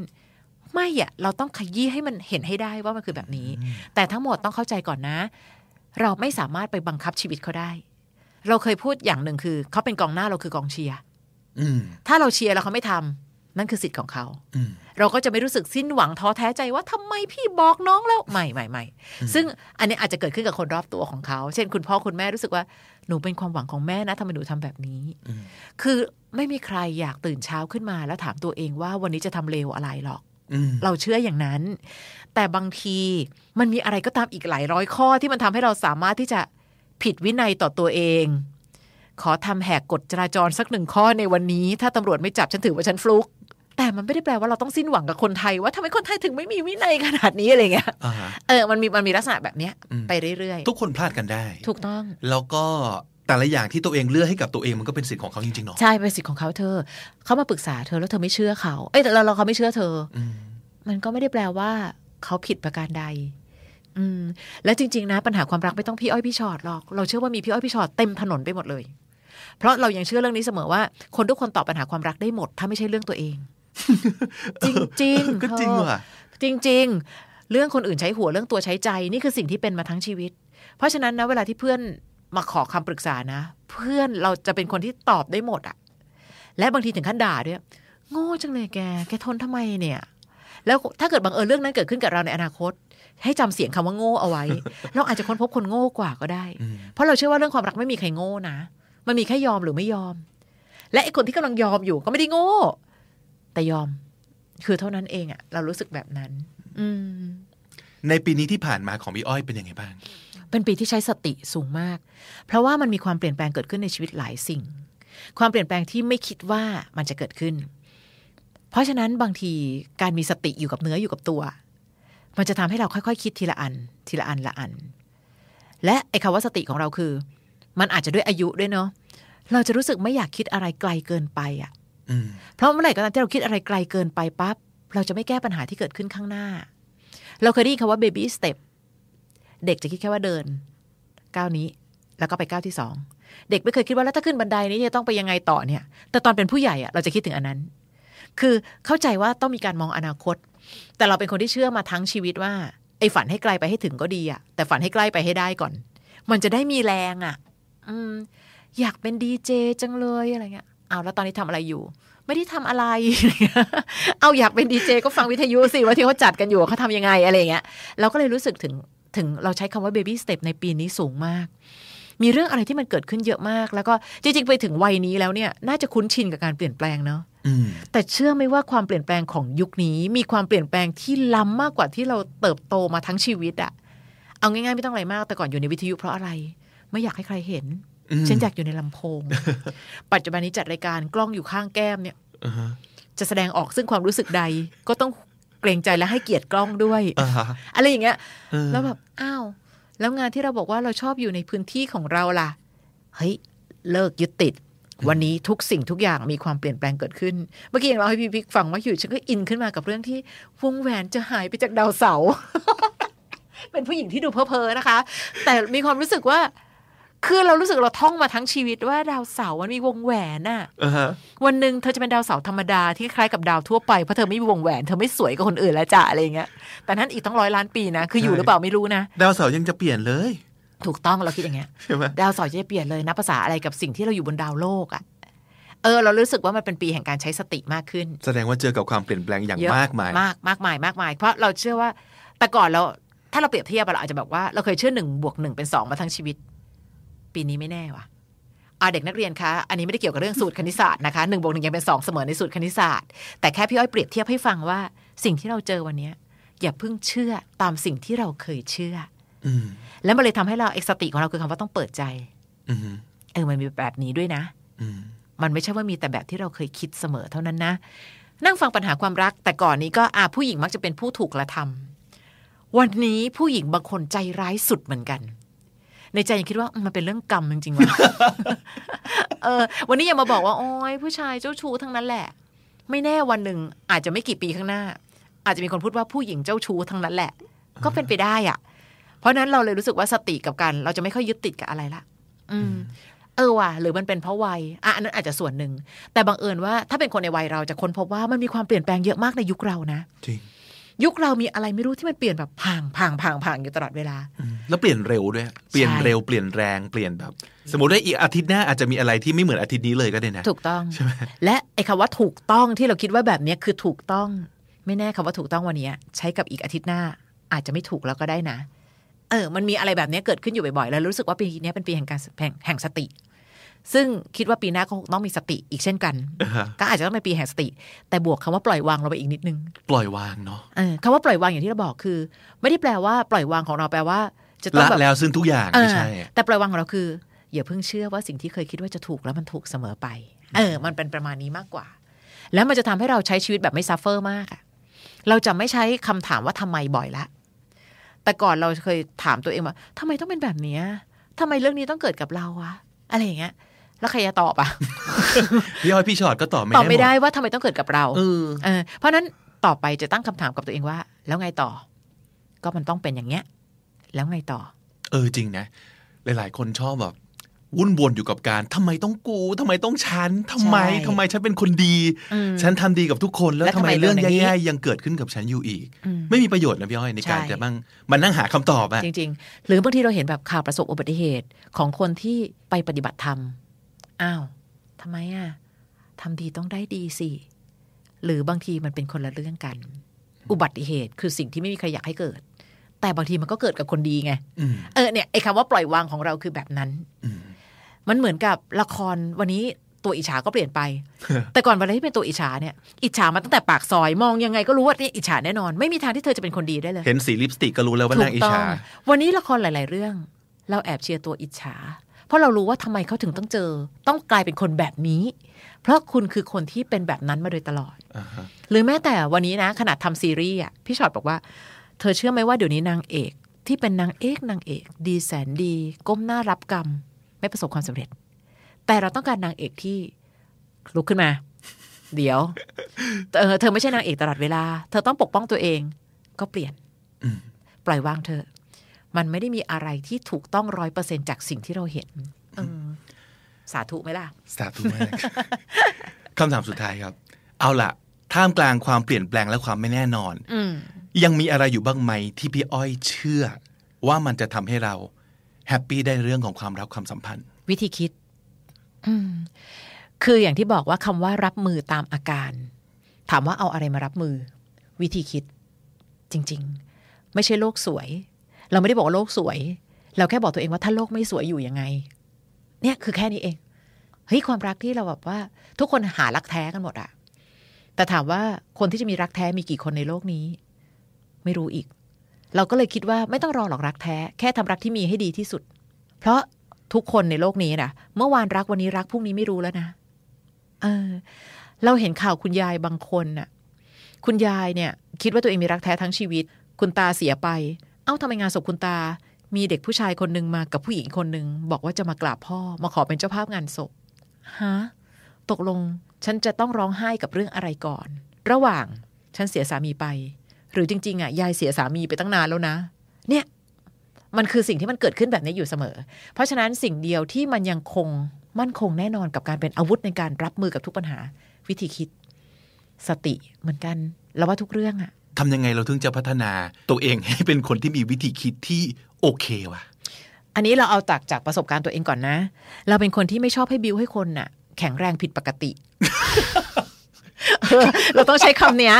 ไม่อะเราต้องขยี้ให้มันเห็นให้ได้ว่ามันคือแบบนี้ แต่ทั้งหมดต้องเข้าใจก่อนนะ เราไม่สามารถไปบังคับชีวิตเขาได้ เราเคยพูดอย่างหนึ่งคือ เขาเป็นกองหน้าเราคือกองเชียร์อืมถ้าเราเชียร์แล้วเขาไม่ทำนั่นคือสิทธิ์ของเขาอืมเราก็จะไม่รู้สึกสิ้นหวังท้อแท้ใจว่าทำไมพี่บอกน้องแล้วไม่ไม่ไม่ซึ่งอันนี้อาจจะเกิดขึ้นกับคนรอบตัวของเขา เช่น คุณพ่อคุณแม่รู้สึกว่าหนูเป็นความหวังของแม่นะทำไมหนูทำแบบนี้ คือไม่มีใครอยากตื่นเช้าขึ้นมาแล้วถามตัวเองว่าวันนี้จะทำเลวอะไรหรอกอืม เราเชื่ออย่างนั้น แต่บางทีมันมีอะไรก็ตามอีกหลายร้อยข้อที่มันทำให้เราสามารถที่จะผิดวินัยต่อตัวเอง ขอทำแหกกฎจราจรสักหนึ่งข้อในวันนี้ ถ้าตำรวจไม่จับฉันถือว่าฉันฟลุกแต่มันไม่ได้แปลว่าเราต้องสิ้นหวังกับคนไทย ว่าทำไมคนไทยถึงไม่มีวินัยขนาดนี้อะไรเงี้ยอ่าฮะเออมันมีมันมีลักษณะแบบเนี้ยอืมไปเรื่อยทุกคนพลาดกันได้ๆถูกต้อง แล้วก็ แต่ละอย่างที่ตัวเองเลือกให้กับตัวเองมันก็เป็นสิทธิ์ของเขาจริงๆเนาะใช่เป็นสิทธิ์ของเขาเธอ เขามาปรึกษาเธอแล้วเธอไม่เชื่อเขา เอ้ยแต่เราเราเขาไม่เชื่อเธอออืมมันก็ไม่ได้แปลว่า เขาผิดประการใด อืม แล้วจริง ๆ นะ ปัญหาความรักไม่ต้องพี่อ้อยพี่ชอดหรอก เราเชื่อว่ามีพี่อ้อยพี่ชอดเต็มถนนไปหมดเลย เพราะเรายังเชื่อเรื่องนี้เสมอว่า คนทุกคนตอบปัญหาความรักได้หมด ถ้าไม่ใช่เรื่องตัวเอง จริงๆก็จริงเธอว่ะจริง ๆ เรื่องคนอื่นใช้หัวเรื่องตัวใช้ใจ นี่คือสิ่งที่เป็นมาทั้งชีวิต เพราะฉะนั้นนะเวลาที่เพื่อน มาขอคำปรึกษานะ เพื่อนเราจะเป็นคนที่ตอบได้หมดอะและบางทีถึงขั้นด่าด้วยโง่จังเลยแก แกทนทำไมเนี่ย แล้วถ้าเกิดบังเอิญเรื่องนั้นเกิดขึ้นกับเราในอนาคต ให้จำเสียงคำว่าโง่เอาไว้ เราอาจจะค้นพบคนโง่กว่าก็ได้อืมเพราะเราเชื่อว่าเรื่องความรักไม่มีใครโง่นะ มันมีแค่ยอมหรือไม่ยอม และไอ้คนที่กำลังยอมอยู่ก็ไม่ได้โง่ แต่ยอม คือเท่านั้นเองอะเรารู้สึกแบบนั้น อืมในปีนี้ที่ผ่านมาของพี่อ้อยเป็นยังไงบ้าง เป็นปีที่ใช้สติสูงมาก เพราะว่ามันมีความเปลี่ยนแปลงเกิดขึ้นในชีวิตหลายสิ่ง ความเปลี่ยนแปลงที่ไม่คิดว่ามันจะเกิดขึ้น เพราะฉะนั้นบางทีการมีสติอยู่กับเนื้ออยู่กับตัว มันจะทำให้เราค่อยๆ คิดทีละอัน ทีละอันละอัน และไอ้คำว่าสติของเราคือ มันอาจจะด้วยอายุด้วยเนาะเราจะรู้สึกไม่อยากคิดอะไรไกลเกินไปอะอืมเพราะเมื่อไหร่ก็ตามที่เราคิดอะไรไกลเกินไปปั๊บเราจะไม่แก้ปัญหาที่เกิดขึ้นข้างหน้า เราเคยได้ยินคำว่า baby step เด็กจะคิดแค่ว่าเดินก้าวนี้ แล้วก็ไปก้าวที่สองเด็กไม่เคยคิดว่าแล้วถ้าขึ้นบันไดนี้จะต้องไปยังไงต่อเนี่ย แต่ตอนเป็นผู้ใหญ่อะเราจะคิดถึงอันนั้น คือเข้าใจว่าต้องมีการมองอนาคต แต่เราเป็นคนที่เชื่อมาทั้งชีวิตว่าไอ้ฝันให้ไกลไปให้ถึงก็ดีอะแต่ฝันให้ใกล้ไปให้ได้ก่อน มันจะได้มีแรงอะอืม อยากเป็นดีเจจังเลยอะไรเงี้ยเอาแล้วตอนนี้ทำอะไรอยู่ ไม่ได้ทำอะไร เอาอยากเป็นดีเจก็ฟังวิทยุสิว่าที่เขาจัดกันอยู่เขาทำยังไงอะไรเงี้ยเราก็เลยรู้สึกถึง ถึงเราใช้คำว่า baby step ในปีนี้สูงมาก มีเรื่องอะไรที่มันเกิดขึ้นเยอะมาก แล้วก็จริงๆไปถึงวัยนี้แล้วเนี่ยน่าจะคุ้นชินกับการเปลี่ยนแปลงเนาะอืมแต่เชื่อไหมว่าความเปลี่ยนแปลงของยุคนี้ มีความเปลี่ยนแปลงที่ล้ำมากกว่าที่เราเติบโตมาทั้งชีวิตอะเอาง่ายๆไม่ต้องอะไรมาก แต่ก่อนอยู่ในวิทยุเพราะอะไร ไม่อยากให้ใครเห็นอืมฉันอยากอยู่ในลำโพง ปัจจุบันนี้จัดรายการกล้องอยู่ข้างแก้มเนี่ยอ่าฮะจะแสดงออกซึ่งความรู้สึกใดก็ต้อง เกรงใจและให้เกียรติกล้องด้วยอ่าฮะอะไรอย่างเงี้ยเออแล้วแบบอ้าวแล้วงานที่เราบอกว่าเราชอบอยู่ในพื้นที่ของเราล่ะเฮ้ยเลิกยึดติด วันนี้ทุกสิ่งทุกอย่างมีความเปลี่ยนแปลงเกิดขึ้น เมื่อกี้ยังเล่าให้พี่พิกฟังว่าอยู่ฉันก็อินขึ้นมากับเรื่องที่วงแหวนจะหายไปจากดาวเสาร์เป็นผู้หญิงที่ดูเพ้อเพอๆนะคะ แต่มีความรู้สึกว่า คือเรารู้สึกเราท่องมาทั้งชีวิตว่าดาวเสาร์มันมีวงแหวนน่ะอ่าฮะวันหนึ่งเธอจะเป็นดาวเสาร์ธรรมดาที่คล้ายกับดาวทั่วไปเพราะเธอไม่มีวงแหวนเธอไม่สวยกว่าคนอื่นแล้วจ้ะอะไรอย่างเงี้ย แต่นั้นอีกต้องร้อยล้านปีนะ คืออยู่หรือเปล่าไม่รู้นะ ดาวเสาร์ยังจะเปลี่ยนเลย ถูกต้องเราคิดอย่างเงี้ยใช่ไหมดาวเสาร์จะเปลี่ยนเลยนะภาษาอะไรกับสิ่งที่เราอยู่บนดาวโลกอะ่ะเออเรารู้สึกว่ามันเป็นปีแห่งการใช้สติมากขึ้น แสดงว่าเจอกับความเปลี่ยนแปลงอย่างเยอะมากมายมากมากมายมากมาย เพราะเราเชื่อว่าแต่ก่อนเราถ้าเราเปรียบเทียบอะเราอาจจะแบบว่าเราเคยเชื่อหนึ่งบวกหนึ่งเป็นสองมาทั้งชีวิต ปีนี้ไม่แน่ว่ะอ่าเด็กนักเรียนคะ อันนี้ไม่ได้เกี่ยวกับเรื่องสูตรคณิตศาสตร์นะคะหนึ่งบวกหนึ่งยังเป็นสองเสมอในสูตรคณิตศาสตร์ แต่แค่พี่อ้อยเปรียบเทียบให้ฟังว่า สิ่งที่เราเจอวันเนี้ยอย่าเพิ่งเชื่อตามสิ่งที่เราเคยเชื่ออืมแล้วมันเลยทำให้เราเอกสติของเราคือคำว่าต้องเปิดใจอืมเออมันมีแบบนี้ด้วยนะอืมมันไม่ใช่ว่ามีแต่แบบที่เราเคยคิดเสมอเท่านั้นนะ นั่งฟังปัญหาความรัก แต่ก่อนนี้ก็อาผู้หญิงมักจะเป็นผู้ถูกกระทำวันนี้ผู้หญิงบางคนใจร้ายสุดเหมือนกัน ในใจยังคิดว่าอืมมันเป็นเรื่องกรรมจริงๆว่ะเออ วันนี้อย่ามาบอกว่าโอ้ยผู้ชายเจ้าชู้ทั้งนั้นแหละ ไม่แน่วันหนึ่งอาจจะไม่กี่ปีข้างหน้า อาจจะมีคนพูดว่าผู้หญิงเจ้าชู้ทั้งนั้นแหละ ก็เป็นไปได้อะเพราะฉะนั้นเราเลยรู้สึกว่าสติกับการเราจะไม่ค่อยยึดติดกับอะไรละอืมเออว่ะหรือมันเป็นเพราะวัยอะอันนั้นอาจจะส่วนหนึ่ง แต่บังเอิญว่าถ้าเป็นคนในวัยเราจะค้นพบว่ามันมีความเปลี่ยนแปลงเยอะมากในยุคเรานะจริง ยุคเรามีอะไรไม่รู้ที่มันเปลี่ยนแบบพังพังพังพังอยู่ตลอดเวลา แล้วเปลี่ยนเร็วด้วย เปลี่ยนเร็วเปลี่ยนแรงเปลี่ยนแบบ สมมติว่าอีกอาทิตย์หน้าอาจจะมีอะไรที่ไม่เหมือนอาทิตย์นี้เลยก็ได้นะถูกต้องและไอ้คำว่าถูกต้องที่เราคิดว่าแบบเนี้ยคือถูกต้องไม่แน่คำว่าถูกต้องวันเนี้ยใช้กับอีกอาทิตย์หน้า อาจจะไม่ถูกแล้วก็ได้นะ เออ มันมีอะไรแบบเนี้ยเกิดขึ้นอยู่บ่อยๆ แล้วรู้สึกว่าปีนี้เป็นปีแห่งการแห่งแห่งสติ ซึ่งคิดว่าปีหน้าก็คงต้องมีสติอีกเช่นกันอ่าฮะก็อาจจะต้องเป็นปีแห่งสติ แต่บวกคำว่าปล่อยวางเราไปอีกนิดนึง ปล่อยวางเนาะเออคำว่าปล่อยวางอย่างที่เราบอกคือ ไม่ได้แปลว่าปล่อยวางของเราแปลว่า จะต้องละแบบแล้วซึ่งทุกอย่างเอไม่อใช่ แต่ปล่อยวางของเราคืออย่าเพิ่งเชื่อว่าสิ่งที่เคยคิดว่าจะถูกแล้วมันถูกเสมอไป เออ มันเป็นประมาณนี้มากกว่า แล้วมันจะทำให้เราใช้ชีวิตแบบไม่ซัฟเฟอร์มากอะเราจะไม่ใช้คำถามว่าทำไมบ่อยละ แต่ก่อนเราเคยถามตัวเองว่าทำไมต้องเป็นแบบเนี้ยทำไมเรื่องนี้ต้องเกิดกับเราวะ อะไรอย่างเงี้ย แล้วใครจะตอบอะพี่อ้อยพี่ชอดก็ตอบไม่ตอบได้ไม่ได้หมว่าทำไมต้องเกิดกับเราเออเออเพราะฉะนั้นต่อไปจะตั้งคำถามกับตัวเองว่า แล้วไงต่อ ก็มันต้องเป็นอย่างเงี้ย แล้วไงต่อ เออจริงนะ หลาย ๆ คนชอบแบบวุ่นวนอยู่กับการทำไมต้องกูทำไมต้องฉันทำไมใช่ทำไมฉันเป็นคนดีอืมฉันทำดีกับทุกคนแล้วแล้วทำไมทำไมเรื่องเรื่องนี้แย่ๆยังเกิดขึ้นกับฉันอยู่อีกอืมไม่มีประโยชน์นะพี่อ้อยในการใช่จะบ้างมันนั่งหาคำตอบอะจริง ๆ หรือบางทีเราเห็นแบบข่าวประสบอุบัติเหตุของคนที่ไปปฏิบัติธรรม อ้าวทำไมอะทำดีต้องได้ดีสิ หรือบางทีมันเป็นคนละเรื่องกัน อุบัติเหตุคือสิ่งที่ไม่มีใครอยากให้เกิด แต่บางทีมันก็เกิดกับคนดีไงอืมเออเนี่ยไอ้คำว่าปล่อยวางของเราคือแบบนั้นอืมมันเหมือนกับละครวันนี้ตัวอิจฉาก็เปลี่ยนไป แต่ก่อนเวลาที่เป็นตัวอิจฉาเนี่ย อิจฉามาตั้งแต่ปากซอยมองยังไงก็รู้ว่าเนี่ยอิจฉาแน่นอน ไม่มีทางที่เธอจะเป็นคนดีได้เลย เห็นสีลิปสติกก็รู้แล้วว่าถูนางกอิจต้อฉางวันนี้ละครหลาย ๆ เรื่อง เราแอบเชียร์ตัวอิจฉาเพ ราะเรารู้ว่าทำไมเขาถึงต้องเจอ ต้องกลายเป็นคนแบบนี้ เพราะคุณคือคนที่เป็นแบบนั้นมาโดยตลอดอ่าฮะหรือแม้แต่วันนี้นะ ขนาดทำซีรีส์อะพี่ชอตบอกว่า เธอเชื่อไหมว่าเดี๋ยวนี้นางเอก ที่เป็นนางเอกนางเอก ดีแสนดี ก้มหน้ารับกรรม ไม่ประสบความสำเร็จ แต่เราต้องการนางเอกที่ลุกขึ้นมา เดี๋ยวเออเธอไม่ใช่นางเอกตลอดเวลา เธอต้องปกป้องตัวเอง ก็เปลี่ยนอืมปล่อยวางเธอะ มันไม่ได้มีอะไรที่ถูกต้องร้อยเปอร์เซ็นจากสิ่งที่เราเห็นเออสาธุไหมล่ะ สาธุมากคำถามสุดท้ายครับ เอาล่ะ ท่ามกลางความเปลี่ยนแปลงและความไม่แน่นอนอืมยังมีอะไรอยู่บ้างไหมที่พี่อ้อยเชื่อ ว่ามันจะทำให้เราแฮปปี้ได้เรื่องของความรักความสัมพันธ์ วิธีคิดอืมคืออย่างที่บอกว่าคำว่ารับมือตามอาการ ถามว่าเอาอะไรมารับมือ วิธีคิด จริง ๆ ไม่ใช่โลกสวย เราไม่ได้บอกว่าโลกสวย เราแค่บอกตัวเองว่าถ้าโลกไม่สวยอยู่ยังไง เนี่ยคือแค่นี้เองเฮ้ยความรักที่เราแบบว่า ทุกคนหารักแท้กันหมดอะแต่ถามว่าคนที่จะมีรักแท้มีกี่คนในโลกนี้ ไม่รู้อีก เราก็เลยคิดว่าไม่ต้องรอหรอกรักแท้ แค่ทำรักที่มีให้ดีที่สุด เพราะทุกคนในโลกนี้นะเมื่อวานรักวันนี้รักพรุ่งนี้ไม่รู้แล้วนะ เออ เราเห็นข่าวคุณยายบางคนน่ะ คุณยายเนี่ย คิดว่าตัวเองมีรักแท้ทั้งชีวิต คุณตาเสียไป เอ้าทำไมงานศพคุณตา มีเด็กผู้ชายคนหนึ่งมากับผู้หญิงคนหนึ่งบอกว่าจะมากราบพ่อมาขอเป็นเจ้าภาพงานศพฮะตกลงฉันจะต้องร้องไห้กับเรื่องอะไรก่อน ระหว่างฉันเสียสามีไป หรือจริง ๆอะยายเสียสามีไปตั้งนานแล้วนะ เนี่ยมันคือสิ่งที่มันเกิดขึ้นแบบนี้อยู่เสมอ เพราะฉะนั้นสิ่งเดียวที่มันยังคงมั่นคงแน่นอนกับการเป็นอาวุธในการรับมือกับทุกปัญหา วิธีคิด สติเหมือนกัน แล้วว่าทุกเรื่องอะ ทำยังไงเราถึงจะพัฒนาตัวเองให้เป็นคนที่มีวิธีคิดที่โอเควะอันนี้เราเอาจากจากประสบการณ์ตัวเองก่อนนะ เราเป็นคนที่ไม่ชอบให้บิวให้คนน่ะ แข็งแรงผิดปกติเออเราต้องใช้คำเนี้ย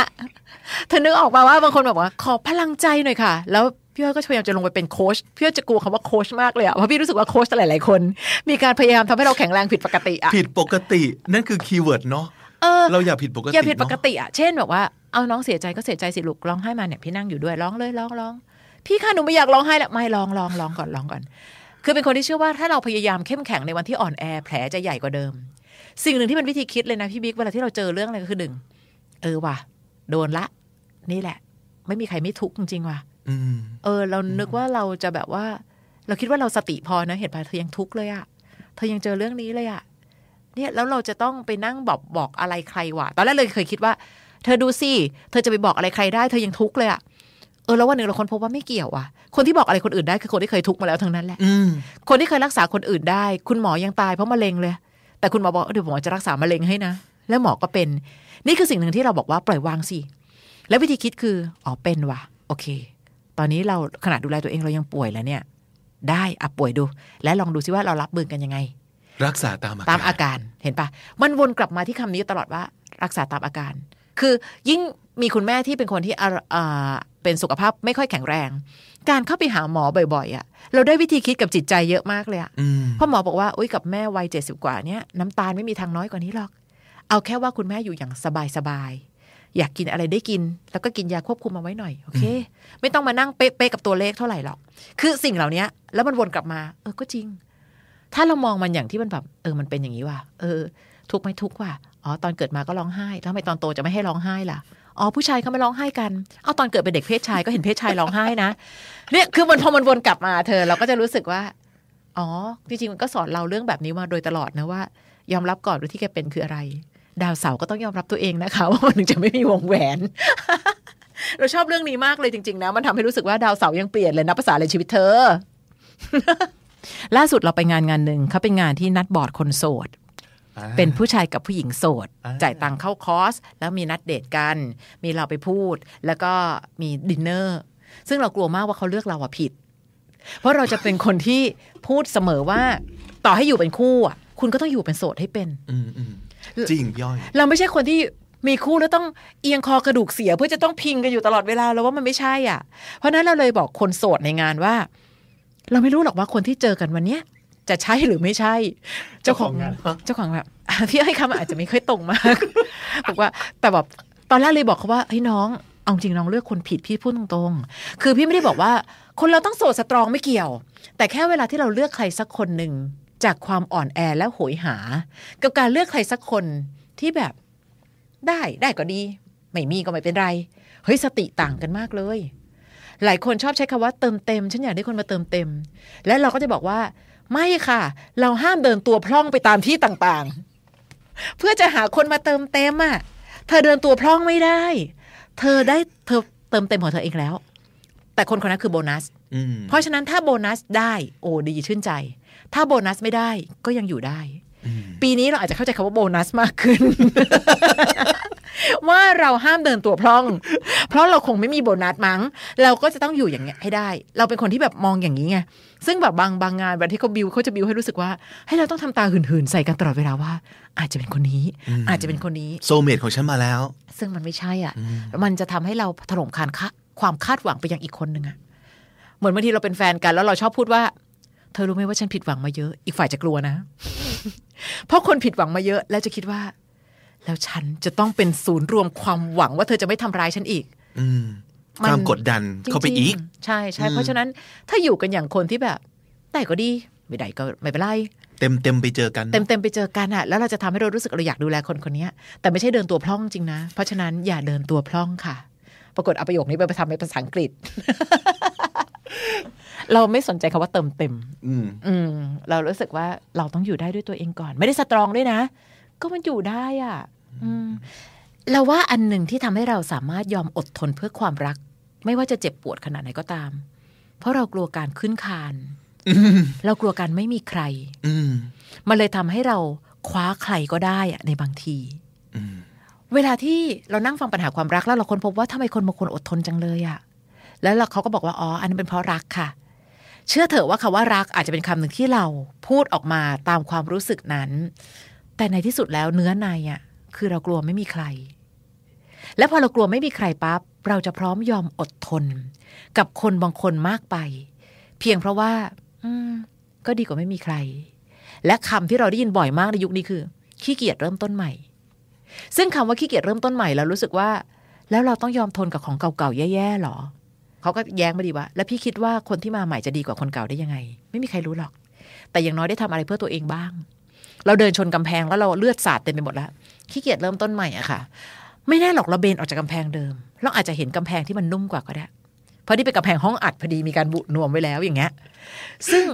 เธอนึกออกมาว่าบางคนแบบว่า ขอพลังใจหน่อยค่ะ แล้วพี่อ้อยก็พยายามจะลงไปเป็นโค้ชพี่อ้อยจะกลัวคำว่าโค้ชมากเลยอะเพราะพี่รู้สึกว่าโค้ชหลายๆคน มีการพยายามทำให้เราแข็งแรงผิดปกติอะผิดปกติ นั่นคือ keyword เนาะเออเราอย่าผิดปกติอย่าผิดปกเนอะติอะเช่นแบบว่า เอาน้องเสียใจก็เสียใจสิลูกร้องไห้มาเนี่ยพี่นั่งอยู่ด้วยร้องเลยร้องร้องพี่คะหนูไม่อยากร้องไห้แล้วไม่ร้องร้องร้องก่อนร้องก่อน คือเป็นคนที่เชื่อว่าถ้าเราพยายามเข้มแข็งในวันที่อ่อนแอแผลจะใหญ่กว่าเดิม สิ่งหนึ่งที่เป็นวิธีคิดเลยนะพี่บิ๊กเวลาที่เราเจอเรื่องอะไรก็คือหนึ่งเออว่ะโดนละ นี่แหละ ไม่มีใครไม่ทุกข์จริงๆว่ะอืมเออ เรานึกว่าเราจะแบบว่า เราคิดว่าเราสติพอนะเห็นป่ะเธอยังทุกข์เลยอะเธอยังเจอเรื่องนี้เลยอะเนี่ยแล้วเราจะต้องไปนั่งบอกบอกอะไรใครวะตอนแรกเลยเคยคิดว่า เธอดูสิเธอจะไปบอกอะไรใครได้เธอยังทุกข์เลยอะเออแล้ววันหนึ่งเราคนพบว่าไม่เกี่ยวอะคนที่บอกอะไรคนอื่นได้คือคนที่เคยทุกข์มาแล้วทั้งนั้นแหละอืมคนที่เคยรักษาคนอื่นได้ คุณหมอยังตายเพราะมะเร็งเลย แต่คุณหมอบอกเดี๋ยวหมอจะรักษามะเร็งให้นะ แล้วหมอก็เป็น นี่คือสิ่งหนึ่งที่เราบอกว่าปล่อยวางสิแล้ววิธีคิดคืออ๋อเป็นว่ะ โอเค ตอนนี้เราขนาดดูแลตัวเองเรายังป่วยแล้วเนี่ย ได้อะป่วยดู และลองดูซิว่าเรารับมือกันยังไง รักษาตามอาการตามอาการเห็นปะมันวนกลับมาที่คำนี้ตลอดว่า รักษาตามอาการ คือยิ่งมีคุณแม่ที่เป็นคนที่อ่าอ่าเป็นสุขภาพไม่ค่อยแข็งแรง การเข้าไปหาหมอบ่อยๆอะ่ะ เราได้วิธีคิดกับจิตใจเยอะมากเลยอะอืมเพราะหมอบอกว่าอุ้ยกับแม่วัยเจ็ดสิบกว่าเนี้ยน้ำตาลไม่มีทางน้อยกว่านี้หรอก เอาแค่ว่าคุณแม่อยู่อย่างสบายๆอยากกินอะไรได้กิน แล้วก็กินยาควบคุมมาไว้หน่อยโอเค ไม่ต้องมานั่งเป๊ะๆกับตัวเลขเท่าไหร่หรอก คือสิ่งเหล่านี้แล้วมันวนกลับมา เออก็จริง ถ้าเรามองมันอย่างที่มันแบบเออมันเป็นอย่างนี้ว่ะเออ ทุกข์ไหมทุกข์ว่ะ อ๋อตอนเกิดมาก็ร้องไห้แล้วทำไมตอนโตจะไม่ให้ร้องไห้ล่ะอ๋อผู้ชายเขาไม่ร้องไห้กันเอาตอนเกิดเป็นเด็กเพศชายก็เห็นเพศชายร้องไห้นะเนี่ยคือมันพอมันวนกลับมาเธอ เราก็จะรู้สึกว่า อ๋อจริงๆมันก็สอนเราเรื่องแบบนี้มาโดยตลอดนะว่า ยอมรับก่อนว่าที่แกเป็นคืออะไร ดาวเสาก็ต้องยอมรับตัวเองนะคะ ว่ามันถึงจะไม่มีวงแหวน เราชอบเรื่องนี้มากเลยจริง ๆ นะ มันทำให้รู้สึกว่าดาวเสายังเปลี่ยนเลยนะภาษาเลยชีวิตเธอ ล่าสุดเราไปงานงานหนึ่งเขาเป็นงานที่นัดบอร์ดคนโสด เป็นผู้ชายกับผู้หญิงโสด จ่ายตังค์เข้าคอร์ส แล้วมีนัดเดทกัน มีเราไปพูด แล้วก็มีดินเนอร์ ซึ่งเรากลัวมากว่าเขาเลือกเราอะผิด เพราะเราจะเป็นคนที่พูดเสมอว่า ต่อให้อยู่เป็นคู่อะคุณก็ต้องอยู่เป็นโสดให้เป็นอืมอืมจริงพี่อ้อย เราไม่ใช่คนที่มีคู่แล้วต้องเอียงคอกระดูกเสียเพื่อจะต้องพิงกันอยู่ตลอดเวลาแล้วว่ามันไม่ใช่อะ เพราะฉะนั้นเราเลยบอกคนโสดในงานว่า เราไม่รู้หรอกว่าคนที่เจอกันวันเนี้ย จะใช่หรือไม่ใช่ เจ้าของงานเจ้าของแบบพี่ให้คำอาจจะไม่ค่อยตรงมากบอกว่า แต่แบบตอนแรกเลยบอกเขาว่าเฮ้ยน้องเอาจริงน้องเลือกคนผิดพี่พูดตรงๆ คือพี่ไม่ได้บอกว่า คนเราต้องโสดสตรองไม่เกี่ยว แต่แค่เวลาที่เราเลือกใครสักคนหนึ่งจากความอ่อนแอและโหยหา กับการเลือกใครสักคนที่แบบได้ได้ก็ดี ไม่มีก็ไม่เป็นไร เฮ้ยสติต่างกันมากเลย หลายคนชอบใช้คำว่าเติมเต็ม ฉันอยากได้คนมาเติมเต็ม และเราก็จะบอกว่า ไม่ค่ะ เราห้ามเดินตัวพร่องไปตามที่ต่างๆ เพื่อจะหาคนมาเติมเต็มอะ เธอเดินตัวพร่องไม่ได้ เธอได้เธอเติมเต็มของเธอเองแล้ว แต่คนคนนั้นคือโบนัสอืมเพราะฉะนั้นถ้าโบนัสได้โอ้ดีชื่นใจ ถ้าโบนัสไม่ได้ก็ยังอยู่ได้ ปีนี้เราอาจจะเข้าใจคำว่าโบนัสมากขึ้น ว่าเราห้ามเดินตัวพร่อง เพราะเราคงไม่มีโบนัสมั้ง เราก็จะต้องอยู่อย่างเงี้ยให้ได้ เราเป็นคนที่แบบมองอย่างนี้ไง ซึ่งแบบบางบางงานวันที่เขาบิวเขาจะบิวให้รู้สึกว่า ให้เราต้องทำตาหื่นๆ ใส่กันตลอดเวลาว่า อาจจะเป็นคนนี้ อาจจะเป็นคนนี้โซเมดของฉันมาแล้ว ซึ่งมันไม่ใช่อะ มันจะทำให้เราถล่มคานคาความคาดหวังไปยังอีกคนหนึ่งอะเหมือนบางทีเราเป็นแฟนกันแล้วเราชอบพูดว่า เธอรู้ไหมว่าฉันผิดหวังมาเยอะ อีกฝ่ายจะกลัวนะ เพราะคนผิดหวังมาเยอะ แล้วจะคิดว่า แล้วฉันจะต้องเป็นศูนย์รวมความหวังว่าเธอจะไม่ทำร้ายฉันอีกอืมมัน ความกดดันเข้าไปอีกจริงๆใช่ใช่เพราะฉะนั้นถ้าอยู่กันอย่างคนที่แบบได้ก็ดี ไม่ได้ก็ไม่เป็นไรเต็มเต็มๆไปเจอกัน เต็มเต็มๆไปเจอกันอะแล้วเราจะทำให้เรารู้สึกเราอยากดูแลคนคนนี้แต่ไม่ใช่เดินตัวพร่องจริงนะ เพราะฉะนั้นอย่าเดินตัวพร่องค่ะ ปรากฏเอาประโยคนี้ไปทำเป็นภาษาอังกฤษ เราไม่สนใจคำว่าเติมเต็ม อืมอืมเรารู้สึกว่าเราต้องอยู่ได้ด้วยตัวเองก่อน ไม่ได้สตรองด้วยนะ ก็มันอยู่ได้อะ อืม เราว่าอันหนึ่งที่ทำให้เราสามารถยอมอดทนเพื่อความรัก ไม่ว่าจะเจ็บปวดขนาดไหนก็ตาม เพราะเรากลัวการขึ้นคานเรากลัวการไม่มีใคร อืมมันเลยทำให้เราคว้าใครก็ได้อะในบางทีอืมเวลาที่เรานั่งฟังปัญหาความรักแล้วเราค้นพบว่าทำไมคนบางคนอดทนจังเลยอะแล้วเราเขาก็บอกว่าอ๋ออันนั้นเป็นเพราะรักค่ะ เชื่อเถอะว่าคำว่ารักอาจจะเป็นคำหนึ่งที่เราพูดออกมาตามความรู้สึกนั้น แต่ในที่สุดแล้วเนื้อในอะ คือเรากลัวไม่มีใคร และพอเรากลัวไม่มีใครปั๊บเราจะพร้อมยอมอดทน กับคนบางคนมากไป เพียงเพราะว่า อืม ก็ดีกว่าไม่มีใคร และคำที่เราได้ยินบ่อยมากในยุคนี้คือ ขี้เกียจเริ่มต้นใหม่ ซึ่งคำว่าขี้เกียจเริ่มต้นใหม่เรารู้สึกว่า แล้วเราต้องยอมทนกับของเก่าๆแย่ๆหรอเขาก็แย้งมาดีว่า แล้วพี่คิดว่าคนที่มาใหม่จะดีกว่าคนเก่าได้ยังไง ไม่มีใครรู้หรอก แต่อย่างน้อยได้ทำอะไรเพื่อตัวเองบ้าง เราเดินชนกำแพงแล้วเราเลือดสาดเต็มไปหมดแล้ว ขี้เกียจเริ่มต้นใหม่อะค่ะ ไม่แน่หรอกเราเบนออกจากกำแพงเดิม เราอาจจะเห็นกำแพงที่มันนุ่มกว่าก็ได้เพราะนี่เป็นกำแพงห้องอัดพอดีมีการบุนวมไว้แล้วอย่างเงี้ย ซึ่ง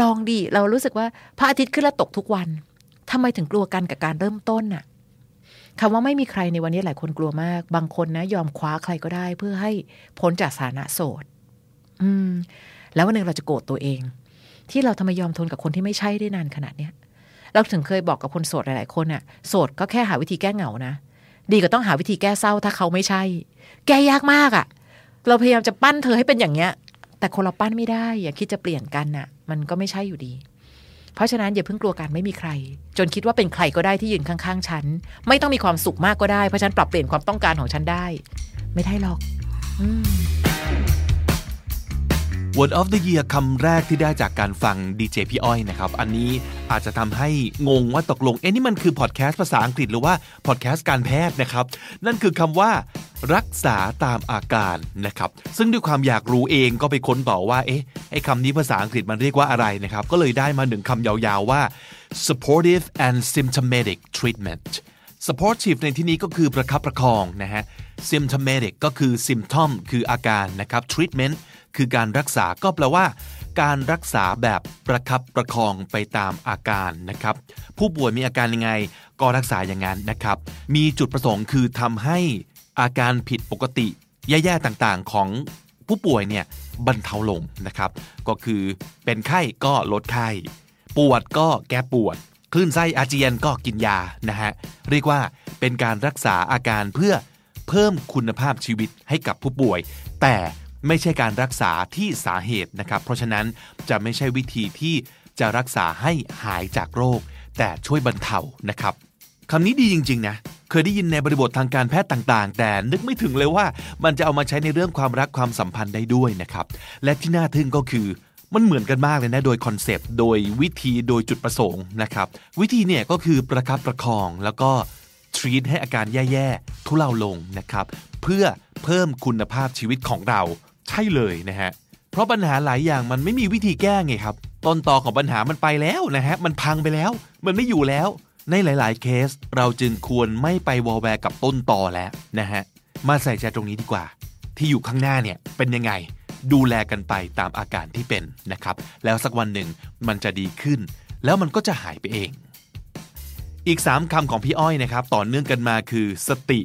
ลองดีเรารู้สึกว่าพระอาทิตย์ขึ้นแล้วตกทุกวันทำไมถึงกลัวกันกับการเริ่มต้นน่ะคำว่าไม่มีใครในวันนี้หลายคนกลัวมาก บางคนนะ ยอมคว้าใครก็ได้ เพื่อให้พ้นจากสถานะโสด อืม แล้ววันหนึ่งเราจะโกรธตัวเอง ที่เราทำไมยอมทนกับคนที่ไม่ใช่ได้นานขนาดเนี้ย เราถึงเคยบอกกับคนโสดหลาย ๆ คนน่ะโสดก็แค่หาวิธีแก้เหงานะ ดีกว่าต้องหาวิธีแก้เศร้าถ้าเขาไม่ใช่ แก้ยากมากอะ่ะเราพยายามจะปั้นเธอให้เป็นอย่างเงี้ย แต่คนเราปั้นไม่ได้ อย่าคิดจะเปลี่ยนกันน่ะมันก็ไม่ใช่อยู่ดี เพราะฉะนั้นอย่าเพิ่งกลัวการไม่มีใคร จนคิดว่าเป็นใครก็ได้ที่ยืนข้าง ๆ ฉัน ไม่ต้องมีความสุขมากก็ได้เพราะฉันปรับเปลี่ยนความต้องการของฉันได้ ไม่ได้หรอก อืม Word of the Year คำแรกที่ได้จากการฟังดีเจพี่อ้อยนะครับ อันนี้อาจจะทำให้งงว่าตกลง เอ๊ะนี่มันคือพอดแคสต์ภาษาอังกฤษหรือว่าพอดแคสต์การแพทย์นะครับ นั่นคือคำว่า รักษาตามอาการนะครับ ซึ่งด้วยความอยากรู้เองก็ไปค้นต่อว่า เอ๊ะไอ้คำนี้ภาษาอังกฤษมันเรียกว่าอะไรนะครับ ก็เลยได้มาหนึ่งคำยาวๆว่า supportive and symptomatic treatment supportive ในที่นี้ก็คือประคับประคองนะฮะ symptomatic ก็คือ symptom คืออาการนะครับ treatment คือการรักษาก็แปลว่า การรักษาแบบประคับประคองไปตามอาการนะครับ ผู้ป่วยมีอาการยังไง ก็รักษาอย่างนั้นนะครับ มีจุดประสงค์คือทำให้อาการผิดปกติแย่ๆต่างๆของผู้ป่วยเนี่ยบรรเทาลงนะครับ ก็คือเป็นไข้ก็ลดไข้ ปวดก็แก้ปวด คลื่นไส้อาเจียนก็กินยานะฮะเรียกว่าเป็นการรักษาอาการเพื่อเพิ่มคุณภาพชีวิตให้กับผู้ป่วย แต่ ไม่ใช่การรักษาที่สาเหตุนะครับ เพราะฉะนั้นจะไม่ใช่วิธีที่จะรักษาให้หายจากโรค แต่ช่วยบรรเทานะครับคำนี้ดีจริง ๆ นะ เคยได้ยินในบริบททางการแพทย์ต่าง ๆ แต่นึกไม่ถึงเลยว่ามันจะเอามาใช้ในเรื่องความรักความสัมพันธ์ได้ด้วยนะครับ และที่น่าทึ่งก็คือมันเหมือนกันมากเลยนะ โดยคอนเซปต์ โดยวิธีโดยจุดประสงค์นะครับ วิธีเนี่ยก็คือประคับประคองแล้วก็ treat ให้อาการแย่ ๆ ทุเลาลงนะครับ เพื่อเพิ่มคุณภาพชีวิตของเรา ใช่เลยนะฮะเพราะปัญหาหลายอย่างมันไม่มีวิธีแก้ไงครับต้นตอของปัญหามันไปแล้วนะฮะมันพังไปแล้ว มันไม่อยู่แล้ว ในหลาย ๆ เคส เราจึงควรไม่ไปวอลแวร์กับต้นตอแล้วนะฮะมาใส่ใจตรงนี้ดีกว่า ที่อยู่ข้างหน้าเนี่ยเป็นยังไงดูแลกันไปตามอาการที่เป็นนะครับ แล้วสักวันหนึ่งมันจะดีขึ้น แล้วมันก็จะหายไปเอง อีก 3คำของพี่อ้อยนะครับ ต่อเนื่องกันมาคือ สติ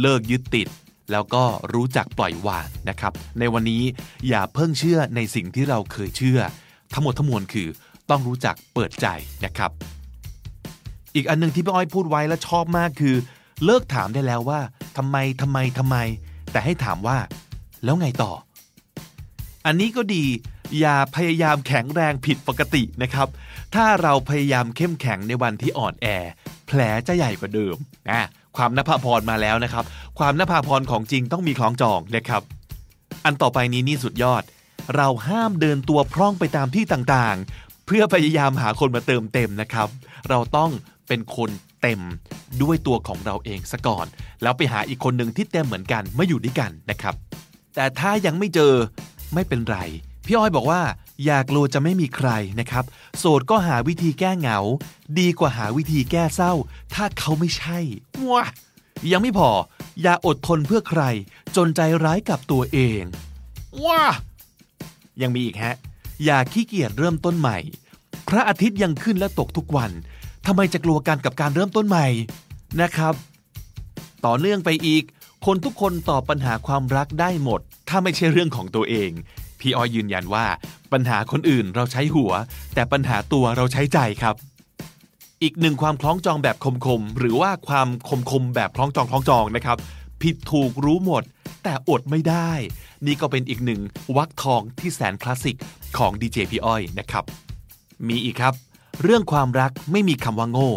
เลิกยึดติด แล้วก็รู้จักปล่อยวางนะครับ ในวันนี้อย่าเพิ่งเชื่อในสิ่งที่เราเคยเชื่อ ทั้งหมดทั้งมวลคือต้องรู้จักเปิดใจนะครับ อีกอันหนึงที่พี่อ้อยพูดไว้แล้วชอบมากคือ เลิกถามได้แล้วว่าทำไมทำไมทำไม แต่ให้ถามว่า แล้วไงต่อ อันนี้ก็ดีอย่าพยายามแข็งแรงผิดปกตินะครับ ถ้าเราพยายามเข้มแข็งในวันที่อ่อนแอ แผลจะใหญ่กว่าเดิมนะ ความนภาพรมาแล้วนะครับ ความนภาพรของจริงต้องมีคล้องจองนะครับ อันต่อไปนี้นี่สุดยอด เราห้ามเดินตัวพร่องไปตามที่ต่างๆ เพื่อพยายามหาคนมาเติมเต็มนะครับ เราต้องเป็นคนเต็มด้วยตัวของเราเองซะก่อน แล้วไปหาอีกคนหนึ่งที่เต็มเหมือนกันมาอยู่ด้วยกันนะครับ แต่ถ้ายังไม่เจอไม่เป็นไร พี่อ้อยบอกว่า อย่ากลัวจะไม่มีใครนะครับ โสดก็หาวิธีแก้เหงา ดีกว่าหาวิธีแก้เศร้า ถ้าเขาไม่ใช่ว้ายังไม่พอ อย่าอดทนเพื่อใคร จนใจร้ายกับตัวเองว้ายังมีอีกฮะ อย่าขี้เกียจเริ่มต้นใหม่ พระอาทิตย์ยังขึ้นและตกทุกวันทำไมจะกลัวกันกับการเริ่มต้นใหม่นะครับ ต่อเนื่องไปอีก คนทุกคนตอบปัญหาความรักได้หมด ถ้าไม่ใช่เรื่องของตัวเอง พี่อ้อยยืนยันว่า ปัญหาคนอื่นเราใช้หัว แต่ปัญหาตัวเราใช้ใจครับ อีกหนึ่งความคล้องจองแบบคมๆหรือว่าความคมๆแบบคล้องจองคล้องจองนะครับ ผิดถูกรู้หมด แต่อดไม่ได้ นี่ก็เป็นอีกหนึ่งวักทองที่แสนคลาสสิกของดีเจพี่อ้อยนะครับ มีอีกครับ เรื่องความรักไม่มีคำว่าโง่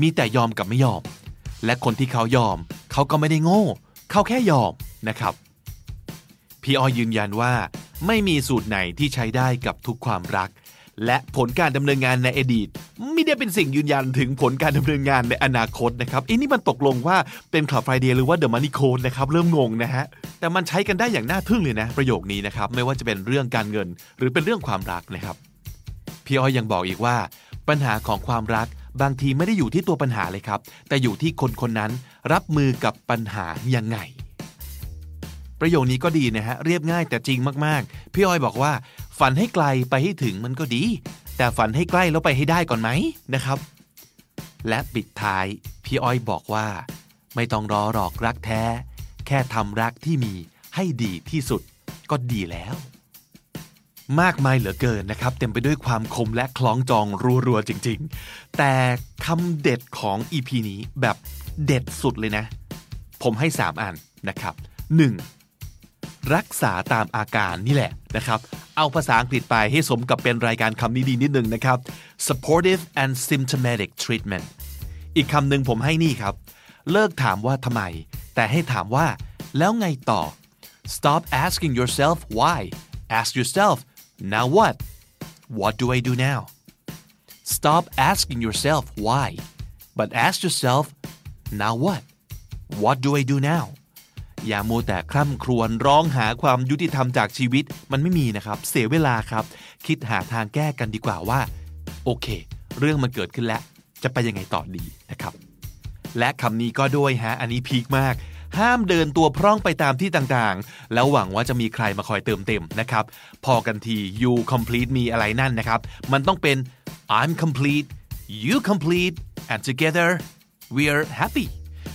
มีแต่ยอมกับไม่ยอม และคนที่เขายอม เขาก็ไม่ได้โง่ เขาแค่ยอมนะครับ พี่อ้อยยืนยันว่า ไม่มีสูตรไหนที่ใช้ได้กับทุกความรัก และผลการดำเนินงานในอดีต ไม่ได้เป็นสิ่งยืนยันถึงผลการดำเนินงานในอนาคตนะครับอันนี้มันตกลงว่าเป็นคลับไฟเดย์หรือว่าเดอะมันนี่โคดนะครับเริ่มงงนะฮะแต่มันใช้กันได้อย่างน่าทึ่งเลยนะ ประโยคนี้นะครับไม่ว่าจะเป็นเรื่องการเงิน หรือเป็นเรื่องความรักนะครับพี่อ้อยยังบอกอีกว่า ปัญหาของความรักบางทีไม่ได้อยู่ที่ตัวปัญหาเลยครับ แต่อยู่ที่คนคนนั้นรับมือกับปัญหายังไง ประโยคนี้ก็ดีนะฮะเรียบง่ายแต่จริงมากๆ พี่อ้อยบอกว่า ฝันให้ไกลไปให้ถึงมันก็ดี แต่ฝันให้ใกล้แล้วไปให้ได้ก่อนไหมนะครับ และปิดท้ายพี่อ้อยบอกว่า ไม่ต้องรอหรอกรักแท้ แค่ทำรักที่มีให้ดีที่สุดก็ดีแล้ว มากมายเหลือเกินนะครับ เต็มไปด้วยความคมและคล้องจองรัวๆจริง ๆ แต่คำเด็ดของ EP นี้แบบเด็ดสุดเลยนะ ผมให้ 3 อันนะครับ 1. รักษาตามอาการนี่แหละนะครับ เอาภาษาอังกฤษไปให้สมกับเป็นรายการคำนี้ดีนิดนึงนะครับ supportive and symptomatic treatment อีกคำหนึ่งผมให้นี่ครับ เลิกถามว่าทำไม แต่ให้ถามว่า แล้วไงต่อ stop asking yourself why ask yourself now what what do I do now stop asking yourself why but ask yourself now what what do I do now อย่ามัวแต่คร่ำครวญร้องหาความยุติธรรมจากชีวิตมันไม่มีนะครับ เสียเวลาครับ คิดหาทางแก้กันดีกว่าว่า โอเค เรื่องมันเกิดขึ้นแล้ว จะไปยังไงต่อดีนะครับ และคำนี้ก็ด้วยฮะอันนี้พีคมาก ห้ามเดินตัวพร่องไปตามที่ต่างๆ แล้วหวังว่าจะมีใครมาคอยเติมเต็มนะครับ พอกันที you complete มีอะไรนั่นนะครับ มันต้องเป็น I'm complete you complete and together we're happy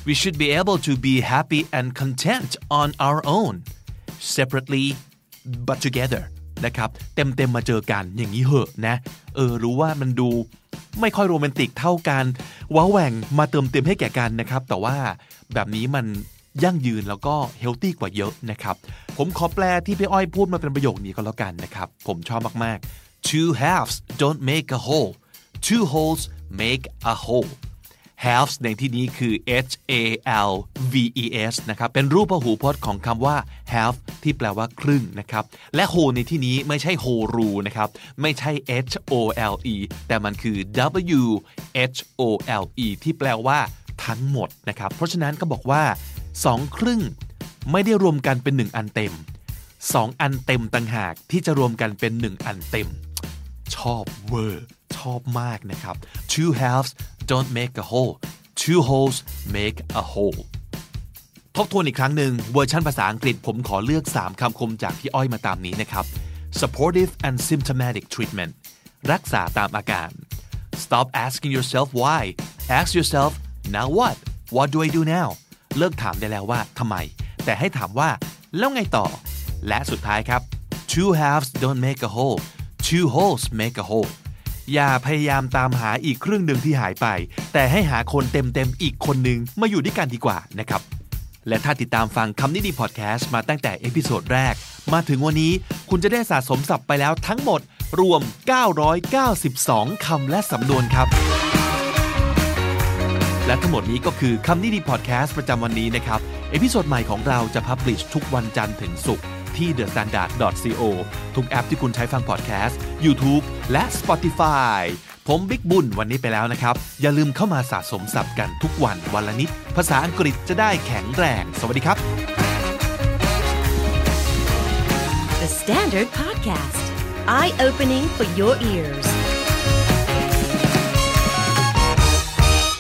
we should be able to be happy and content on our own separately but together นะครับเต็มเต็มมาเจอกันอย่างนี้เหอะนะเออรู้ว่ามันดูไม่ค่อยโรแมนติกเท่ากันว้าแหว่งมาเติมเต็มให้แก่กันนะครับ แต่ว่าแบบนี้มันยั่งยืนแล้วก็เฮลตี้กว่าเยอะนะครับ ผมขอแปลที่พี่อ้อยพูดมาเป็นประโยคนี้ก็แล้วกันนะครับ ผมชอบมากๆ two halves don't make a whole two holes make a whole halves ในที่นี้คือ h a l v e s นะครับ เป็นรูปพหูพจน์ของคำว่า half ที่แปลว่าครึ่งนะครับ และ whole ในที่นี้ไม่ใช่ whole rule นะครับ ไม่ใช่ h o l e แต่มันคือ w h o l e ที่แปลว่าทั้งหมดนะครับ เพราะฉะนั้นก็บอกว่า 2 ครึ่งไม่ได้รวมกันเป็น 1 อันเต็ม 2 อันเต็มต่างหากที่จะรวมกันเป็น 1 อันเต็ม ชอบเวอร์ ชอบมากนะครับ two halves don't make a whole two holes make a whole ทบทวนอีกครั้งหนึ่งเวอร์ชันภาษาอังกฤษผมขอเลือก 3 คำคมจากพี่อ้อยมาตามนี้นะครับ supportive and symptomatic treatment รักษาตามอาการ stop asking yourself why ask yourself now what what do I do now เลิกถามได้แล้วว่าทำไม แต่ให้ถามว่า แล้วไงต่อ และสุดท้ายครับ two halves don't make a whole two wholes make a whole อย่าพยายามตามหาอีกครึ่งหนึ่งที่หายไป แต่ให้หาคนเต็มๆอีกคนหนึ่งมาอยู่ด้วยกันดีกว่านะครับ และถ้าติดตามฟังคำนี้ดีพอดแคสต์มาตั้งแต่ episode แรก มาถึงวันนี้คุณจะได้สะสมศัพท์ไปแล้วทั้งหมดรวม 992 คำและสำนวนครับ และทั้งหมดนี้ก็คือคำนี้ดีพอดแคสต์ประจำวันนี้นะครับ episode ใหม่ของเราจะ publish ทุกวันจันทร์ถึงศุกร์ ที่ thestandard.co ทุกแอปที่คุณใช้ฟังพอดแคสต์ YouTube และ Spotify ผมบิ๊กบุญวันนี้ไปแล้วนะครับ อย่าลืมเข้ามาสะสมศัพท์กันทุกวันวันละนิด ภาษาอังกฤษจะได้แข็งแรง สวัสดีครับ The Standard Podcast, eye opening for your ears.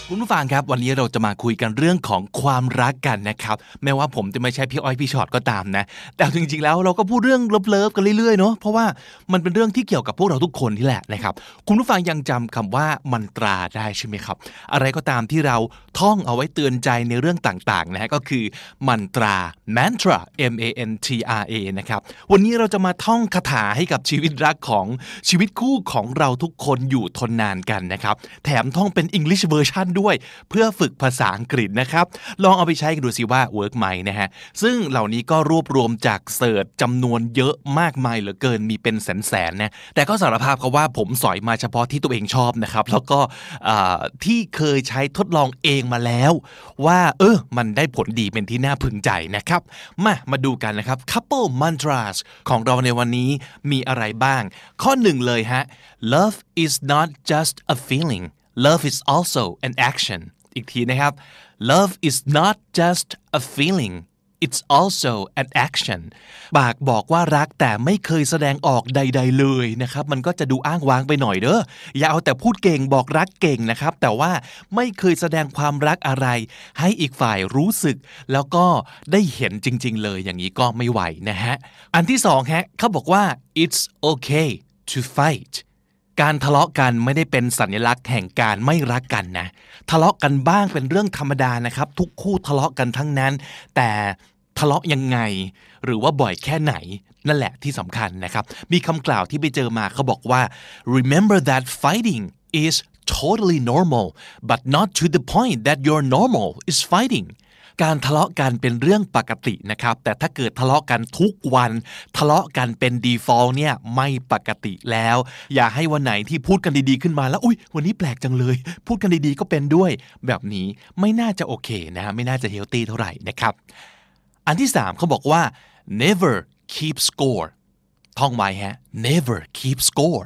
คุณผู้ฟังครับวันนี้เราจะมาคุยกันเรื่องของความรักกันนะครับแม้ว่าผมจะไม่ใช่พี่อ้อยพี่ชอตก็ตามนะ แต่จริงๆแล้วเราก็พูดเรื่องเลิฟๆกันเรื่อยๆเนาะเพราะว่ามันเป็นเรื่องที่เกี่ยวกับพวกเราทุกคนที่แหละนะครับคุณผู้ฟังยังจำคำว่ามันตราได้ใช่ไหมครับ อะไรก็ตามที่เราท่องเอาไว้เตือนใจในเรื่องต่างๆนะฮะก็คือมันตรา mantra M A N T R A นะครับวันนี้เราจะมาท่องคาถาให้กับชีวิตรักของชีวิตคู่ของเราทุกคนอยู่ทนนานกันนะครับแถมท่องเป็น English version ด้วยเพื่อฝึกภาษาอังกฤษนะครับ ลองเอาไปใช้กันดูสิว่า work ไหมนะฮะ ซึ่งเหล่านี้ก็รวบรวมจาก search จำนวนเยอะมากมายเหลือเกินมีเป็นแสนๆนะแต่ก็สารภาพครับว่าผมสอยมาเฉพาะที่ตัวเองชอบนะครับแล้วก็ที่เคยใช้ทดลองเองมาแล้ว ว่าเออมันได้ผลดีเป็นที่น่าพึงใจนะครับ มามาดูกันนะครับ couple mantras ของเราในวันนี้มีอะไรบ้าง ข้อหนึ่งเลยฮะ love is not just a feeling love is also an action อีกทีนะครับ love is not just a feeling it's also an action ปากบอกว่ารักแต่ไม่เคยแสดงออกใด ๆ เลยนะครับ มันก็จะดูอ้างว้างไปหน่อยเด้อ อย่าเอาแต่พูดเก่งบอกรักเก่งนะครับ แต่ว่าไม่เคยแสดงความรักอะไร ให้อีกฝ่ายรู้สึก แล้วก็ได้เห็นจริง ๆ เลยอย่างนี้ก็ไม่ไหวนะฮะ อันที่สองฮะเขาบอกว่า it's okay to fight การทะเลาะกันไม่ได้เป็นสัญลักษณ์แห่งการไม่รักกันนะ ทะเลาะกันบ้างเป็นเรื่องธรรมดานะครับ ทุกคู่ทะเลาะกันทั้งนั้น แต่ทะเลาะยังไง หรือว่าบ่อยแค่ไหนนั่นแหละที่สำคัญนะครับ มีคำกล่าวที่ไปเจอมาเขาบอกว่า remember that fighting is totally normal but not to the point that your normal is fighting การทะเลาะกันเป็นเรื่องปกตินะครับ แต่ถ้าเกิดทะเลาะกันทุกวัน ทะเลาะกันเป็น default เนี่ยไม่ปกติแล้ว อย่าให้วันไหนที่พูดกันดีๆขึ้นมาแล้วอุ้ยวันนี้แปลกจังเลย พูดกันดีๆก็เป็นด้วย แบบนี้ไม่น่าจะโอเคนะไม่น่าจะเฮลตี้เท่าไหร่นะครับ อันที่สามเขาบอกว่า never keep score ท่องไว้ฮะ never keep score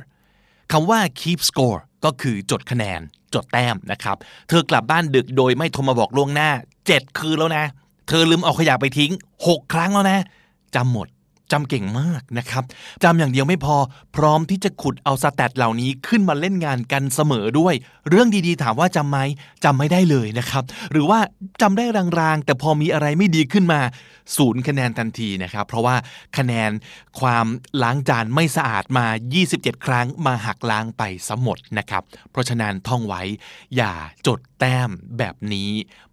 คำว่า keep score ก็คือจดคะแนน จดแต้มนะครับ เธอกลับบ้านดึกโดยไม่โทรมาบอกล่วงหน้า 7 คืนแล้วนะ เธอลืมเอาขยะไปทิ้ง 6 ครั้งแล้วนะจำหมด จำเก่งมากนะครับจำอย่างเดียวไม่พอพร้อมที่จะขุดเอาสแตทเหล่านี้ขึ้นมาเล่นงานกันเสมอด้วย เรื่องดีๆถามว่าจำไหมจำไม่ได้เลยนะครับ หรือว่าจำได้รางๆ แต่พอมีอะไรไม่ดีขึ้นมาศูนย์คะแนนทันทีนะครับ เพราะว่าคะแนนความล้างจานไม่สะอาดมา 27 ครั้งมาหักล้างไปสมดนะครับ เพราะฉะนั้นท่องไว้ อย่าจดแต้มแบบนี้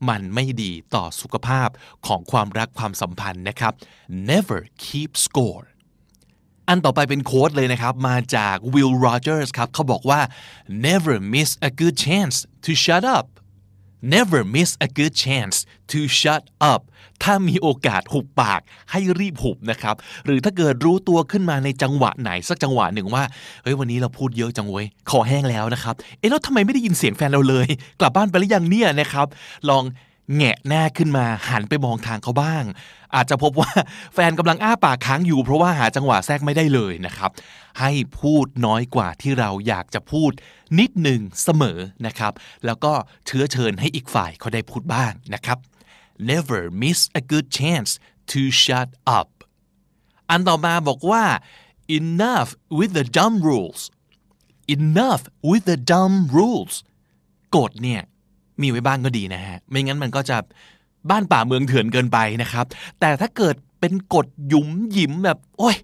มันไม่ดีต่อสุขภาพของความรักความสัมพันธ์นะครับ never keep score อันต่อไปเป็นโค้ดเลยนะครับ มาจาก Will Rogers ครับ เขาบอกว่า never miss a good chance to shut up never miss a good chance to shut up ถ้ามีโอกาสหุบปากให้รีบหุบนะครับ หรือถ้าเกิดรู้ตัวขึ้นมาในจังหวะไหนสักจังหวะหนึ่งว่า เฮ้ยวันนี้เราพูดเยอะจังเว้ย คอแห้งแล้วนะครับ เอ๊ะแล้วทำไมไม่ได้ยินเสียงแฟนเราเลย กลับบ้านไปหรือยังเนี่ยนะครับ ลอง แงะหน้าขึ้นมาหันไปมองทางเขาบ้าง อาจจะพบว่าแฟนกำลังอ้าปากค้างอยู่ เพราะว่าหาจังหวะแทรกไม่ได้เลยนะครับ ให้พูดน้อยกว่าที่เราอยากจะพูดนิดหนึ่งเสมอนะครับ แล้วก็เชื้อเชิญให้อีกฝ่ายเขาได้พูดบ้างนะครับ never miss a good chance to shut up อันต่อมาบอกว่า enough with the dumb rules enough with the dumb rules กฎเนี่ย มีไว้บ้างก็ดีนะฮะ ไม่งั้นมันก็จะบ้านป่าเมืองเถื่อนเกินไปนะครับ แต่ถ้าเกิดเป็นกฎหยุมหยิมแบบ โอ้ย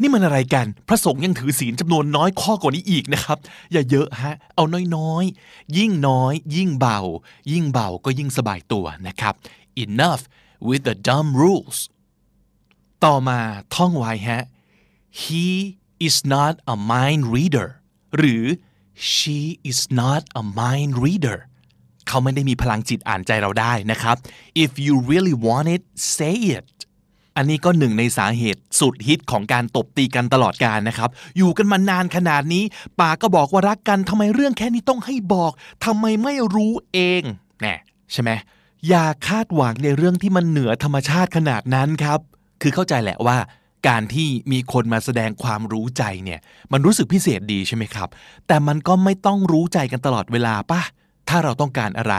นี่มันอะไรกัน พระสงฆ์ยังถือศีลจำนวนน้อยข้อกว่านี้อีกนะครับ อย่าเยอะฮะ เอาน้อยๆ ยิ่งน้อย ยิ่งเบา ยิ่งเบาก็ยิ่งสบายตัวนะครับ enough with the dumb rules ต่อมาท่องไว้ฮะ he is not a mind reader หรือ she is not a mind reader เขาไม่ได้มีพลังจิตอ่านใจเราได้นะครับ if you really want it say it อันนี้ก็หนึ่งในสาเหตุสุดฮิตของการตบตีกันตลอดกาลนะครับ อยู่กันมานานขนาดนี้ปากก็บอกว่ารักกันทำไมเรื่องแค่นี้ต้องให้บอกทำไมไม่รู้เองแน่ใช่ไหมอย่าคาดหวังในเรื่องที่มันเหนือธรรมชาติขนาดนั้นครับ คือเข้าใจแหละว่าการที่มีคนมาแสดงความรู้ใจเนี่ย มันรู้สึกพิเศษดีใช่ไหมครับ แต่มันก็ไม่ต้องรู้ใจกันตลอดเวลาป่ะ ถ้าเราต้องการอะไร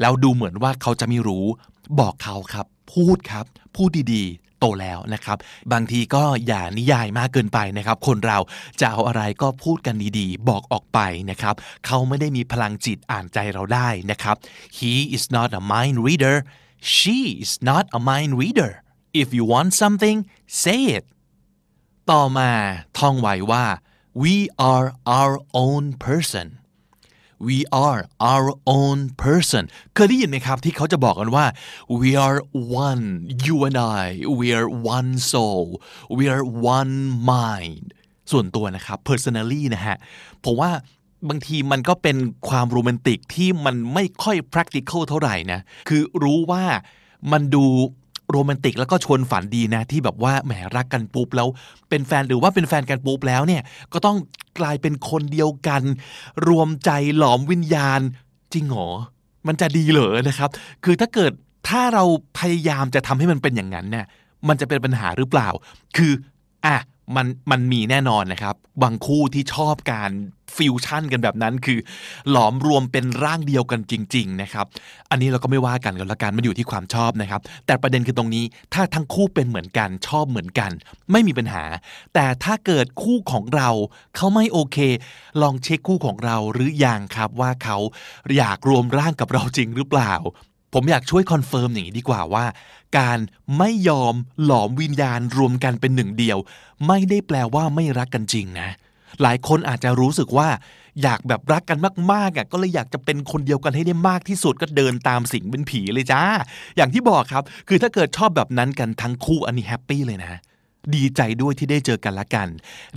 แล้วดูเหมือนว่าเขาจะไม่รู้บอกเขาครับ พูดครับ พูดดีๆ โตแล้วนะครับ บางทีก็อย่านิยายมากเกินไปนะครับ คนเราจะเอาอะไรก็พูดกันดีๆ บอกออกไปนะครับ เขาไม่ได้มีพลังจิตอ่านใจเราได้นะครับ he is not a mind reader she is not a mind reader if you want something say it ต่อมาท่องไว้ว่า we are our own person we are our own person เคยได้ยินไหมครับที่เขาจะบอกกันว่า we are one you and I we are one soul we are one mind ส่วนตัวนะครับ personally นะฮะผมว่าบางทีมันก็เป็นความโรแมนติกที่มันไม่ค่อย practical เท่าไหร่นะ คือรู้ว่ามันดูโรแมนติกแล้วก็ชวนฝันดีนะ ที่แบบว่าแหมรักกันปุ๊บแล้วเป็นแฟนหรือว่าเป็นแฟนกันปุ๊บแล้วเนี่ยก็ต้อง กลายเป็นคนเดียวกัน รวมใจหลอมวิญญาณ จริงเหรอมันจะดีเหรอนะครับ คือถ้าเกิดถ้าเราพยายามจะทำให้มันเป็นอย่างนั้นเนี่ยมันจะเป็นปัญหาหรือเปล่า คืออะ มันมันมีแน่นอนนะครับ บางคู่ที่ชอบการฟิวชั่นกันแบบนั้นคือ หลอมรวมเป็นร่างเดียวกันจริง ๆ นะครับ อันนี้เราก็ไม่ว่ากันกันละกันมันอยู่ที่ความชอบนะครับ แต่ประเด็นคือตรงนี้ถ้าทั้งคู่เป็นเหมือนกันชอบเหมือนกัน ไม่มีปัญหา แต่ถ้าเกิดคู่ของเราเขาไม่โอเค ลองเช็คคู่ของเราหรือยังครับว่าเขาอยากรวมร่างกับเราจริงหรือเปล่า ผมอยากช่วย confirm อย่างนี้ดีกว่าว่า การไม่ยอมหลอมวิญญาณรวมกันเป็นหนึ่งเดียว ไม่ได้แปลว่าไม่รักกันจริงนะ หลายคนอาจจะรู้สึกว่า อยากแบบรักกันมากๆอะก็เลยอยากจะเป็นคนเดียวกันให้ได้มากที่สุดก็เดินตามสิงเป็นผีเลยจ้า อย่างที่บอกครับ คือถ้าเกิดชอบแบบนั้นกันทั้งคู่อันนี้แฮปปี้เลยนะดีใจด้วยที่ได้เจอกันละกัน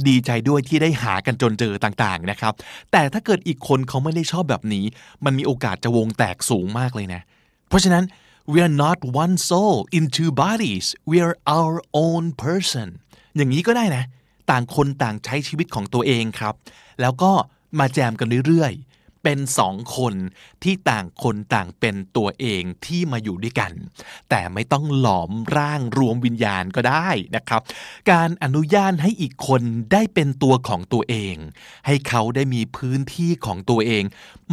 ดีใจด้วยที่ได้หากันจนเจอต่างๆนะครับ แต่ถ้าเกิดอีกคนเขาไม่ได้ชอบแบบนี้ มันมีโอกาสจะวงแตกสูงมากเลยนะ เพราะฉะนั้น we are not one soul in two bodies we are our own person อย่างนี้ก็ได้นะ ต่างคนต่างใช้ชีวิตของตัวเองครับ แล้วก็มาแจมกันเรื่อยๆ เป็นสองคนที่ต่างคนต่างเป็นตัวเองที่มาอยู่ด้วยกัน แต่ไม่ต้องหลอมร่างรวมวิญญาณก็ได้นะครับ การอนุญาตให้อีกคนได้เป็นตัวของตัวเอง ให้เขาได้มีพื้นที่ของตัวเอง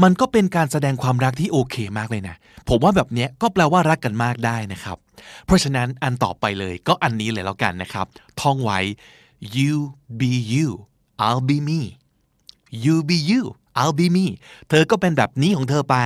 มันก็เป็นการแสดงความรักที่โอเคมากเลยนะ ผมว่าแบบนี้ก็แปลว่ารักกันมากได้นะครับ เพราะฉะนั้นอันต่อไปเลยก็อันนี้เลยแล้วกันนะครับ ท่องไว้ you be you I'll be me you be you I'll be me เธอก็เป็นแบบนี้ของเธอไป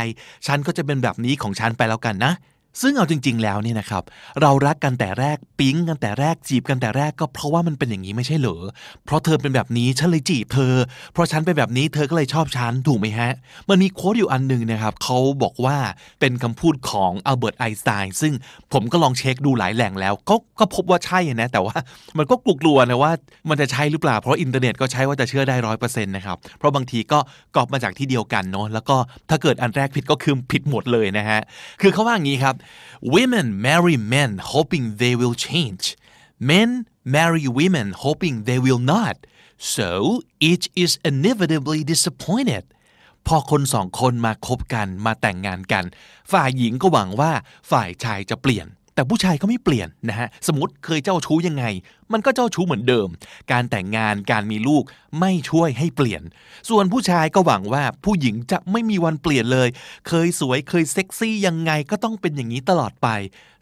ฉันก็จะเป็นแบบนี้ของฉันไปแล้วกันนะ ซึ่งเอาจริง ๆ แล้วเนี่ยนะครับ เรารักกันแต่แรกปิ๊งกันแต่แรกจีบกันแต่แรกก็เพราะว่ามันเป็นอย่างนี้ไม่ใช่เหรอ เพราะเธอเป็นแบบนี้ฉันเลยจีบเธอ เพราะฉันเป็นแบบนี้เธอก็เลยชอบฉันถูกไหมฮะ มันมีโค้ดอยู่อันหนึ่งนะครับเขาบอกว่าเป็นคำพูดของอัลเบิร์ตไอน์สไตน์ซึ่งผมก็ลองเช็คดูหลายแหล่งแล้วก็ก็พบว่าใช่นะแต่ว่ามันก็กลัวๆนะว่ามันจะใช่หรือเปล่า เพราะอินเทอร์เน็ตก็ใช่ว่าจะเชื่อได้ร้อยเปอร์เซ็นต์นะครับเพราะบางทีก็ก๊อบมาจากที่เดียวกันเนาะแล้วก็ถ้าเกิดอันแรกผิดก็คือผิดหมดเลยนะฮะคือเขาว่าอย่างนี้ครับ women marry men hoping they will change men marry women hoping they will not so each is inevitably disappointed พอคนสองคนมาคบกันมาแต่งงานกัน ฝ่ายหญิงก็หวังว่าฝ่ายชายจะเปลี่ยน แต่ผู้ชายก็ไม่เปลี่ยนนะฮะสมมติเคยเจ้าชู้ยังไง มันก็เจ้าชู้เหมือนเดิม การแต่งงานการมีลูกไม่ช่วยให้เปลี่ยน ส่วนผู้ชายก็หวังว่าผู้หญิงจะไม่มีวันเปลี่ยนเลย เคยสวยเคยเซ็กซี่ยังไงก็ต้องเป็นอย่างนี้ตลอดไป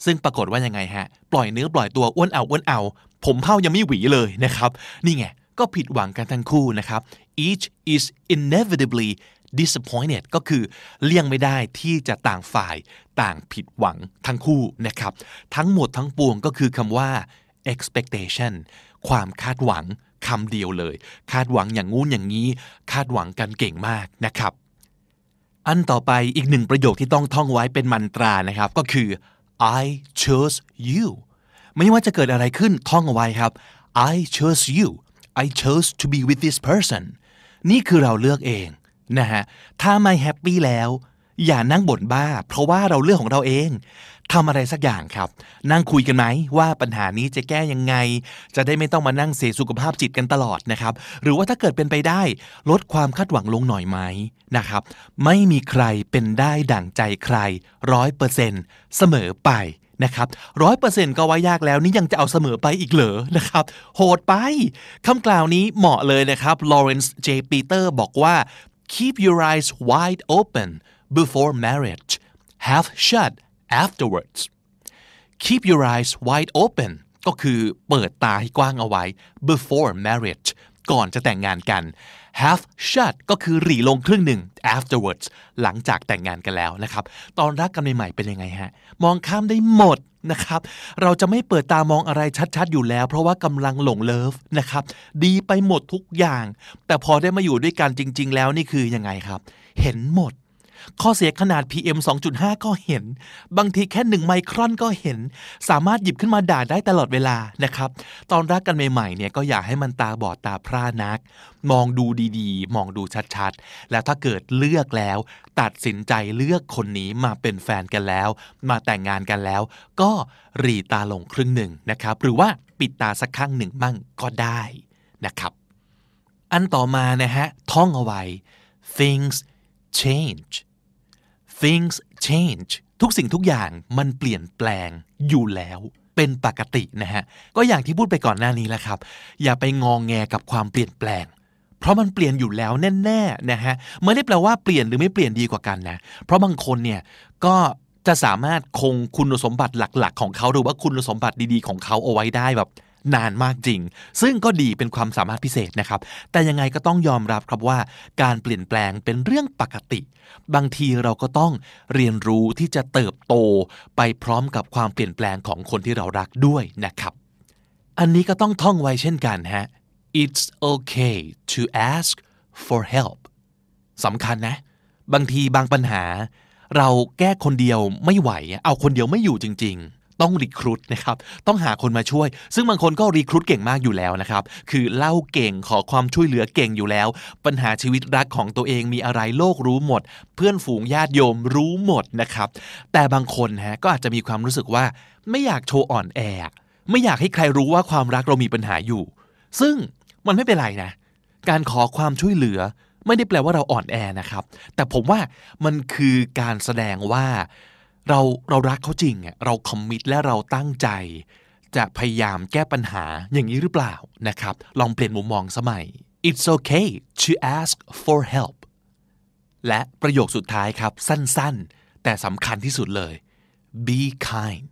ซึ่งปรากฏว่ายังไงฮะ ปล่อยเนื้อปล่อยตัวอ้วนเอาอ้วนเอา ผมเผายังไม่หวีเลยนะครับ นี่ไงก็ผิดหวังกันทั้งคู่นะครับ each is inevitably disappointed ก็คือเลี่ยงไม่ได้ที่จะต่างฝ่ายต่างผิดหวังทั้งคู่นะครับ ทั้งหมดทั้งปวงก็คือคำว่า expectation ความคาดหวังคำเดียวเลย คาดหวังอย่างงู้นอย่างนี้ คาดหวังกันเก่งมากนะครับ อันต่อไปอีกหนึ่งประโยคที่ต้องท่องไว้เป็นมันตรานะครับ ก็คือ I chose you ไม่ว่าจะเกิดอะไรขึ้นท่องเอาไว้ครับ I chose you I chose to be with this person นี่คือเราเลือกเอง นะฮะถ้าไม่แฮปปี้แล้ว อย่านั่งบ่นบ้า เพราะว่าเราเลือกของเราเองทำอะไรสักอย่างครับ นั่งคุยกันไหมว่าปัญหานี้จะแก้ยังไง จะได้ไม่ต้องมานั่งเสียสุขภาพจิตกันตลอดนะครับ หรือว่าถ้าเกิดเป็นไปได้ลดความคาดหวังลงหน่อยไหมนะครับ ไม่มีใครเป็นได้ดั่งใจใครร้อยเปอร์เซ็นต์เสมอไปนะครับร้อยเปอร์เซ็นต์ก็ว่ายากแล้วนี่ยังจะเอาเสมอไปอีกเหรอนะครับ โหดไปคำกล่าวนี้เหมาะเลยนะครับลอเรนซ์เจปีเตอร์บอกว่า keep your eyes wide open before marriage half shut afterwards keep your eyes wide open ก็คือเปิดตาให้กว้างเอาไว้ before marriage ก่อนจะแต่งงานกัน half shut ก็คือหรี่ลงครึ่งหนึ่ง afterwards หลังจากแต่งงานกันแล้วนะครับ ตอนรักกันใหม่ๆเป็นยังไงฮะ มองข้ามได้หมดนะครับ เราจะไม่เปิดตามองอะไรชัดๆ อยู่แล้ว เพราะว่ากำลังหลงเลิฟนะครับ ดีไปหมดทุกอย่าง แต่พอได้มาอยู่ด้วยกันจริง ๆ แล้วนี่คือยังไงครับ เห็นหมด ข้อเสียขนาด PM 2.5 ก็เห็น บางทีแค่1ไมครอนก็เห็น สามารถหยิบขึ้นมาด่าได้ตลอดเวลานะครับ ตอนรักกันใหม่ๆเนี่ยก็อย่าให้มันตาบอดตาพร่านัก มองดูดีๆ มองดูชัดๆ แล้วถ้าเกิดเลือกแล้ว ตัดสินใจเลือกคนนี้มาเป็นแฟนกันแล้ว มาแต่งงานกันแล้ว ก็รีตาลงครึ่งหนึ่งนะครับ หรือว่าปิดตาสักข้างหนึ่งบ้างก็ได้นะครับ อันต่อมานะฮะท่องเอาไว้ things change things change ทุกสิ่งทุกอย่างมันเปลี่ยนแปลงอยู่แล้วเป็นปกตินะฮะ ก็อย่างที่พูดไปก่อนหน้านี้แล้วครับ อย่าไปงองแงกับความเปลี่ยนแปลง เพราะมันเปลี่ยนอยู่แล้วแน่ๆนะฮะไม่ได้แปลว่าเปลี่ยนหรือไม่เปลี่ยนดีกว่ากันนะ เพราะบางคนเนี่ยก็จะสามารถคงคุณสมบัติหลักๆ ของเขาหรือว่าคุณสมบัติดีๆ ของเขาเอาไว้ได้แบบ นานมากจริง ซึ่งก็ดีเป็นความสามารถพิเศษนะครับ แต่ยังไงก็ต้องยอมรับครับว่า การเปลี่ยนแปลงเป็นเรื่องปกติ บางทีเราก็ต้องเรียนรู้ที่จะเติบโตไปพร้อมกับความเปลี่ยนแปลงของคนที่เรารักด้วยนะครับ อันนี้ก็ต้องท่องไว้เช่นกันฮะ it's okay to ask for help สำคัญนะ บางทีบางปัญหา เราแก้คนเดียวไม่ไหว เอาคนเดียวไม่อยู่จริง ๆ ต้องรีครูดนะครับต้องหาคนมาช่วย ซึ่งบางคนก็รีครูดเก่งมากอยู่แล้วนะครับคือเล่าเก่งขอความช่วยเหลือเก่งอยู่แล้ว ปัญหาชีวิตรักของตัวเองมีอะไรโลกรู้หมด เพื่อนฝูงญาติโยมรู้หมดนะครับแต่บางคนฮะก็อาจจะมีความรู้สึกว่า ไม่อยากโชว์อ่อนแอ ไม่อยากให้ใครรู้ว่าความรักเรามีปัญหาอยู่ ซึ่งมันไม่เป็นไรนะ การขอความช่วยเหลือ ไม่ได้แปลว่าเราอ่อนแอนะครับ แต่ผมว่ามันคือการแสดงว่า เราเรารักเขาจริงอะเราคอมมิตและเราตั้งใจ จะพยายามแก้ปัญหาอย่างนี้หรือเปล่านะครับ ลองเปลี่ยนมุมมองสมัย It's okay to ask for help และประโยคสุดท้ายครับ สั้นๆ แต่สำคัญที่สุดเลย be kind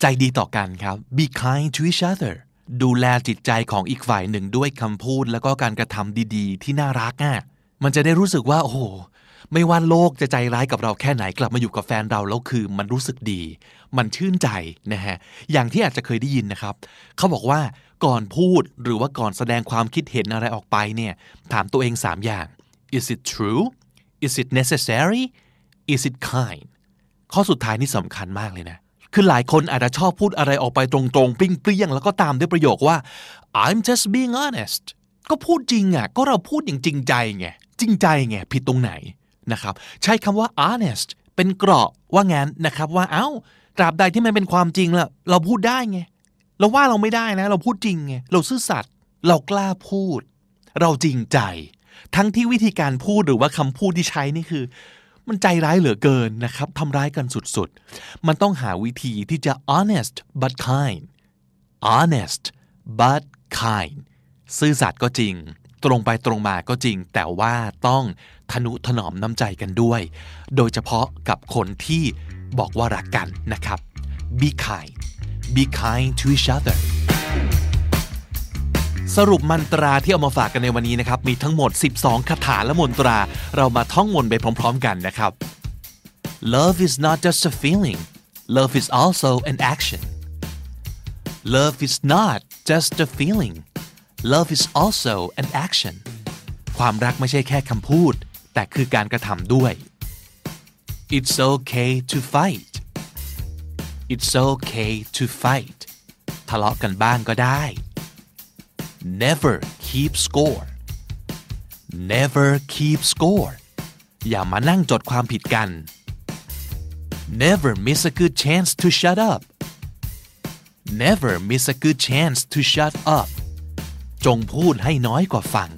ใจดีต่อกันครับ be kind to each other ดูแลจิตใจของอีกฝ่ายหนึ่งด้วยคำพูด แล้วก็การกระทำดีๆ ที่น่ารักอะมันจะได้รู้สึกว่า โอ้ ไม่ว่าโลกจะใจร้ายกับเราแค่ไหนกลับมาอยู่กับแฟนเราแล้วคือมันรู้สึกดี มันชื่นใจนะฮะอย่างที่อาจจะเคยได้ยินนะครับ เขาบอกว่าก่อนพูดหรือว่าก่อนแสดงความคิดเห็นอะไรออกไปเนี่ยถามตัวเอง 3 อย่าง is it true is it necessary is it kind ข้อสุดท้ายนี่สำคัญมากเลยนะ คือหลายคนอาจจะชอบพูดอะไรออกไปตรงๆ ปริ้งๆแล้วก็ตามด้วยประโยคว่า I'm just being honest ก็พูดจริงอะ ก็เราพูดอย่างจริงใจไง จริงใจไง ผิดตรงไหน นะครับใช้คำว่า honest เป็นเกราะว่างั้นนะครับว่าเอ้าตราบใดที่มันเป็นความจริงละเราพูดได้ไงเราว่าเราไม่ได้นะ เราพูดจริงไงเราซื่อสัตย์เรากล้าพูด เราจริงใจ ทั้งที่วิธีการพูดหรือว่าคำพูดที่ใช้นี่คือ มันใจร้ายเหลือเกินนะครับทำร้ายกันสุดๆ มันต้องหาวิธีที่จะ honest but kind honest but kind ซื่อสัตย์ก็จริง ตรงไปตรงมาก็จริง แต่ว่าต้องทนุถนอมน้ำใจกันด้วย โดยเฉพาะกับคนที่บอกว่ารักกันนะครับ be kind be kind to each other สรุปมันตราที่เอามาฝากกันในวันนี้นะครับ มีทั้งหมด 12 คาถาและมนตรา เรามาท่องมนต์ไปพร้อม ๆ กันนะครับ Love is not just a feeling love is also an action Love is not just a feeling love is also an action ความรักไม่ใช่แค่คำพูด แต่คือการกระทำด้วย It's okay to fight It's okay to fight ทะเลาะกันบ้างก็ได้ Never keep score Never keep score อย่ามานั่งจดความผิดกัน Never miss a good chance to shut up Never miss a good chance to shut up จงพูดให้น้อยกว่าฟัง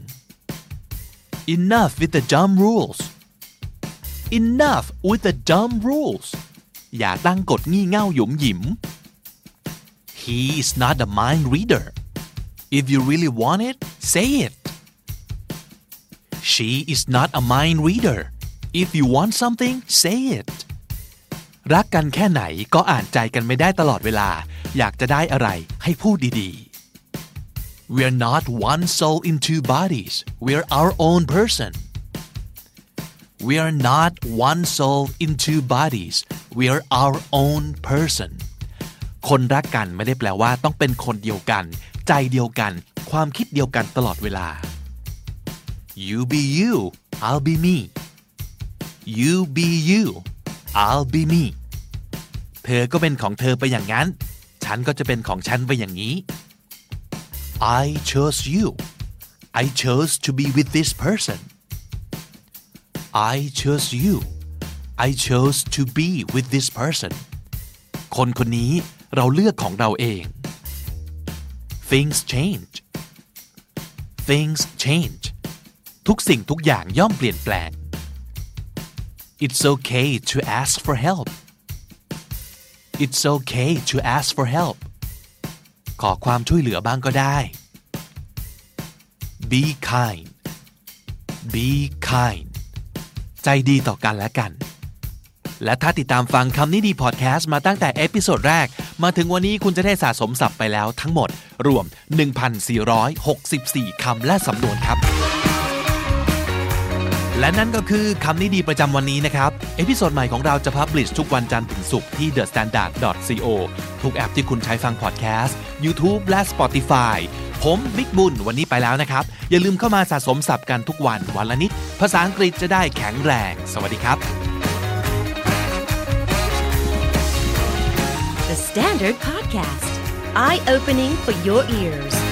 Enough with the dumb rules Enough with the dumb rules อย่าตั้งกฎงี่เง่าหยุมหยิม He is not a mind reader If you really want it say it She is not a mind reader If you want something say it รักกันแค่ไหนก็อ่านใจกันไม่ได้ตลอดเวลา อยากจะได้อะไรให้พูดดีๆ We're not one soul in two bodies We're our own person We are not one soul in two bodies We are our own person คนรักกันไม่ได้แปลว่าต้องเป็นคนเดียวกัน ใจเดียวกัน ความคิดเดียวกันตลอดเวลา You be you I'll be me You be you I'll be me เธอก็เป็นของเธอไปอย่างนั้น ฉันก็จะเป็นของฉันไปอย่างนี้ I chose you I chose to be with this person I chose you I chose to be with this person คนคนนี้เราเลือกของเราเอง Things change Things change ทุกสิ่งทุกอย่างย่อมเปลี่ยนแปลง It's okay to ask for help It's okay to ask for help ขอความช่วยเหลือบ้างก็ได้ Be kind Be kind ใจดีต่อกันและกัน และถ้าติดตามฟังคำนี้ดีพอดแคสต์มาตั้งแต่ episode แรก มาถึงวันนี้คุณจะได้สะสมศัพท์ไปแล้วทั้งหมด รวม 1,464 คำและสำนวนครับ และนั่นก็คือคำนี้ดีประจำวันนี้นะครับ episode ใหม่ของเราจะ publish ทุกวันจันทร์ถึงศุกร์ที่ The Standard co ทุกแอปที่คุณใช้ฟังพอดแคสต์ YouTube และ Spotify ผมบิ๊กบุญวันนี้ไปแล้วนะครับ อย่าลืมเข้ามาสะสมศัพท์กันทุกวันวันละนิด ภาษาอังกฤษจะได้แข็งแรง สวัสดีครับ The Standard Podcast, eye opening for your ears.